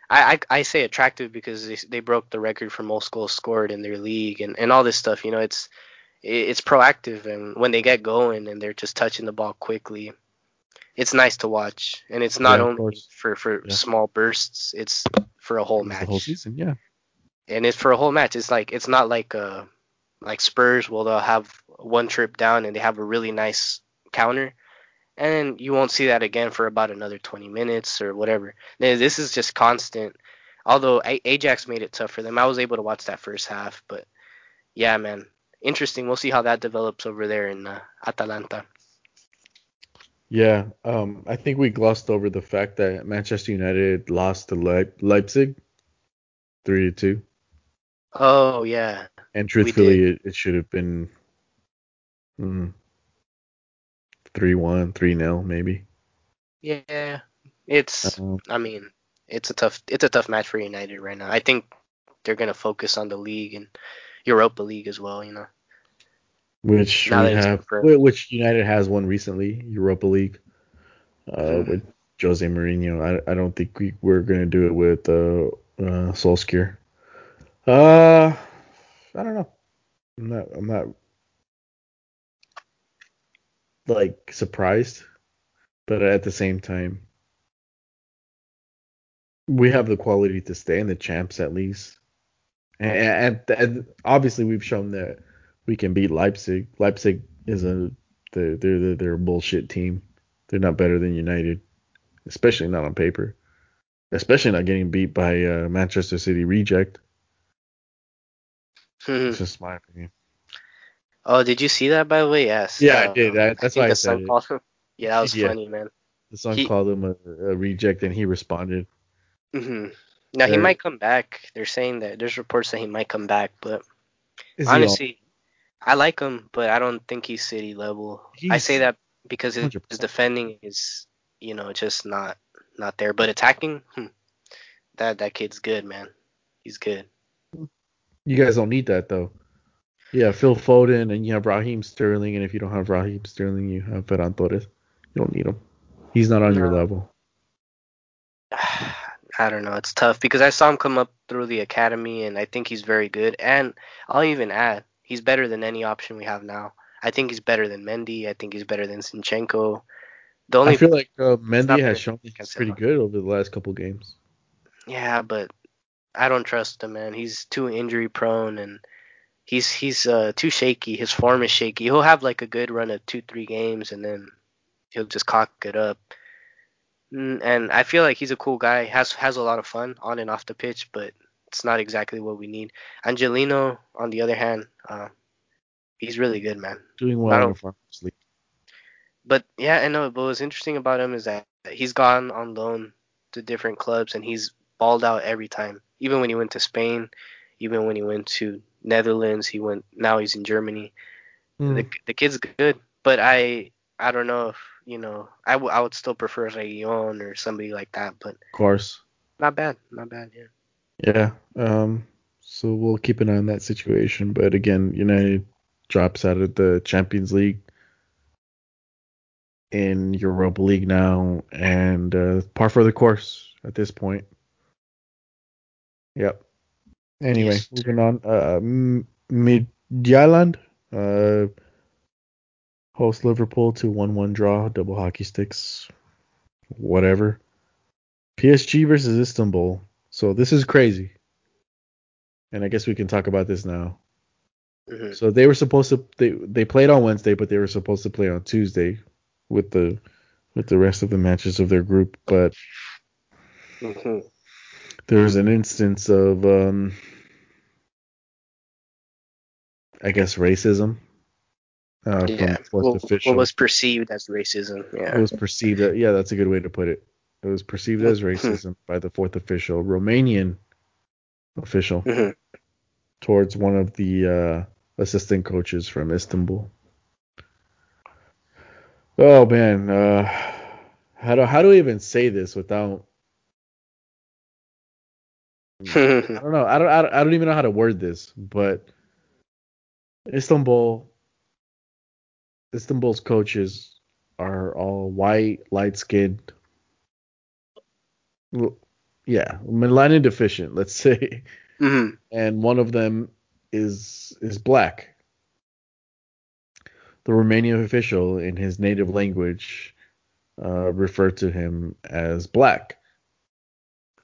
I, I, I say attractive because they, they broke the record for most goals scored in their league and, and all this stuff. You know, it's it- it's proactive and when they get going and they're just touching the ball quickly, it's nice to watch. And it's not Yeah, only for for Yeah. small bursts; it's for a whole match. The whole season, yeah. And it's for a whole match. It's like it's not like uh like Spurs. Well, they'll have one trip down and they have a really nice counter, and you won't see that again for about another 20 minutes or whatever. This is just constant. Although A- Ajax made it tough for them, I was able to watch that first half. But yeah, man, interesting. We'll see how that develops over there in uh, Atalanta. Yeah, um, I think we glossed over the fact that Manchester United lost to Leip- Leipzig, three to two, Oh yeah, and truthfully, it, it should have been mm, three one, three nil, maybe. yeah. It's. Um, I mean, it's a tough. It's a tough match for United right now. I think they're gonna focus on the league and Europa League as well. You know. Which Now we have, which United has won recently, Europa League, uh, Mhm. with Jose Mourinho. I, I don't think we we're gonna do it with uh, uh Solskjaer. Uh, I don't know. I'm not. I'm not like surprised, but at the same time, we have the quality to stay in the champs at least. And, and, and obviously we've shown that we can beat Leipzig. Leipzig is a they're, they're they're a bullshit team. They're not better than United, especially not on paper. Especially not getting beat by uh, Manchester City reject. it's just my opinion. Oh, did you see that by the way? Yes. Yeah, uh, I did. I, that's I why I said it. Him, yeah, that was yeah. funny, man. The song he, called him a, a, reject, and he responded. Mm-hmm. Now he might come back. They're saying that there's reports that he might come back, but honestly, I like him, but I don't think he's city level. He's I say that because his, his, defending is, you know, just not not there. But attacking, hmm, that that kid's good, man. He's good. You guys don't need that though. Yeah, Phil Foden and you have Raheem Sterling, and if you don't have Raheem Sterling, you have Ferran Torres. You don't need him. He's not on no. your level. (sighs) I don't know. It's tough because I saw him come up through the academy, and I think he's very good. And I'll even add, he's better than any option we have now. I think he's better than Mendy. I think he's better than Zinchenko. The only I feel like uh, Mendy has shown he's pretty good over the last couple games. Yeah, but I don't trust him, man. He's too injury prone, and he's he's uh, too shaky. His form is shaky. He'll have like a good run of two, three games, and then he'll just cock it up. And I feel like he's a cool guy. has has a lot of fun on and off the pitch, but it's not exactly what we need. Angelino, on the other hand, uh, he's really good, man. Doing well in the But yeah, I know. But what's interesting about him is that he's gone on loan to different clubs and he's balled out every time. Even when he went to Spain, even when he went to Netherlands, he went. Now he's in Germany. Mm. The the kid's good, but I I don't know if you know I, w- I would still prefer Reguilon or somebody like that, but of course, not bad, not bad, yeah. Yeah. Um. So we'll keep an eye on that situation, but again, United drops out of the Champions League in Europa League now, and uh, par for the course at this point. Yep. Anyway, yes. moving on. Uh, Midtjylland, uh, host Liverpool to 1-1 draw, double hockey sticks, whatever. PSG versus Istanbul. So this is crazy. And I guess we can talk about this now. Mm-hmm. So they were supposed to they they played on Wednesday, but they were supposed to play on Tuesday with the with the rest of the matches of their group, but mm-hmm. there was an instance of um I guess racism. Uh, yeah. What, what, was perceived as racism. Yeah. It was perceived. That, yeah, that's a good way to put it. It was perceived as (laughs) racism by the fourth official, Romanian official, mm-hmm. (laughs) towards one of the uh, assistant coaches from Istanbul. Oh man, uh, how do how do we even say this without? (laughs) I don't know. I don't, I don't. I don't even know how to word this, but Istanbul. Istanbul's coaches are all white, light skinned. Yeah, melanin deficient, let's (laughs) say. Mm-hmm. And one of them is is black. The Romanian official, in his native language, uh, referred to him as black.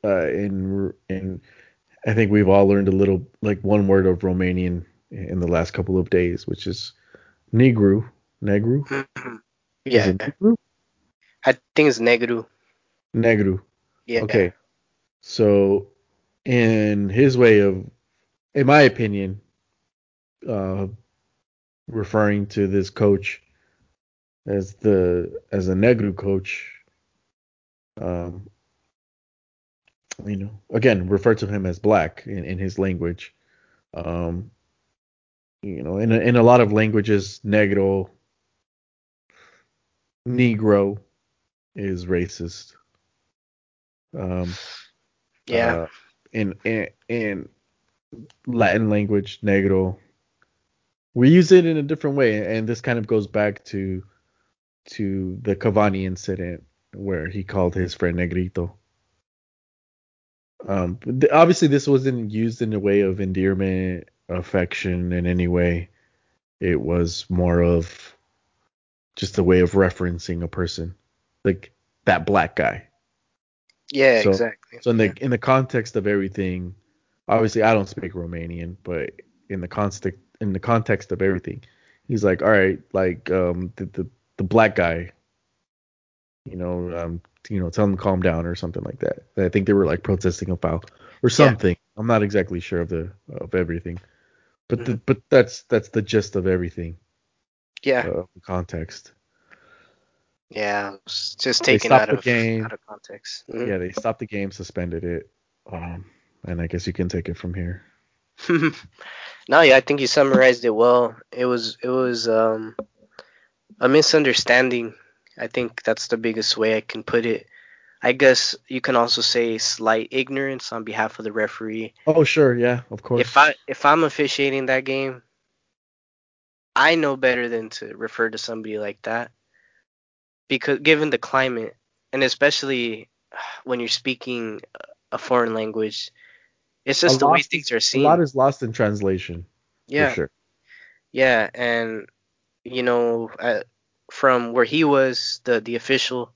Uh, in in, I think we've all learned a little, like one word of Romanian in the last couple of days, which is negru. Negru. Mm-hmm. Yeah. Negru? I think it's negru. Negru. Yeah. Okay. So, in his way of, in my opinion, uh, referring to this coach as the as a Negru coach, um, you know, again, refer to him as black in, in his language. Um, you know, in in a lot of languages, negro, negro is racist. Um, yeah. Uh, in, in in Latin language, negro we use it in a different way, and this kind of goes back to to the Cavani incident where he called his friend Negrito. Um, obviously, this wasn't used in a way of endearment affection in any way. It was more of just a way of referencing a person, like that black guy. Yeah, So- exactly. So in the in the context of everything, obviously I don't speak Romanian, but in the context in the context of everything, he's like, all right, like um the the, the black guy, you know, um you know, tell him to calm down or something like that. I think they were like protesting a foul or something. I'm not exactly sure of the of everything, but the, but that's that's the gist of everything. yeah, Uh, context. Yeah. Just taken out of game. out of context. Mhm. Yeah, they stopped the game, suspended it, um, and I guess you can take it from here. (laughs) no, yeah, I think you summarized it well. It was it was um a misunderstanding. I think that's the biggest way I can put it. I guess you can also say slight ignorance on behalf of the referee. Oh sure, yeah, of course. If I if I'm officiating that game, I know better than to refer to somebody like that. Because given the climate and especially when you're speaking a foreign language, it's just A the way things are seen. a lot is lost in translation. yeah. for sure. Yeah, and you know, uh, from where he was, the the official,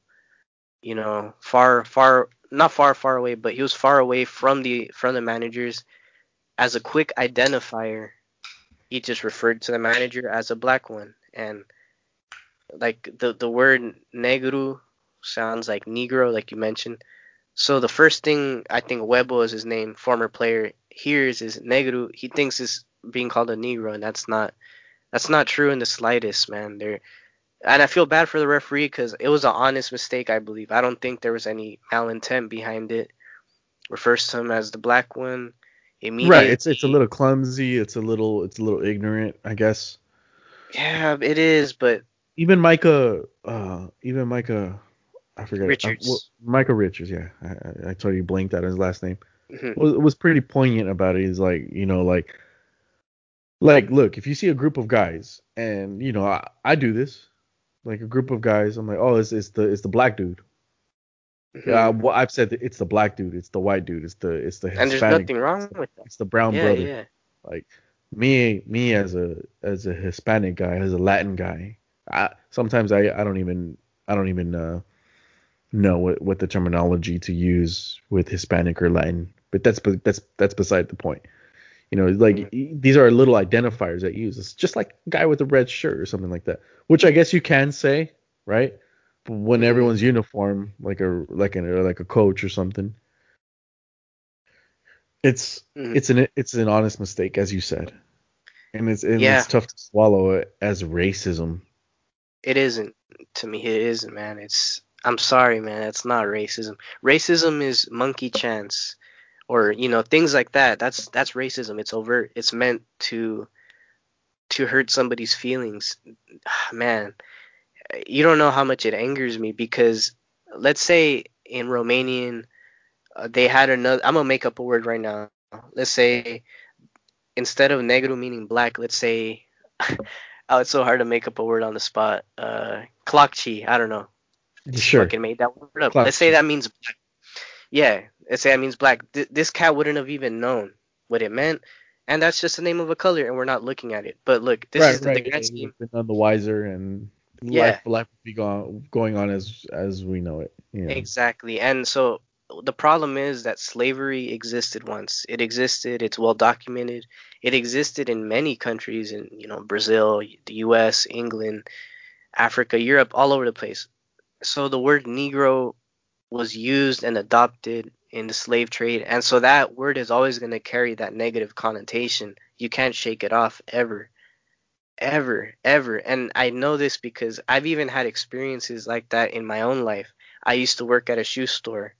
you know, far far not far far away, but he was far away from the from the managers. As a quick identifier, he just referred to the manager as a black one, and like the the word negro sounds like negro, like you mentioned. So the first thing I think Webo is his name, former player, hears is negro. He thinks it's being called a negro, and that's not that's not true in the slightest, man. There, and I feel bad for the referee because it was an honest mistake, I believe. I don't think there was any malintent behind it. Refers to him as the black one. Immediately, Right. It's it's a little clumsy. It's a little it's a little ignorant, I guess. yeah, it is, but Even Micah, uh, even Micah, I forget. Richards. Uh, well, Micah Richards, yeah. I, I, I totally blinked out his last name. mhm, was was pretty poignant about it. He's like, you know, like, like, look, if you see a group of guys, and you know, I, I do this, like a group of guys, I'm like, oh, it's it's the it's the black dude. mhm. Yeah, well, I've said it's the black dude, it's the white dude, it's the it's the Hispanic, and there's nothing wrong with that. it's the brown Yeah, brother. yeah, Like me, me as a as a Hispanic guy, as a Latin guy, I, sometimes I I don't even I don't even uh, know what what the terminology to use with Hispanic or Latin, but that's that's that's beside the point. You know, like Mm-hmm. these are little identifiers that use. It's just like a guy with a red shirt or something like that, which I guess you can say, right? But when Mhm. everyone's uniform, like a like a like a coach or something, it's Mhm. it's an it's an honest mistake, as you said, and it's and Yeah. it's tough to swallow it as racism. It isn't to me. It isn't, man. It's I'm sorry, man. It's not racism. Racism is monkey chance, or you know things like that. That's that's racism. It's overt. It's meant to to hurt somebody's feelings. (sighs) Man, you don't know how much it angers me because let's say in Romanian uh, they had another. I'm gonna make up a word right now. Let's say instead of negro meaning black, let's say. (laughs) oh, it's so hard to make up a word on the spot. Uh, Klokchi, I don't know. Just Sure. fucking made that word up. Let's say that means black. Yeah, let's say that means black. Th- this cat wouldn't have even known what it meant, and that's just the name of a color, and we're not looking at it. But look, this right, is the, right. the grand scheme. none the wiser, and Yeah. life life will be going going on as as we know it. You know. Exactly. And so the problem is that slavery existed once. It existed, it's well documented. It existed in many countries in, you know, Brazil, the US, England, Africa, Europe, all over the place. So the word negro was used and adopted in the slave trade. And so that word is always going to carry that negative connotation. You can't shake it off ever. Ever, ever. And I know this because I've even had experiences like that in my own life. I used to work at a shoe store.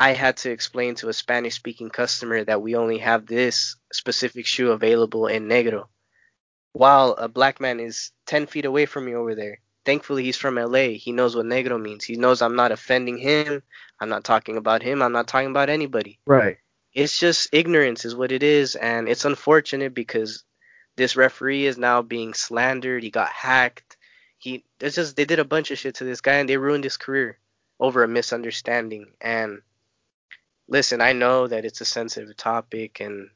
I had to explain to a Spanish speaking customer that we only have this specific shoe available in negro. While a black man is 10 feet away from me over there. Thankfully, he's from LA. He knows what negro means. He knows I'm not offending him. I'm not talking about him. I'm not talking about anybody. Right. It's just ignorance, is what it is. And it's unfortunate because this referee is now being slandered. He got hacked. He, it's just, they did a bunch of shit to this guy and they ruined his career over a misunderstanding. And listen, I know that it's a sensitive topic and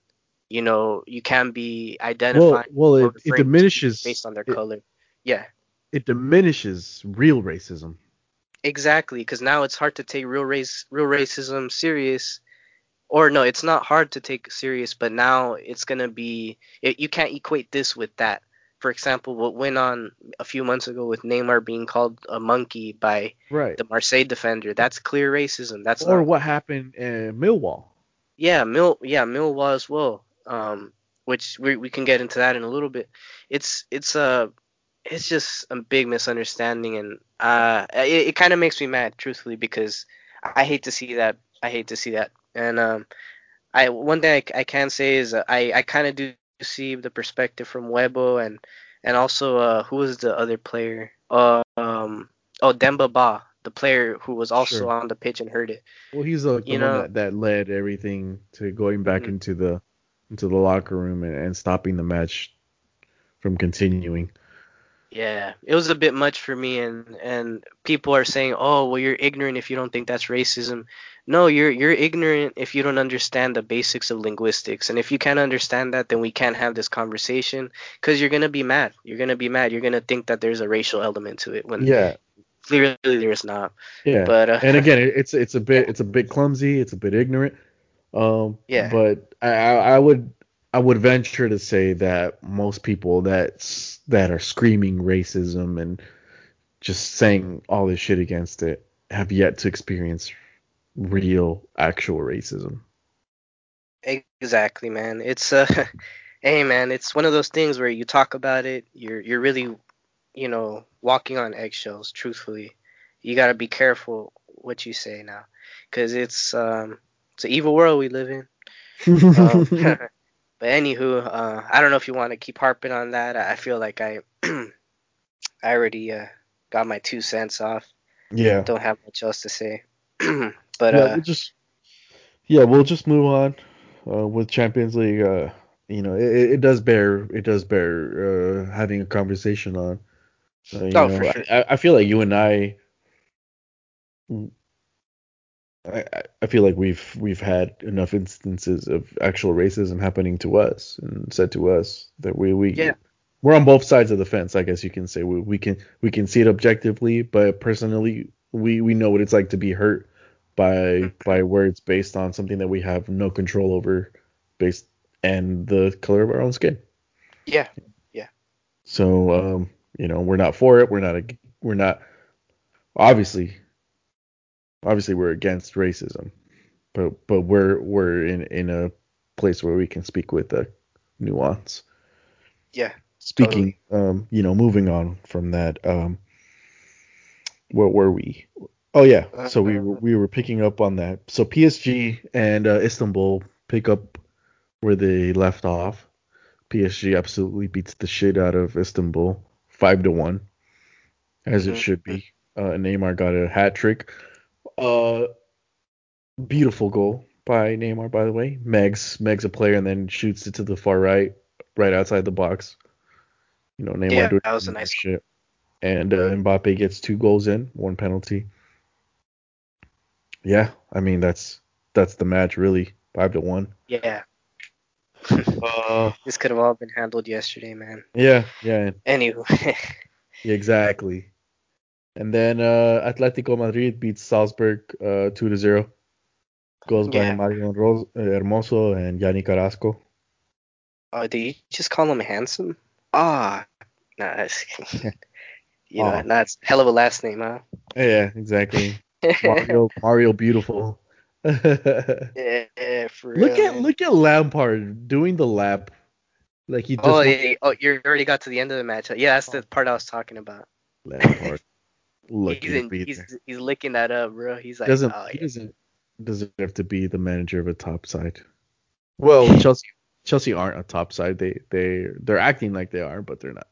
you know, you can be identified. Well, well, it, it diminishes based on their it, color. Yeah, it diminishes real racism. exactly. Because now it's hard to take real race, real racism serious. Or no, it's not hard to take serious, but now it's gonna be. It, you can't equate this with that. For example, what went on a few months ago with Neymar being called a monkey by Right. the Marseille defender. That's clear racism. That's Or not. what happened in Millwall. Yeah, Mill. Yeah, Millwall as well. Um, which we we can get into that in a little bit. It's it's a it's just a big misunderstanding, and uh, it, it kind of makes me mad, truthfully, because I hate to see that. I hate to see that. And um, I one thing I, I can say is uh, I I kind of do see the perspective from Webo and and also uh who was the other player? Uh, um, oh Demba Ba, the player who was also Sure. on the pitch and heard it. Well, he's like the You one know- that, that led everything to going back Mhm. into the into the locker room and, and stopping the match from continuing. Yeah, it was a bit much for me, and and people are saying, "Oh, well, you're ignorant if you don't think that's racism." No, you're you're ignorant if you don't understand the basics of linguistics, and if you can't understand that, then we can't have this conversation because you're gonna be mad. You're gonna be mad. You're gonna think that there's a racial element to it when Yeah, clearly there's not. yeah. But uh, and again, it's it's a bit (laughs) it's a bit clumsy, it's a bit ignorant. Um, Yeah. But I, I I would I would venture to say that most people that's that are screaming racism and just saying all this shit against it have yet to experience real actual racism. Exactly, man. It's uh (laughs) hey man, it's one of those things where you talk about it, you're you're really, you know, walking on eggshells, truthfully. You got to be careful what you say now cuz it's um it's an evil world we live in. (laughs) Um, (laughs) but anywho, uh I don't know if you want to keep harping on that. I feel like I (clears throat) I already uh got my two cents off. yeah. Don't have much else to say. (clears throat) but yeah, uh we'll just yeah, we'll just move on uh, with Champions League. Uh, you know, it, it does bear it does bear uh, having a conversation on. Uh, Oh, know, for sure. I, I feel like you and I, I, I- feel like we've we've had enough instances of actual racism happening to us and said to us that we we Yeah. we're on both sides of the fence. I guess you can say we, we can we can see it objectively, but personally we we know what it's like to be hurt by by words based on something that we have no control over, based and the color of our own skin. yeah. Yeah. So um, you know, we're not for it. We're not. ag- We're not. Obviously, obviously, we're against racism, but but we're we're in in a place where we can speak with a nuance. Yeah. Speaking, um, you know, moving on from that, um, where were we? Oh yeah, so we were, we were picking up on that. So PSG and uh, Istanbul pick up where they left off. PSG absolutely beats the shit out of Istanbul, five to one, as it Mhm. should be. Uh, Neymar got a hat trick. Uh, beautiful goal by Neymar, by the way. Megs Megs a player and then shoots it to the far right, right outside the box. You know, Neymar Yeah, doing that was a nice shit. And uh, Mbappe gets two goals in, one penalty. Yeah, I mean that's that's the match really, five to one. Yeah. (laughs) Uh, This could have all been handled yesterday, man. yeah, yeah, Anywho, Yeah, (laughs) exactly. And then uh, Atletico Madrid beats Salzburg uh, 2 to 0. Goals by Yeah. Mario Ros- uh, Hermoso and Yanni Carrasco. oh, did you just call him handsome? Ah, nah, that's, (laughs) you know, that's hell of a last name, huh? Yeah, exactly. (laughs) Mario Mario beautiful. (laughs) look yeah, for real. at man. look at Lampard doing the lap. Like he just Oh, yeah, oh, you already got to the end of the match. Yeah, that's the part I was talking about. Lampard. Lucky he's, to in, be he's there. he's licking that up, bro. He's like, doesn't oh he yeah, doesn't deserve to be the manager of a top side. Well, (laughs) Chelsea Chelsea aren't a top side. They they they're acting like they are, but they're not.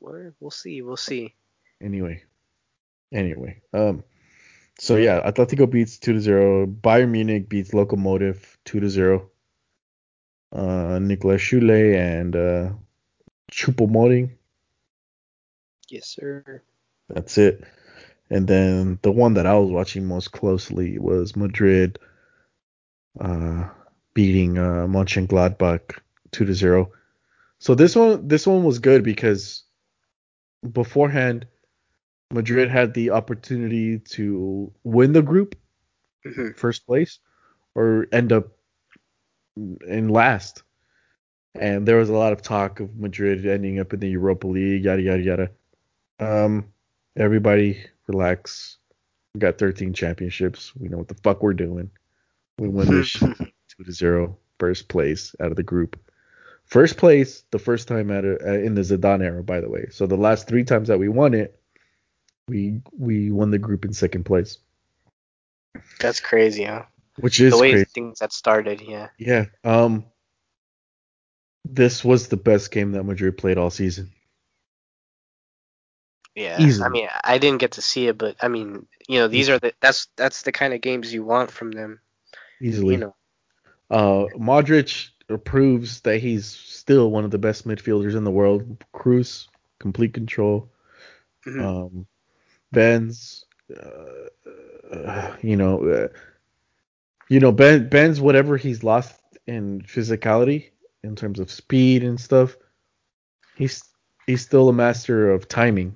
We're- we'll see, we'll see. Anyway, anyway, um, so yeah, Atletico beats two to zero. Bayern Munich beats Lokomotiv two to zero. Uh, Nicolas Süle and uh, Choupo-Moting. Yes, sir. That's it. And then the one that I was watching most closely was Madrid uh, beating uh, Mönchengladbach two to zero. So this one this one was good because beforehand Madrid had the opportunity to win the group, hmm first place, or end up in last. And there was a lot of talk of Madrid ending up in the Europa League, yada yada yada. Um, everybody relax. We got 13 championships. We know what the fuck we're doing. We win this (laughs) two to zero, first place out of the group. First place, the first time at a, uh, in the Zidane era, by the way. So the last three times that we won it, we we won the group in second place, That's crazy, huh? which is the way crazy. things that started, yeah. Yeah. Um. This was the best game that Madrid played all season. Yeah, Easily. I mean, I didn't get to see it, but I mean, you know, these are the that's that's the kind of games you want from them. Easily. You know, Uh, Modric proves that he's still one of the best midfielders in the world. Kroos, complete control. Mhm. Um, Benz, uh, uh, you know, uh, you know Ben Ben's whatever he's lost in physicality in terms of speed and stuff. He's he's still a master of timing.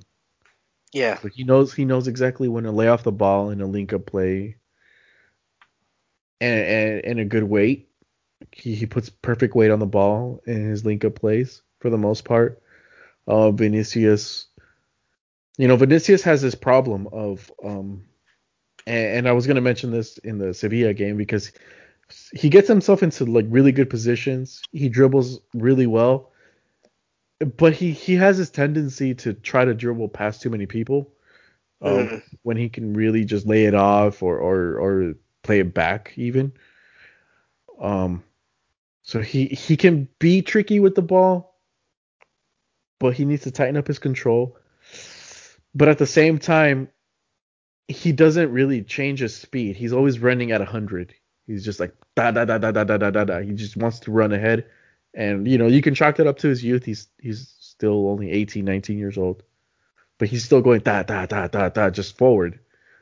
Yeah, Like he knows he knows exactly when to lay off the ball in a link up play and, and, and a good weight. He, he puts perfect weight on the ball in his link up plays for the most part. Uh, Vinicius, you know, Vinicius has this problem of, um, and, and I was gonna mention this in the Sevilla game because he gets himself into like really good positions. He dribbles really well, but he he has this tendency to try to dribble past too many people um, Mhm. when he can really just lay it off or or or play it back even. Um, so he he can be tricky with the ball, but he needs to tighten up his control. But at the same time, he doesn't really change his speed. He's always running at hundred. He's just like da da da da da da da da. He just wants to run ahead, and you know you can chalk that up to his youth. He's he's still only 18, 19 years old, but he's still going da da da da da just forward.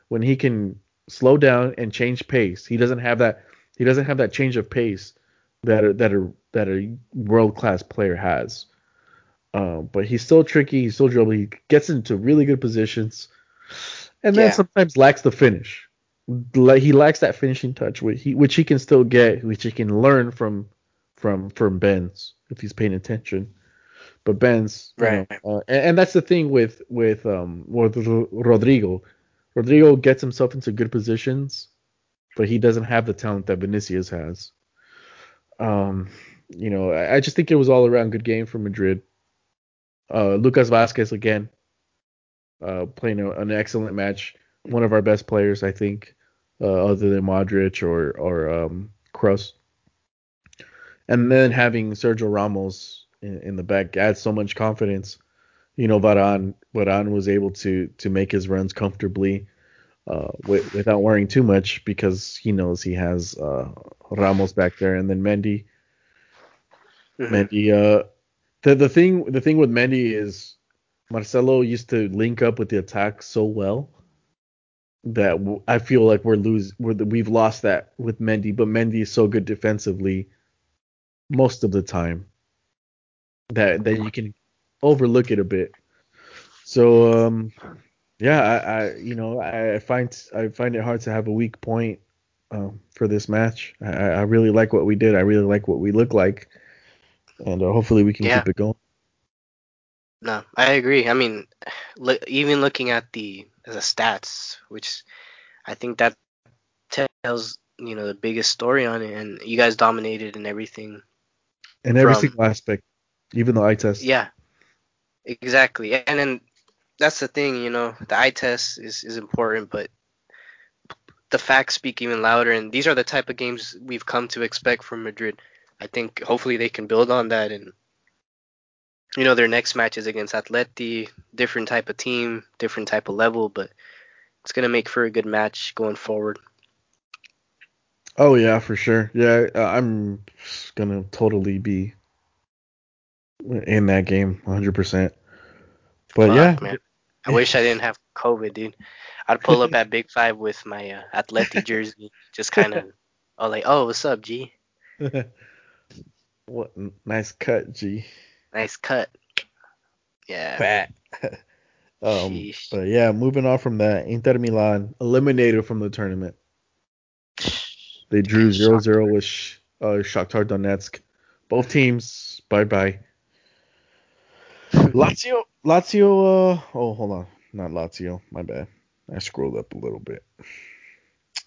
When he can slow down and change pace, he doesn't have that. He doesn't have that change of pace that a, that a that a world class player has. Um, but he's still tricky. He's still dribbling. He gets into really good positions, and then Yeah. sometimes lacks the finish. He lacks that finishing touch, which he which he can still get, which he can learn from from from Benz if he's paying attention. But Benz, you Right. know, uh, and, and that's the thing with with um with Rodrygo. Rodrygo gets himself into good positions, but he doesn't have the talent that Vinicius has. Um, you know, I, I just think it was all around good game for Madrid. Uh, Lucas Vázquez again, uh, playing a, an excellent match. One of our best players, I think, uh, other than Modric or or um, Kroos. And then having Sergio Ramos in, in the back adds so much confidence. You know, Varane Varane was able to to make his runs comfortably uh, with, without worrying too much because he knows he has uh, Ramos back there, and then Mendy. Mhm. Mendy. Uh, the the thing the thing with Mendy is Marcelo used to link up with the attack so well that w- I feel like we're lose we're, we've lost that with Mendy, but Mendy is so good defensively most of the time that that you can overlook it a bit. So um yeah, I, I you know I, find I find it hard to have a weak point um, for this match. I, I really like what we did. I really like what we look like, and uh, hopefully we can Yeah. keep it going. No, I agree. I mean, look, even looking at the the stats, which I think that tells you know the biggest story on it, and you guys dominated and everything. In every From- single aspect, even the eye test. Yeah, exactly. And then that's the thing, you know, the eye test is is important, but the facts speak even louder. And these are the type of games we've come to expect from Madrid. I think hopefully they can build on that and. You know their next match is against Atleti, different type of team, different type of level, but it's gonna make for a good match going forward. Oh yeah, for sure. Yeah, uh, I'm gonna totally be in that game, 100. percent But Fuck, yeah, man. I wish I didn't have COVID, dude. I'd pull up at Big Five with my uh, Atleti (laughs) jersey, just kind of, oh like, oh, what's up, G? (laughs) what nice cut, G. Nice cut. Yeah. Fat. (laughs) um, Sheesh. but yeah, moving on from that, Inter Milan eliminated from the tournament. They drew 0-0 with uh, Shakhtar Donetsk. Both teams, bye bye. (sighs) Lazio, Lazio. Uh, oh, hold on, not Lazio. My bad. I scrolled up a little bit.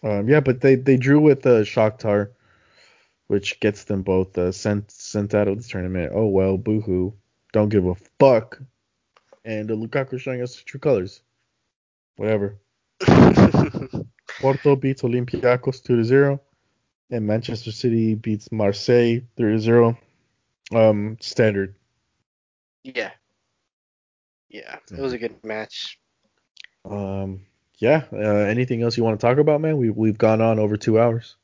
Um, yeah, but they they drew with uh, Shakhtar, which gets them both uh, sent sent out of the tournament. Oh well, boohoo. Don't give a fuck. And uh, Lukaku showing us true colors. Whatever. (laughs) Porto beats Olympiacos 2 0. And Manchester City beats Marseille 3 0. Um, standard. yeah. Yeah. It was a good match. Um, yeah. Uh, anything else you want to talk about, man? We we've gone on over two hours.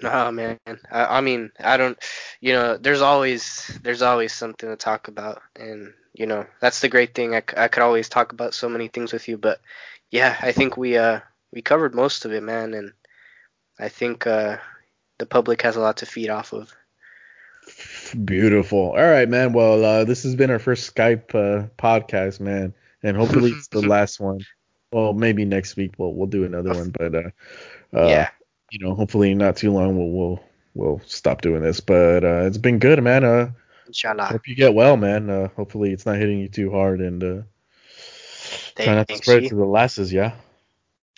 Nah, man. I, I mean, I don't. You know, there's always there's always something to talk about, and you know that's the great thing. I, I could always talk about so many things with you, but yeah, I think we uh we covered most of it, man, and I think uh the public has a lot to feed off of. Beautiful. All right, man. Well, uh, this has been our first Skype uh, podcast, man, and hopefully it's (laughs) the last one. Well, maybe next week we'll we'll do another one, but uh, uh yeah. you know, hopefully not too long we'll we'll we'll stop doing this. But uh, it's been good, man. Uh, Inshallah. hope you get well, man. Uh, hopefully it's not hitting you too hard, and uh, try not to spread it to the lasses, yeah.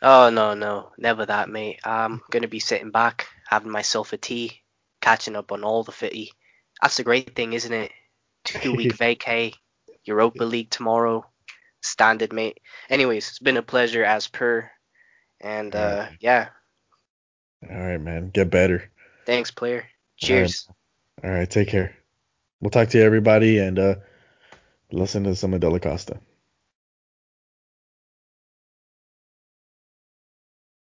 Oh no, no, never that, mate. I'm gonna be sitting back, having myself a tea, catching up on all the fitty. That's the great thing, isn't it? Two week (laughs) vacay, Europa League tomorrow, standard, mate. Anyways, it's been a pleasure as per, and uh, yeah, All right, man. Get better. thanks, player. Cheers. All right, take care. We'll talk to you, everybody, and uh, listen to some of Della Costa.